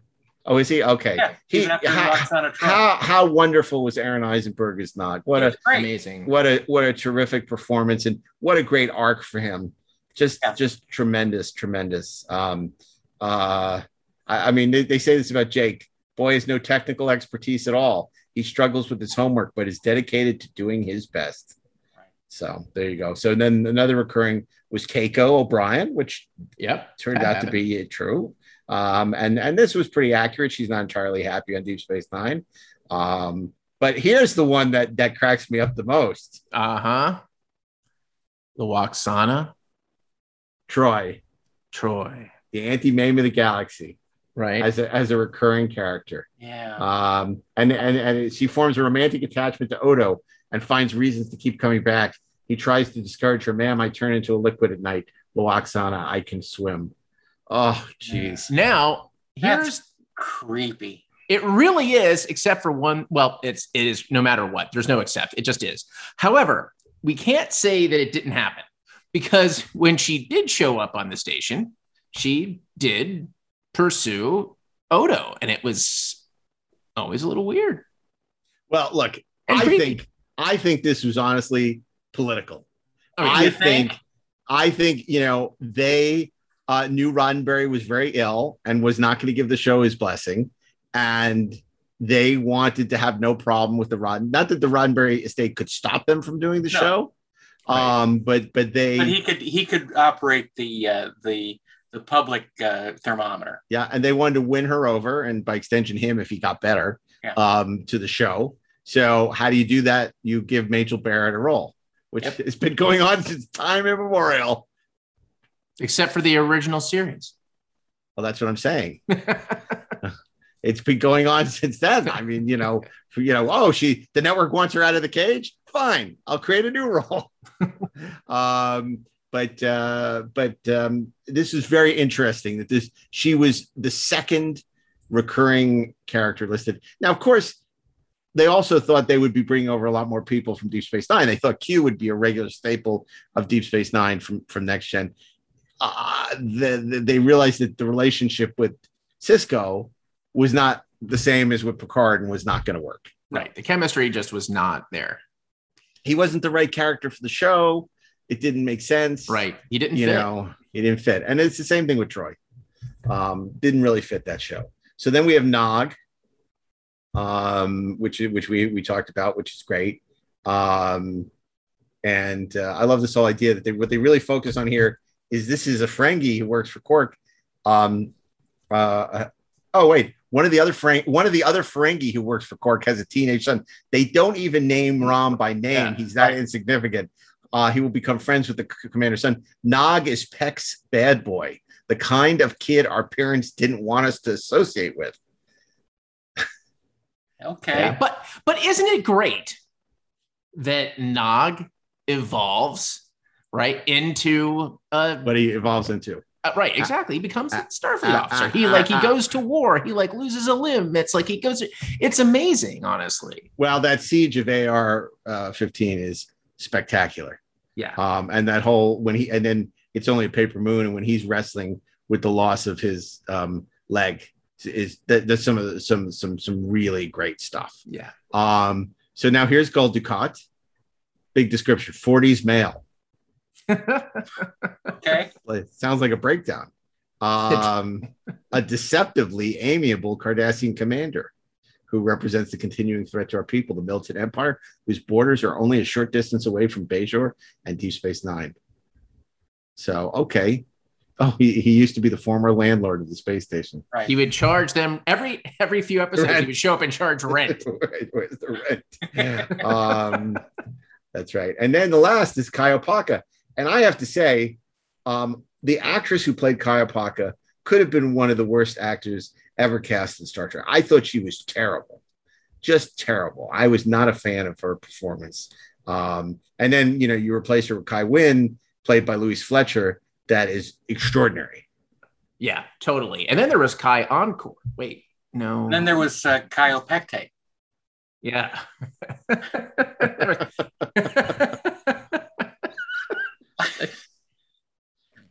[SPEAKER 2] oh, is he okay?
[SPEAKER 7] Yeah,
[SPEAKER 2] he, how, how how wonderful was Aron Eisenberg as Nog? What
[SPEAKER 7] He
[SPEAKER 2] a
[SPEAKER 7] great.
[SPEAKER 6] Amazing.
[SPEAKER 2] what a what a terrific performance and what a great arc for him. Just just tremendous, tremendous. Um, uh, I, I mean, they, they say this about Jake. Boy has no technical expertise at all. He struggles with his homework, but is dedicated to doing his best. So there you go. So then another recurring was Keiko O'Brien, which
[SPEAKER 6] yep
[SPEAKER 2] turned
[SPEAKER 6] that
[SPEAKER 2] out to
[SPEAKER 6] happened.
[SPEAKER 2] be true. Um, and and this was pretty accurate. She's not entirely happy on Deep Space Nine. Um, but here's the one that that cracks me up the most.
[SPEAKER 6] Uh huh. The Lwaxana.
[SPEAKER 2] Troi,
[SPEAKER 6] Troi,
[SPEAKER 2] the Auntie Mame of the galaxy,
[SPEAKER 6] right?
[SPEAKER 2] as a as a recurring character.
[SPEAKER 7] Yeah.
[SPEAKER 2] Um, and and and she forms a romantic attachment to Odo and finds reasons to keep coming back. He tries to discourage her. Ma'am, I turn into a liquid at night. Lwaxana, I can swim. Oh, jeez.
[SPEAKER 6] Now
[SPEAKER 7] That's
[SPEAKER 6] here's
[SPEAKER 7] creepy.
[SPEAKER 6] It really is, except for one. Well, it's it is no matter what. There's no except. It just is. However, we can't say that it didn't happen because when she did show up on the station, she did pursue Odo, and it was always a little weird.
[SPEAKER 2] Well, look,
[SPEAKER 6] And
[SPEAKER 2] I
[SPEAKER 6] creepy.
[SPEAKER 2] think I think this was honestly political.
[SPEAKER 6] Oh,
[SPEAKER 2] I
[SPEAKER 6] think?
[SPEAKER 2] think I think you know they uh, knew Roddenberry was very ill and was not going to give the show his blessing, and they wanted to have no problem with the Rodden. Not that the Roddenberry estate could stop them from doing the
[SPEAKER 7] No.
[SPEAKER 2] show, um, but but they
[SPEAKER 7] But he could he could operate the uh, the the public uh, thermometer.
[SPEAKER 2] Yeah, and they wanted to win her over, and by extension, him if he got better
[SPEAKER 7] Yeah.
[SPEAKER 2] um, to the show. So, how do you do that? You give Majel Barrett a role, which has been going on since time immemorial.
[SPEAKER 6] Except for the original series.
[SPEAKER 2] Well, that's what I'm saying. it's been going on since then. I mean, you know, you know, oh, she the network wants her out of the cage. Fine, I'll create a new role. um, but uh, but um, this is very interesting that this she was the second recurring character listed. Now, of course, they also thought they would be bringing over a lot more people from Deep Space Nine. They thought Q would be a regular staple of Deep Space Nine from from Next Gen. Uh, the, the, they realized that the relationship with Sisko was not the same as with Picard and was not going to work.
[SPEAKER 6] Right. The chemistry just was not there.
[SPEAKER 2] He wasn't the right character for the show. It didn't make sense.
[SPEAKER 6] Right. He didn't
[SPEAKER 2] you
[SPEAKER 6] fit.
[SPEAKER 2] know, he didn't fit. And it's the same thing with Troi. Um, didn't really fit that show. So then we have Nog, um, which which we we talked about, which is great. Um, and uh, I love this whole idea that they what they really focus on here is this is a Ferengi who works for Quark. Um, uh, uh, oh wait, one of the other Ferengi, one of the other Ferengi who works for Quark has a teenage son. They don't even name Rom by name. He's that insignificant. Uh, he will become friends with the c- commander's son. Nog is Peck's bad boy, the kind of kid our parents didn't want us to associate with.
[SPEAKER 7] Okay.
[SPEAKER 6] Yeah, but but isn't it great that Nog evolves right into uh,
[SPEAKER 2] What he evolves into.
[SPEAKER 6] uh, right exactly he becomes a Starfleet
[SPEAKER 2] uh,
[SPEAKER 6] officer.
[SPEAKER 2] uh,
[SPEAKER 6] He
[SPEAKER 2] uh,
[SPEAKER 6] like he
[SPEAKER 2] uh.
[SPEAKER 6] goes to war. He like loses a limb. It's like he goes. It's amazing, honestly.
[SPEAKER 2] Well, that siege of AR uh, 15 is spectacular.
[SPEAKER 6] Yeah.
[SPEAKER 2] Um, and that whole when he and then it's only a paper moon, and when he's wrestling with the loss of his um, leg, is that that's some of the, some some some really great stuff.
[SPEAKER 6] Yeah.
[SPEAKER 2] Um, so now here's Gul Dukat. Big description: 40s male.
[SPEAKER 7] Okay.
[SPEAKER 2] Like, sounds like a breakdown. Um, a deceptively amiable Cardassian commander who represents the continuing threat to our people, the militant empire, whose borders are only a short distance away from Bajor and Deep Space Nine. So, okay. Oh, he, he used to be the former landlord of the space station.
[SPEAKER 7] Right.
[SPEAKER 6] He would charge them every every few episodes.
[SPEAKER 2] Rent.
[SPEAKER 6] He would show up and charge rent.
[SPEAKER 2] right, where's the rent? um, that's right. And then the last is Kai Opaka. And I have to say, um, the actress who played Kai Opaka could have been one of the worst actors ever cast in Star Trek. I thought she was terrible, just terrible. I was not a fan of her performance. Um, and then, you know, you replace her with Kai Wynn, played by Louise Fletcher. That is extraordinary.
[SPEAKER 6] Yeah, totally. And then there was Kai Encore. Wait, no.
[SPEAKER 7] And then there was uh, Chiopectate.
[SPEAKER 6] Yeah.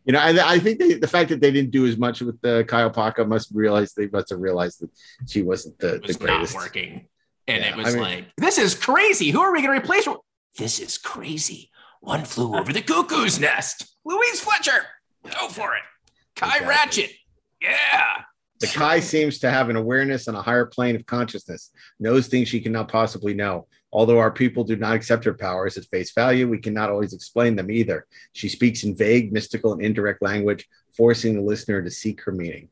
[SPEAKER 2] You know, and I think they, the fact that they didn't do as much with the Kai Opaka must realize they must have realized that she wasn't the,
[SPEAKER 6] was
[SPEAKER 2] the greatest.
[SPEAKER 6] not working. And
[SPEAKER 2] Yeah,
[SPEAKER 6] it was
[SPEAKER 2] I mean-
[SPEAKER 6] like, this is crazy. Who are we going to replace? her? This is crazy. One flew over the cuckoo's nest. Louise Fletcher. Go for it. Kai Ratchet. Yeah.
[SPEAKER 2] The Kai seems to have an awareness on a higher plane of consciousness, knows things she cannot possibly know. Although our people do not accept her powers at face value, we cannot always explain them either. She speaks in vague, mystical, and indirect language, forcing the listener to seek her meaning.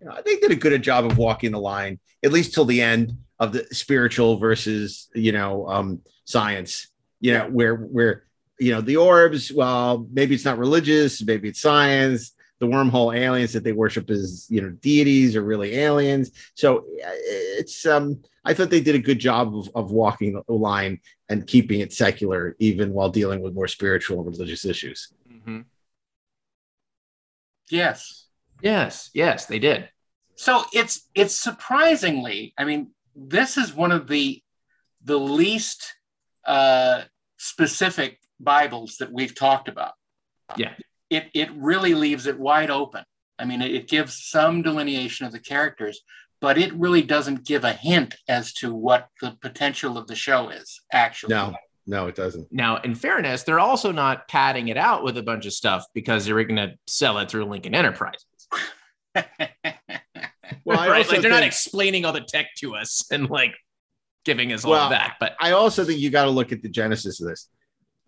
[SPEAKER 2] You know, they did a good job of walking the line, at least till the end of the spiritual versus, you know, um, science. You know, where where you know the orbs. Well, maybe it's not religious, maybe it's science the wormhole aliens that they worship as you know deities or really aliens so uh, it's um i thought they did a good job of, of walking the line and keeping it secular even while dealing with more spiritual and religious issues
[SPEAKER 7] Yes.
[SPEAKER 6] Yes. Yes, they did.
[SPEAKER 7] So it's it's surprisingly, I mean, this is one of the the least uh, specific Bibles that we've talked about.
[SPEAKER 6] Yeah.
[SPEAKER 7] It it really leaves it wide open. I mean, it, it gives some delineation of the characters, but it really doesn't give a hint as to what the potential of the show is. Actually,
[SPEAKER 2] no no it doesn't
[SPEAKER 6] Now, in fairness, they're also not padding it out with a bunch of stuff because they're going to sell it through Lincoln Enterprises.
[SPEAKER 2] Well, I
[SPEAKER 6] right?
[SPEAKER 2] also
[SPEAKER 6] Like they're not explaining all the tech to us and like giving us all that. But
[SPEAKER 2] i also think you got to look at the genesis of this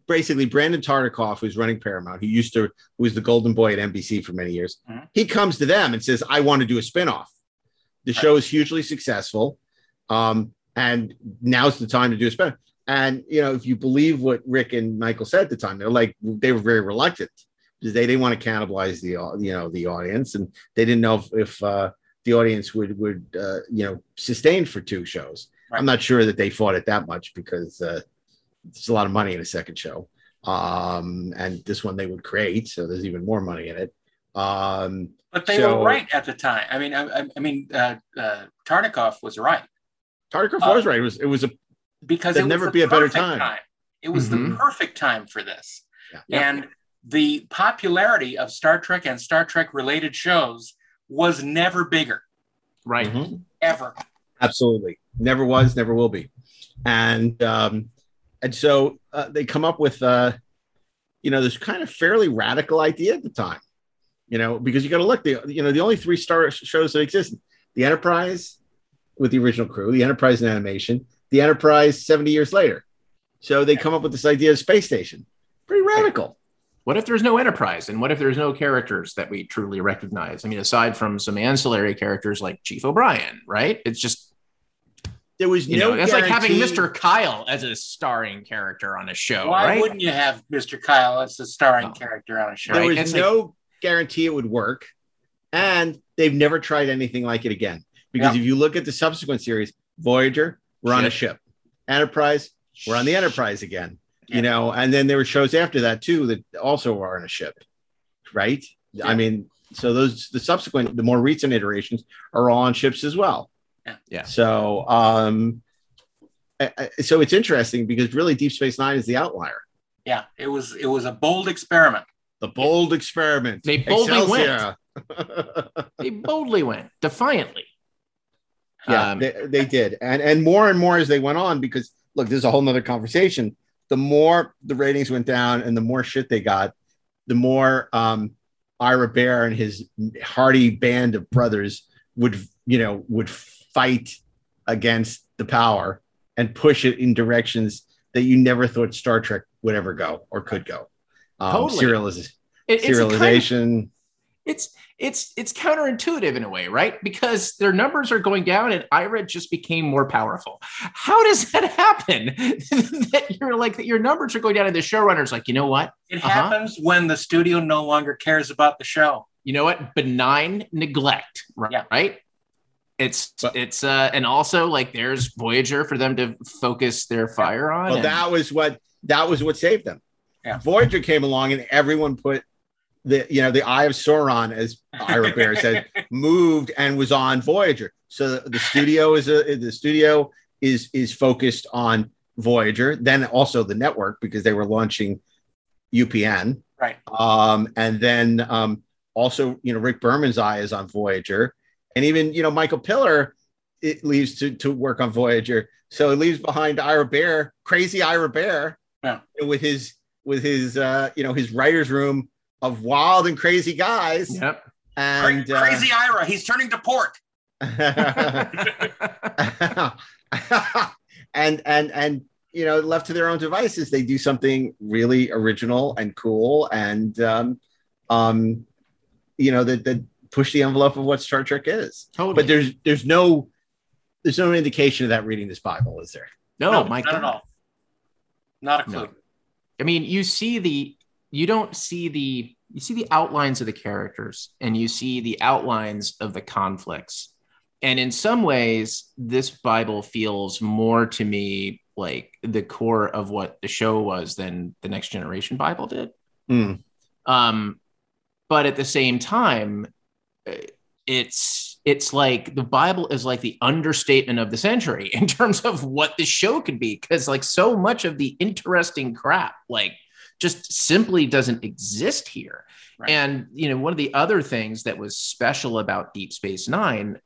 [SPEAKER 2] basically brandon tartikoff who's running paramount who used to who was the golden boy at nbc for many years
[SPEAKER 7] Mhm.
[SPEAKER 2] he comes to them and says i want to do a spin-off. The show is hugely successful um, and now's the time to do a spin and you know if you believe what rick and michael said at the time they're like they were very reluctant. Because they didn't want to cannibalize the you know the audience and they didn't know if, if uh, the audience would would uh, you know sustain for two shows. I'm not sure that they fought it that much because uh, there's a lot of money in a second show um, and this one they would create so there's even more money in it um,
[SPEAKER 7] but they
[SPEAKER 2] so-
[SPEAKER 7] were right at the time. I mean, I, I- I mean, uh, uh, Tartikoff was right.
[SPEAKER 2] Tartikoff
[SPEAKER 7] Uh,
[SPEAKER 2] was right. It was it was a
[SPEAKER 7] because
[SPEAKER 2] There'd
[SPEAKER 7] it
[SPEAKER 2] never
[SPEAKER 7] the
[SPEAKER 2] be a better
[SPEAKER 7] perfect
[SPEAKER 2] time.
[SPEAKER 7] It was
[SPEAKER 2] Mhm.
[SPEAKER 7] the perfect time for this.
[SPEAKER 2] Yeah.
[SPEAKER 7] And the popularity of Star Trek and Star Trek related shows was never bigger,
[SPEAKER 6] right.
[SPEAKER 2] Mm-hmm.
[SPEAKER 7] ever.
[SPEAKER 2] Absolutely. Never was, never will be. And um, and so uh, they come up with uh, you know, this kind of fairly radical idea at the time. You know, because you got to look the you know the only three star shows that exist: the Enterprise with the original crew, the Enterprise in animation, the Enterprise seventy years later. So they come up with this idea of space station. Pretty radical.
[SPEAKER 6] What if there's no enterprise? And what if there's no characters that we truly recognize? I mean, aside from some ancillary characters like Chief O'Brien, right? It's just
[SPEAKER 2] There was
[SPEAKER 6] you
[SPEAKER 2] no
[SPEAKER 6] know, it's like having Mr. Kyle as a starring character on a show,
[SPEAKER 7] Why
[SPEAKER 6] right?
[SPEAKER 7] wouldn't you have Mr. Kyle as a starring oh. character on a show?
[SPEAKER 2] There
[SPEAKER 6] Right,
[SPEAKER 2] was
[SPEAKER 6] it's like-
[SPEAKER 2] no guarantee it would work, and they've never tried anything like it again. Because
[SPEAKER 7] Yeah.
[SPEAKER 2] if you look at the subsequent series, Voyager, we're on a ship. Enterprise, we're on the Enterprise again. You know, and then there were shows after that too that also are on a ship, right? I mean, so those the subsequent, the more recent iterations are all on ships as well.
[SPEAKER 6] Yeah. yeah.
[SPEAKER 2] So, um, I- I- so it's interesting because really, Deep Space Nine is the outlier.
[SPEAKER 7] Yeah, it was it was a bold experiment.
[SPEAKER 2] The bold experiment.
[SPEAKER 6] They boldly
[SPEAKER 2] Excelsior.
[SPEAKER 6] they boldly went defiantly.
[SPEAKER 2] Yeah,
[SPEAKER 6] Um,
[SPEAKER 2] they, they did, and and more and more as they went on. Because look, there's a whole nother conversation. The more the ratings went down, and the more shit they got, the more um, Ira Behr and his hearty band of brothers would, you know, would fight against the power and push it in directions that you never thought Star Trek would ever go or could go. Um,
[SPEAKER 6] Totally.
[SPEAKER 2] serializ-
[SPEAKER 6] It- it's a kind of-
[SPEAKER 2] serialization.
[SPEAKER 6] it's it's it's counterintuitive in a way, right? Because their numbers are going down and IRA just became more powerful. How does that happen? that you're like that your numbers are going down and the showrunner's like, you know what?
[SPEAKER 7] It
[SPEAKER 6] Uh-huh.
[SPEAKER 7] happens when the studio no longer cares about the show.
[SPEAKER 6] You know what? Benign neglect, right? Right? It's it's uh and also like there's Voyager for them to focus their fire on.
[SPEAKER 2] Well,
[SPEAKER 6] and-
[SPEAKER 2] that was what that was what saved them.
[SPEAKER 7] Yeah.
[SPEAKER 2] Voyager came along and everyone put the you know the eye of Sauron, as Ira Behr said, moved and was on Voyager. So the, the studio is a the studio is is focused on Voyager. Then also the network because they were launching UPN.
[SPEAKER 7] Right.
[SPEAKER 2] Um, and then um, also, you know, Rick Berman's eye is on Voyager, and even you know Michael Piller it leaves to to work on Voyager. So it leaves behind Ira Behr, crazy Ira Behr,
[SPEAKER 7] yeah.
[SPEAKER 2] with his with his uh, you know his writers' room of wild and crazy guys.
[SPEAKER 6] Yep.
[SPEAKER 2] And
[SPEAKER 20] Cra- crazy Ira, he's turning to port.
[SPEAKER 2] uh, and and and you know, left to their own devices, they do something really original and cool, and um, um, you know that that push the envelope of what Star Trek is.
[SPEAKER 6] Totally.
[SPEAKER 2] But there's there's no there's no indication of that reading this Bible, is there?
[SPEAKER 6] No, Mike,
[SPEAKER 7] not
[SPEAKER 6] God.
[SPEAKER 7] at all. Not a clue.
[SPEAKER 6] No. I mean, you see the you don't see the you see the outlines of the characters and you see the outlines of the conflicts. And in some ways, this Bible feels more to me like the core of what the show was than the Next Generation Bible did.
[SPEAKER 2] Hmm.
[SPEAKER 6] Um, but at the same time, it's it's like the Bible is like the understatement of the century in terms of what the show could be, because like so much of the interesting crap, like just simply doesn't exist here. And you know, one of the other things that was special about Deep Space Nine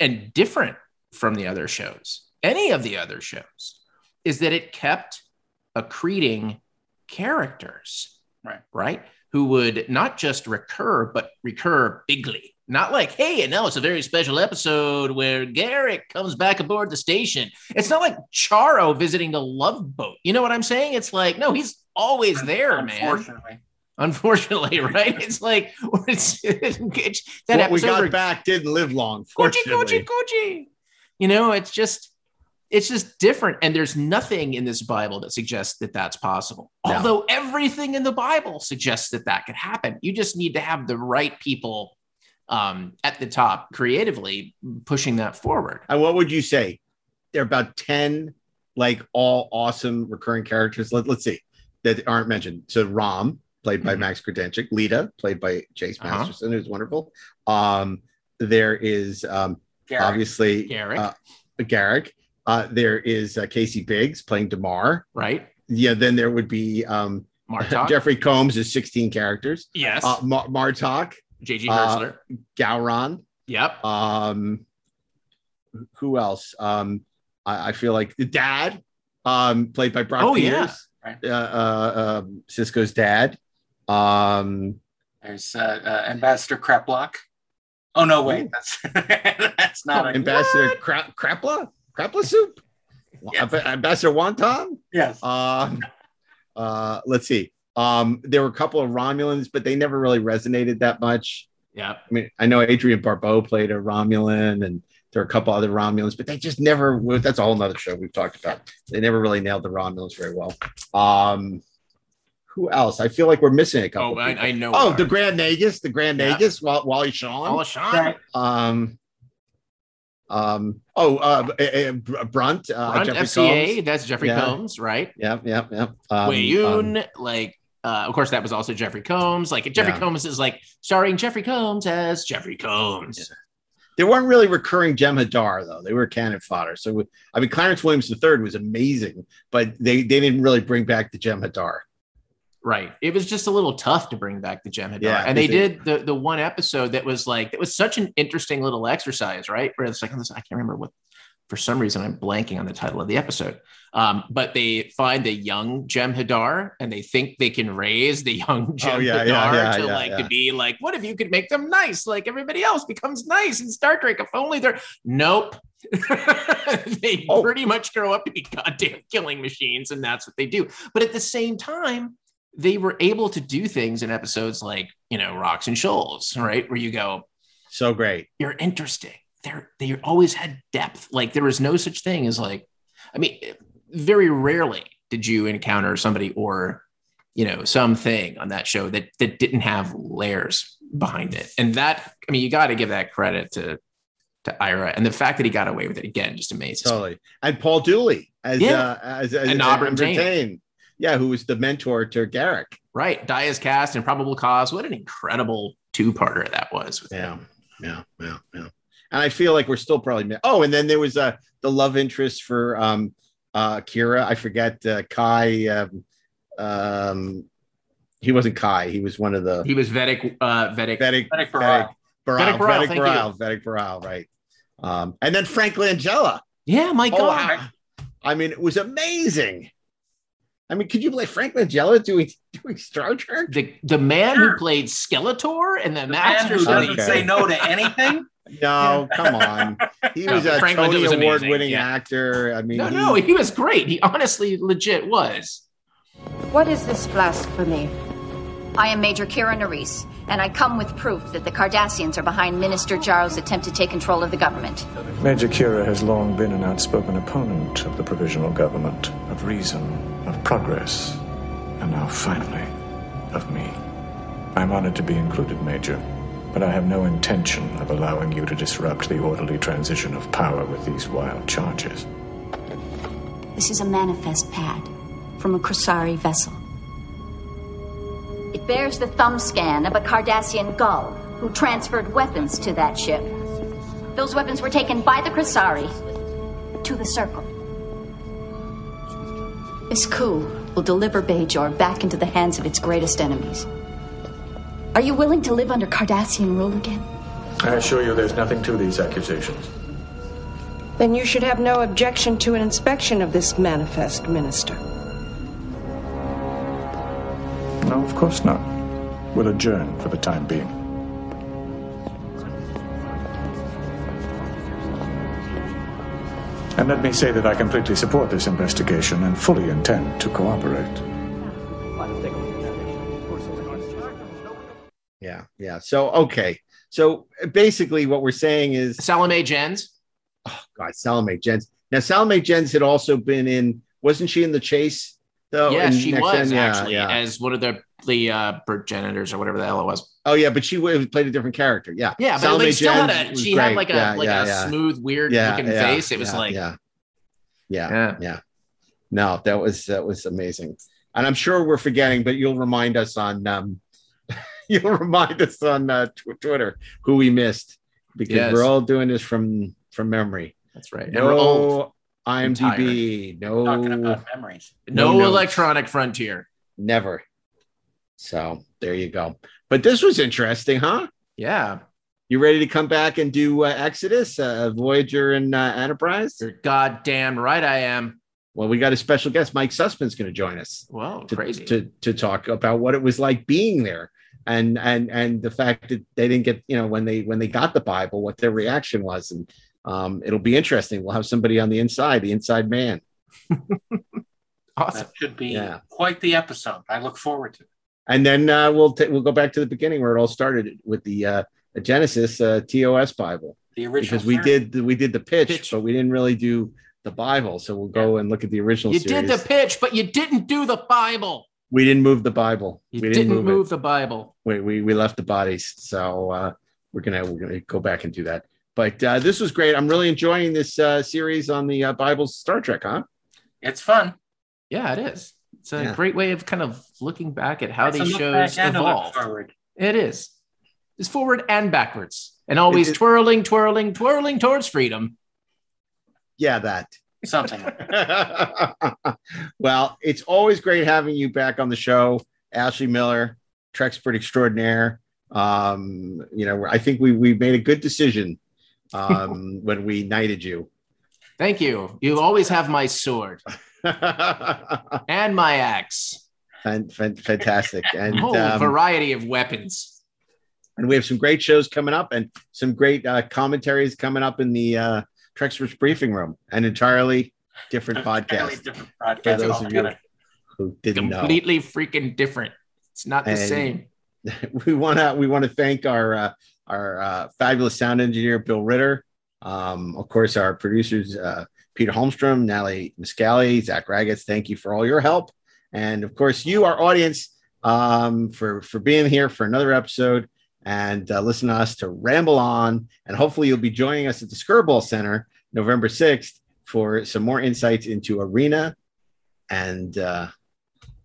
[SPEAKER 6] and different from the other shows, any of the other shows, is that it kept accreting characters
[SPEAKER 7] Right.
[SPEAKER 6] right? Who would not just recur, but recur bigly. Not like, hey, and now it's a very special episode where Garak comes back aboard the station. It's not like Charo visiting the love boat. You know what I'm saying? It's like, no, he's always there, man.
[SPEAKER 7] Unfortunately.
[SPEAKER 6] Unfortunately, right? It's like it's, it's- that
[SPEAKER 2] what we got
[SPEAKER 6] where-
[SPEAKER 2] back didn't live long.
[SPEAKER 6] Gucci,
[SPEAKER 2] Fortunately.
[SPEAKER 6] Gucci, Gucci. You know, it's just it's just different, and there's nothing in this Bible that suggests that that's possible.
[SPEAKER 2] No.
[SPEAKER 6] Although everything in the Bible suggests that that could happen. You just need to have the right people um, at the top creatively pushing that forward.
[SPEAKER 2] And what would you say? There are about 10 like all awesome recurring characters. Let, let's see that aren't mentioned. So Rom, played by Max Grodenchik, Leeta, played by Chase
[SPEAKER 6] Uh-huh.
[SPEAKER 2] Masterson, who's wonderful. Um, there is um,
[SPEAKER 7] Garak.
[SPEAKER 2] obviously
[SPEAKER 6] Garak.
[SPEAKER 2] Uh, Garak. Uh, there is uh, Casey Biggs playing Damar.
[SPEAKER 6] Right.
[SPEAKER 2] Yeah. Then there would be um,
[SPEAKER 6] Martok.
[SPEAKER 2] Jeffrey Combs is 16 characters.
[SPEAKER 6] Yes.
[SPEAKER 2] Uh, Mar- Martok.
[SPEAKER 6] JG
[SPEAKER 2] uh, Gowron.
[SPEAKER 6] Yep.
[SPEAKER 2] Um, who else? Um, I, I feel like the dad, um, played by Brock
[SPEAKER 6] Oh, yeah.
[SPEAKER 2] Peters, uh, uh, um, Sisko's dad. Um,
[SPEAKER 7] There's uh, uh, Ambassador Craplock. Oh no, wait, that's that's not a
[SPEAKER 2] Ambassador Cra- Crapla, Crapla soup, Amb- Ambassador Wonton.
[SPEAKER 7] Yes.
[SPEAKER 2] Um, uh, let's see. Um, there were a couple of Romulans, but they never really resonated that much.
[SPEAKER 6] Yeah.
[SPEAKER 2] I mean, I know Adrienne Barbeau played a Romulan, and there are a couple other Romulans, but they just never. well, That's a whole nother show we've talked about. They never really nailed the Romulans very well. Um, who else? I feel like we're missing a couple.
[SPEAKER 6] Oh, I. I know.
[SPEAKER 2] Oh, the. Grand Nagus, the Grand
[SPEAKER 6] Yeah.
[SPEAKER 2] Nagus, Wally Shawn.
[SPEAKER 6] Wally Shawn.
[SPEAKER 2] Um, um, oh, uh, uh, uh, Brunt, uh,
[SPEAKER 6] Brunt,
[SPEAKER 2] Jeffrey
[SPEAKER 6] FCA,
[SPEAKER 2] Combs.
[SPEAKER 6] that's Jeffrey
[SPEAKER 2] Yeah.
[SPEAKER 6] Combs, right?
[SPEAKER 2] Yep, yep, yep. Um,
[SPEAKER 6] Weyoun,
[SPEAKER 2] um,
[SPEAKER 6] like, uh, of course, that was also Jeffrey Combs. Like, Jeffrey
[SPEAKER 2] Yeah.
[SPEAKER 6] Combs is like starring Jeffrey Combs as Jeffrey Combs.
[SPEAKER 2] They weren't really recurring Jem'Hadar though; they were cannon fodder. So, I mean, Clarence Williams III was amazing, but they they didn't really bring back the Jem'Hadar.
[SPEAKER 6] Right. It was just a little tough to bring back the Jem'Hadar.
[SPEAKER 2] Yeah,
[SPEAKER 6] and they did the the one episode that was like it was such an interesting little exercise, right? Where it's like I can't remember what for some reason I'm blanking on the title of the episode. Um, but they find a young Jem'Hadar and they think they can raise the young Jem'Hadar
[SPEAKER 2] Oh, yeah, yeah,
[SPEAKER 6] to like to be like, what if you could make them nice like everybody else becomes nice in Star Trek? If only they're nope. they
[SPEAKER 2] Oh.
[SPEAKER 6] pretty much grow up to be goddamn killing machines, and that's what they do. But at the same time, they were able to do things in episodes like you know rocks and shoals right where you go
[SPEAKER 2] So great.
[SPEAKER 6] you're interesting they're they always had depth like there was no such thing as like i mean very rarely did you encounter somebody or you know something on that show that that didn't have layers behind it and that i mean you got to give that credit to to ira and the fact that he got away with it again just amazes me.
[SPEAKER 2] Totally. And Paul Dooley as
[SPEAKER 6] Yeah.
[SPEAKER 2] uh, as, as
[SPEAKER 6] And
[SPEAKER 2] as
[SPEAKER 6] Auburn
[SPEAKER 2] Auburn
[SPEAKER 6] Tain.
[SPEAKER 2] Tain. Yeah, who was the mentor to Garak.
[SPEAKER 6] right die is cast and probable cause what an incredible two-parter that was with
[SPEAKER 2] Yeah, yeah, yeah, yeah. And I feel like we're still probably oh, and then there was uh, the love interest for um, uh, Kira. I forget uh, Kai. Um, um, He wasn't Kai. He was one of the
[SPEAKER 6] He was Vedek. Uh,
[SPEAKER 2] Vedek.
[SPEAKER 7] Vedek
[SPEAKER 2] Vedek
[SPEAKER 6] Vedek Bareil.
[SPEAKER 2] Vedek
[SPEAKER 6] Bareil, Vedek.
[SPEAKER 2] Bareil, Vedek Bareil, right? Um, and then Frank Langella.
[SPEAKER 6] Yeah, my
[SPEAKER 2] Oh,
[SPEAKER 6] God.
[SPEAKER 2] wow. I mean, it was amazing. I mean, could you play Frank Langella doing doing Star Trek?
[SPEAKER 6] The the man who played Skeletor and the,
[SPEAKER 20] Man
[SPEAKER 6] Masters
[SPEAKER 20] who
[SPEAKER 6] of
[SPEAKER 20] doesn't
[SPEAKER 6] the
[SPEAKER 20] say no to anything.
[SPEAKER 2] No, come on. He
[SPEAKER 6] No,
[SPEAKER 2] was a
[SPEAKER 6] Frank
[SPEAKER 2] Tony
[SPEAKER 6] was amazing,
[SPEAKER 2] Award winning
[SPEAKER 6] yeah.
[SPEAKER 2] actor. I mean,
[SPEAKER 6] No,
[SPEAKER 2] he-
[SPEAKER 6] no, he was great. He honestly, legit was.
[SPEAKER 21] What is this blasphemy?
[SPEAKER 15] I am Major Kira Nerys, and I come with proof that the Cardassians are behind Minister Jaro's attempt to take control of the government.
[SPEAKER 10] Major Kira has long been an outspoken opponent of the provisional government, of reason, of progress, and now finally, of me. I'm honored to be included, Major, but I have no intention of allowing you to disrupt the orderly transition of power with these wild charges.
[SPEAKER 15] This is a manifest pad from a Kressari vessel. It bears the thumb scan of a Cardassian gul who transferred weapons to that ship. Those weapons were taken by the Kressari to the Circle. This coup will deliver Bajor back into the hands of its greatest enemies. Are you willing to live under Cardassian rule again?
[SPEAKER 10] I assure you there's nothing to these accusations.
[SPEAKER 11] Then you should have no objection to an inspection of this manifest, Minister.
[SPEAKER 10] No, of course not. We'll adjourn for the time being. And let me say that I completely support this investigation and fully intend to cooperate.
[SPEAKER 2] Yeah, yeah. So okay. So basically, what we're saying is
[SPEAKER 6] Salome Jens.
[SPEAKER 2] Oh God, Salome Jens. Now Salome Jens had also been in. Wasn't she in the chase? Though.
[SPEAKER 6] yes, she
[SPEAKER 2] Next
[SPEAKER 6] was
[SPEAKER 2] Gen? Yeah,
[SPEAKER 6] actually
[SPEAKER 2] yeah.
[SPEAKER 6] as one of the the uh, progenitors or whatever the hell it was.
[SPEAKER 2] Oh yeah, but she played a different character. Yeah,
[SPEAKER 6] Yeah, but
[SPEAKER 2] Salome
[SPEAKER 6] like still had
[SPEAKER 2] Jens
[SPEAKER 6] a
[SPEAKER 2] was
[SPEAKER 6] she had like a
[SPEAKER 2] Yeah,
[SPEAKER 6] like
[SPEAKER 2] yeah,
[SPEAKER 6] a
[SPEAKER 2] yeah.
[SPEAKER 6] smooth, weird
[SPEAKER 2] Yeah,
[SPEAKER 6] looking
[SPEAKER 2] yeah,
[SPEAKER 6] face. It was
[SPEAKER 2] yeah,
[SPEAKER 6] like
[SPEAKER 2] yeah. yeah, yeah, No, that was that was amazing, and I'm sure we're forgetting, but you'll remind us on um, you'll remind us on uh, tw- Twitter who we missed because
[SPEAKER 6] Yes.
[SPEAKER 2] we're all doing this from from memory.
[SPEAKER 6] That's right. And we're old
[SPEAKER 2] No IMDb, no
[SPEAKER 7] Talking about memories.
[SPEAKER 6] no,
[SPEAKER 2] notes.
[SPEAKER 6] electronic frontier.
[SPEAKER 2] never. So there you go. But this was interesting, huh?
[SPEAKER 6] Yeah.
[SPEAKER 2] You ready to come back and do uh, Exodus, uh, Voyager, and uh, Enterprise?
[SPEAKER 6] You're goddamn right I am.
[SPEAKER 2] Well, we got a special guest. Mike Sussman's going to join us.
[SPEAKER 6] Well,
[SPEAKER 2] to,
[SPEAKER 6] crazy.
[SPEAKER 2] to to talk about what it was like being there, and and and the fact that they didn't get you know when they when they got the Bible, what their reaction was, and um, it'll be interesting. We'll have somebody on the inside, the inside man.
[SPEAKER 6] awesome.
[SPEAKER 7] That should be
[SPEAKER 2] Yeah.
[SPEAKER 7] quite the episode. I look forward to it.
[SPEAKER 2] And then uh, we'll ta- we'll go back to the beginning where it all started with the uh, Genesis uh, TOS Bible.
[SPEAKER 7] The original
[SPEAKER 2] because we
[SPEAKER 7] series.
[SPEAKER 2] did we did the pitch, but we didn't really do the Bible. So we'll go and look at the original
[SPEAKER 6] You
[SPEAKER 2] series.
[SPEAKER 6] did the pitch, but you didn't do the Bible.
[SPEAKER 2] we didn't move the Bible.
[SPEAKER 6] You
[SPEAKER 2] we
[SPEAKER 6] didn't, move,
[SPEAKER 2] it.
[SPEAKER 6] the Bible.
[SPEAKER 2] We, we we left the bodies. So uh, we're gonna we're gonna go back and do that. But uh, this was great. I'm really enjoying this uh, series on the uh, Bible Star Trek, huh?
[SPEAKER 7] It's fun.
[SPEAKER 6] Yeah, it is. It's a
[SPEAKER 2] Yeah.
[SPEAKER 6] great way of kind of looking back at how
[SPEAKER 7] It's
[SPEAKER 6] these shows
[SPEAKER 7] back and a look
[SPEAKER 6] evolved. It is. It's forward and backwards, and always
[SPEAKER 2] It- it-
[SPEAKER 6] twirling, twirling, twirling towards freedom.
[SPEAKER 2] Yeah, that.
[SPEAKER 7] Something.
[SPEAKER 2] well, it's always great having you back on the show, Ashley Miller, Trekspert extraordinaire. Um, you know, I think we we made a good decision um, when we knighted you.
[SPEAKER 6] Thank you. You always have my sword and my axe.
[SPEAKER 2] Fan- fan- fantastic, and
[SPEAKER 6] A whole
[SPEAKER 2] um,
[SPEAKER 6] variety of weapons.
[SPEAKER 2] and we have some great shows coming up, and some great uh, commentaries coming up in the uh, Trekspert's briefing room, an entirely different podcast.
[SPEAKER 7] different
[SPEAKER 2] For those of you who didn't know.
[SPEAKER 6] Completely freaking different. It's not the
[SPEAKER 2] And-
[SPEAKER 6] same.
[SPEAKER 2] we want to we want to thank our uh, our uh, fabulous sound engineer Bill Ritter, um, of course our producers uh, Peter Holmstrom, Natalie Miscali, Zach Raggets. Thank you for all your help, and of course you, our audience, um, for for being here for another episode and uh, listen to us to ramble on. And hopefully you'll be joining us at the Skirball Center November sixth for some more insights into Arena, and uh,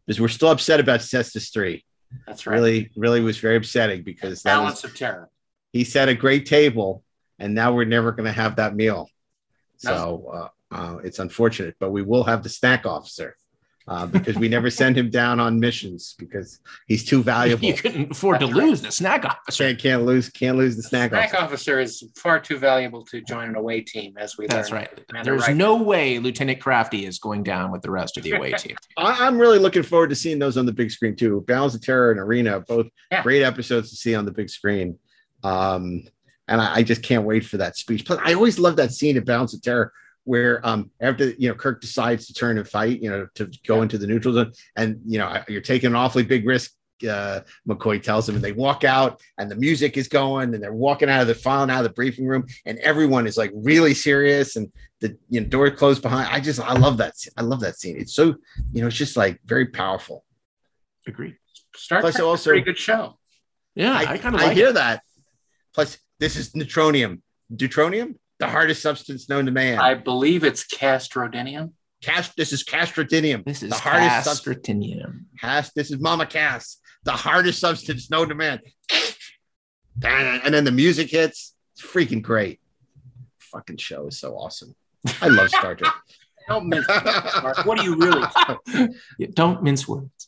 [SPEAKER 2] because we're still upset about Cestus three
[SPEAKER 7] That's right.
[SPEAKER 2] really really was very upsetting because that
[SPEAKER 7] Balance
[SPEAKER 2] was,
[SPEAKER 7] of terror.
[SPEAKER 2] he set a great table and now we're never going to have that meal so uh, uh, it's unfortunate but we will have the snack officer uh, because we never send him down on missions because he's too valuable.
[SPEAKER 6] You couldn't afford to lose the snack officer.
[SPEAKER 2] Can't, can't lose can't lose the snack,
[SPEAKER 7] Snack
[SPEAKER 2] officer.
[SPEAKER 7] officer is far too valuable to join an away team, as we
[SPEAKER 6] That's
[SPEAKER 7] learned.
[SPEAKER 6] right.
[SPEAKER 7] And
[SPEAKER 6] There's
[SPEAKER 7] right.
[SPEAKER 6] no way Lieutenant Crafty is going down with the rest of the away team.
[SPEAKER 2] I, I'm really looking forward to seeing those on the big screen too. Balance of Terror and Arena, both great episodes to see on the big screen. Um, and I, I just can't wait for that speech. Plus, I always love that scene in Balance of Terror where um after you know Kirk decides to turn and fight, you know, to go into the neutral zone, and you know you're taking an awfully big risk. Uh, McCoy tells them, and they walk out, and the music is going, and they're walking out of the file out of the briefing room, and everyone is like really serious, and the you know door closed behind. I just I love that. I love that scene. It's so you know it's just like very powerful.
[SPEAKER 6] Agreed.
[SPEAKER 7] Star
[SPEAKER 2] Plus,
[SPEAKER 7] Trek
[SPEAKER 2] also-
[SPEAKER 7] a pretty good show.
[SPEAKER 6] Yeah,
[SPEAKER 2] I,
[SPEAKER 6] I kinda
[SPEAKER 2] I
[SPEAKER 6] like
[SPEAKER 2] hear
[SPEAKER 6] it.
[SPEAKER 2] that. Plus, this is neutronium. Deutronium, the hardest substance known to man.
[SPEAKER 7] I believe it's castrodinium.
[SPEAKER 2] Cast. This is castrodinium.
[SPEAKER 6] This is
[SPEAKER 2] the hardest sub-
[SPEAKER 6] Castratinium.
[SPEAKER 2] Cass. This is Mama Cass, the hardest substance known to man. And then the music hits. It's freaking great. Fucking show is so awesome. I love Star Trek.
[SPEAKER 7] Don't mince words, What do you really?
[SPEAKER 6] Don't mince words.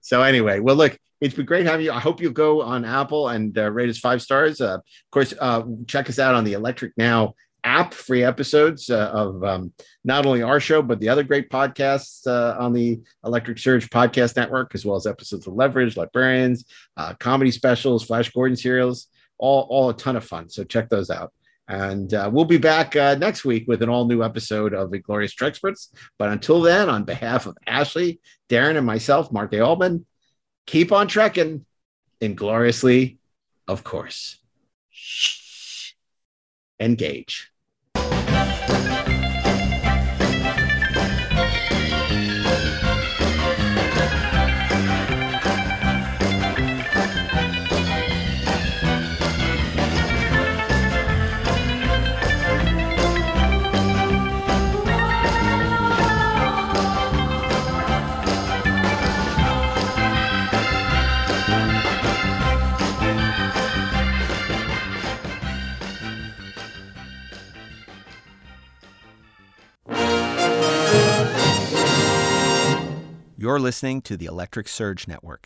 [SPEAKER 2] So anyway, well, look, it's been great having you. I hope you'll go on Apple and uh, rate us five stars. Uh, of course, uh, check us out on the Electric Now app, free episodes uh, of um, not only our show but the other great podcasts uh, on the Electric Surge Podcast Network, as well as episodes of Leverage, Librarians, uh, comedy specials, Flash Gordon serials, all all a ton of fun. So check those out. And uh, we'll be back uh, next week with an all new episode of Inglorious Treksperts. But until then, on behalf of Ashley, Darren, and myself, Mark A. Altman, keep on trekking ingloriously, of course. Engage. Thank you.
[SPEAKER 22] You're listening to the Electric Surge Network.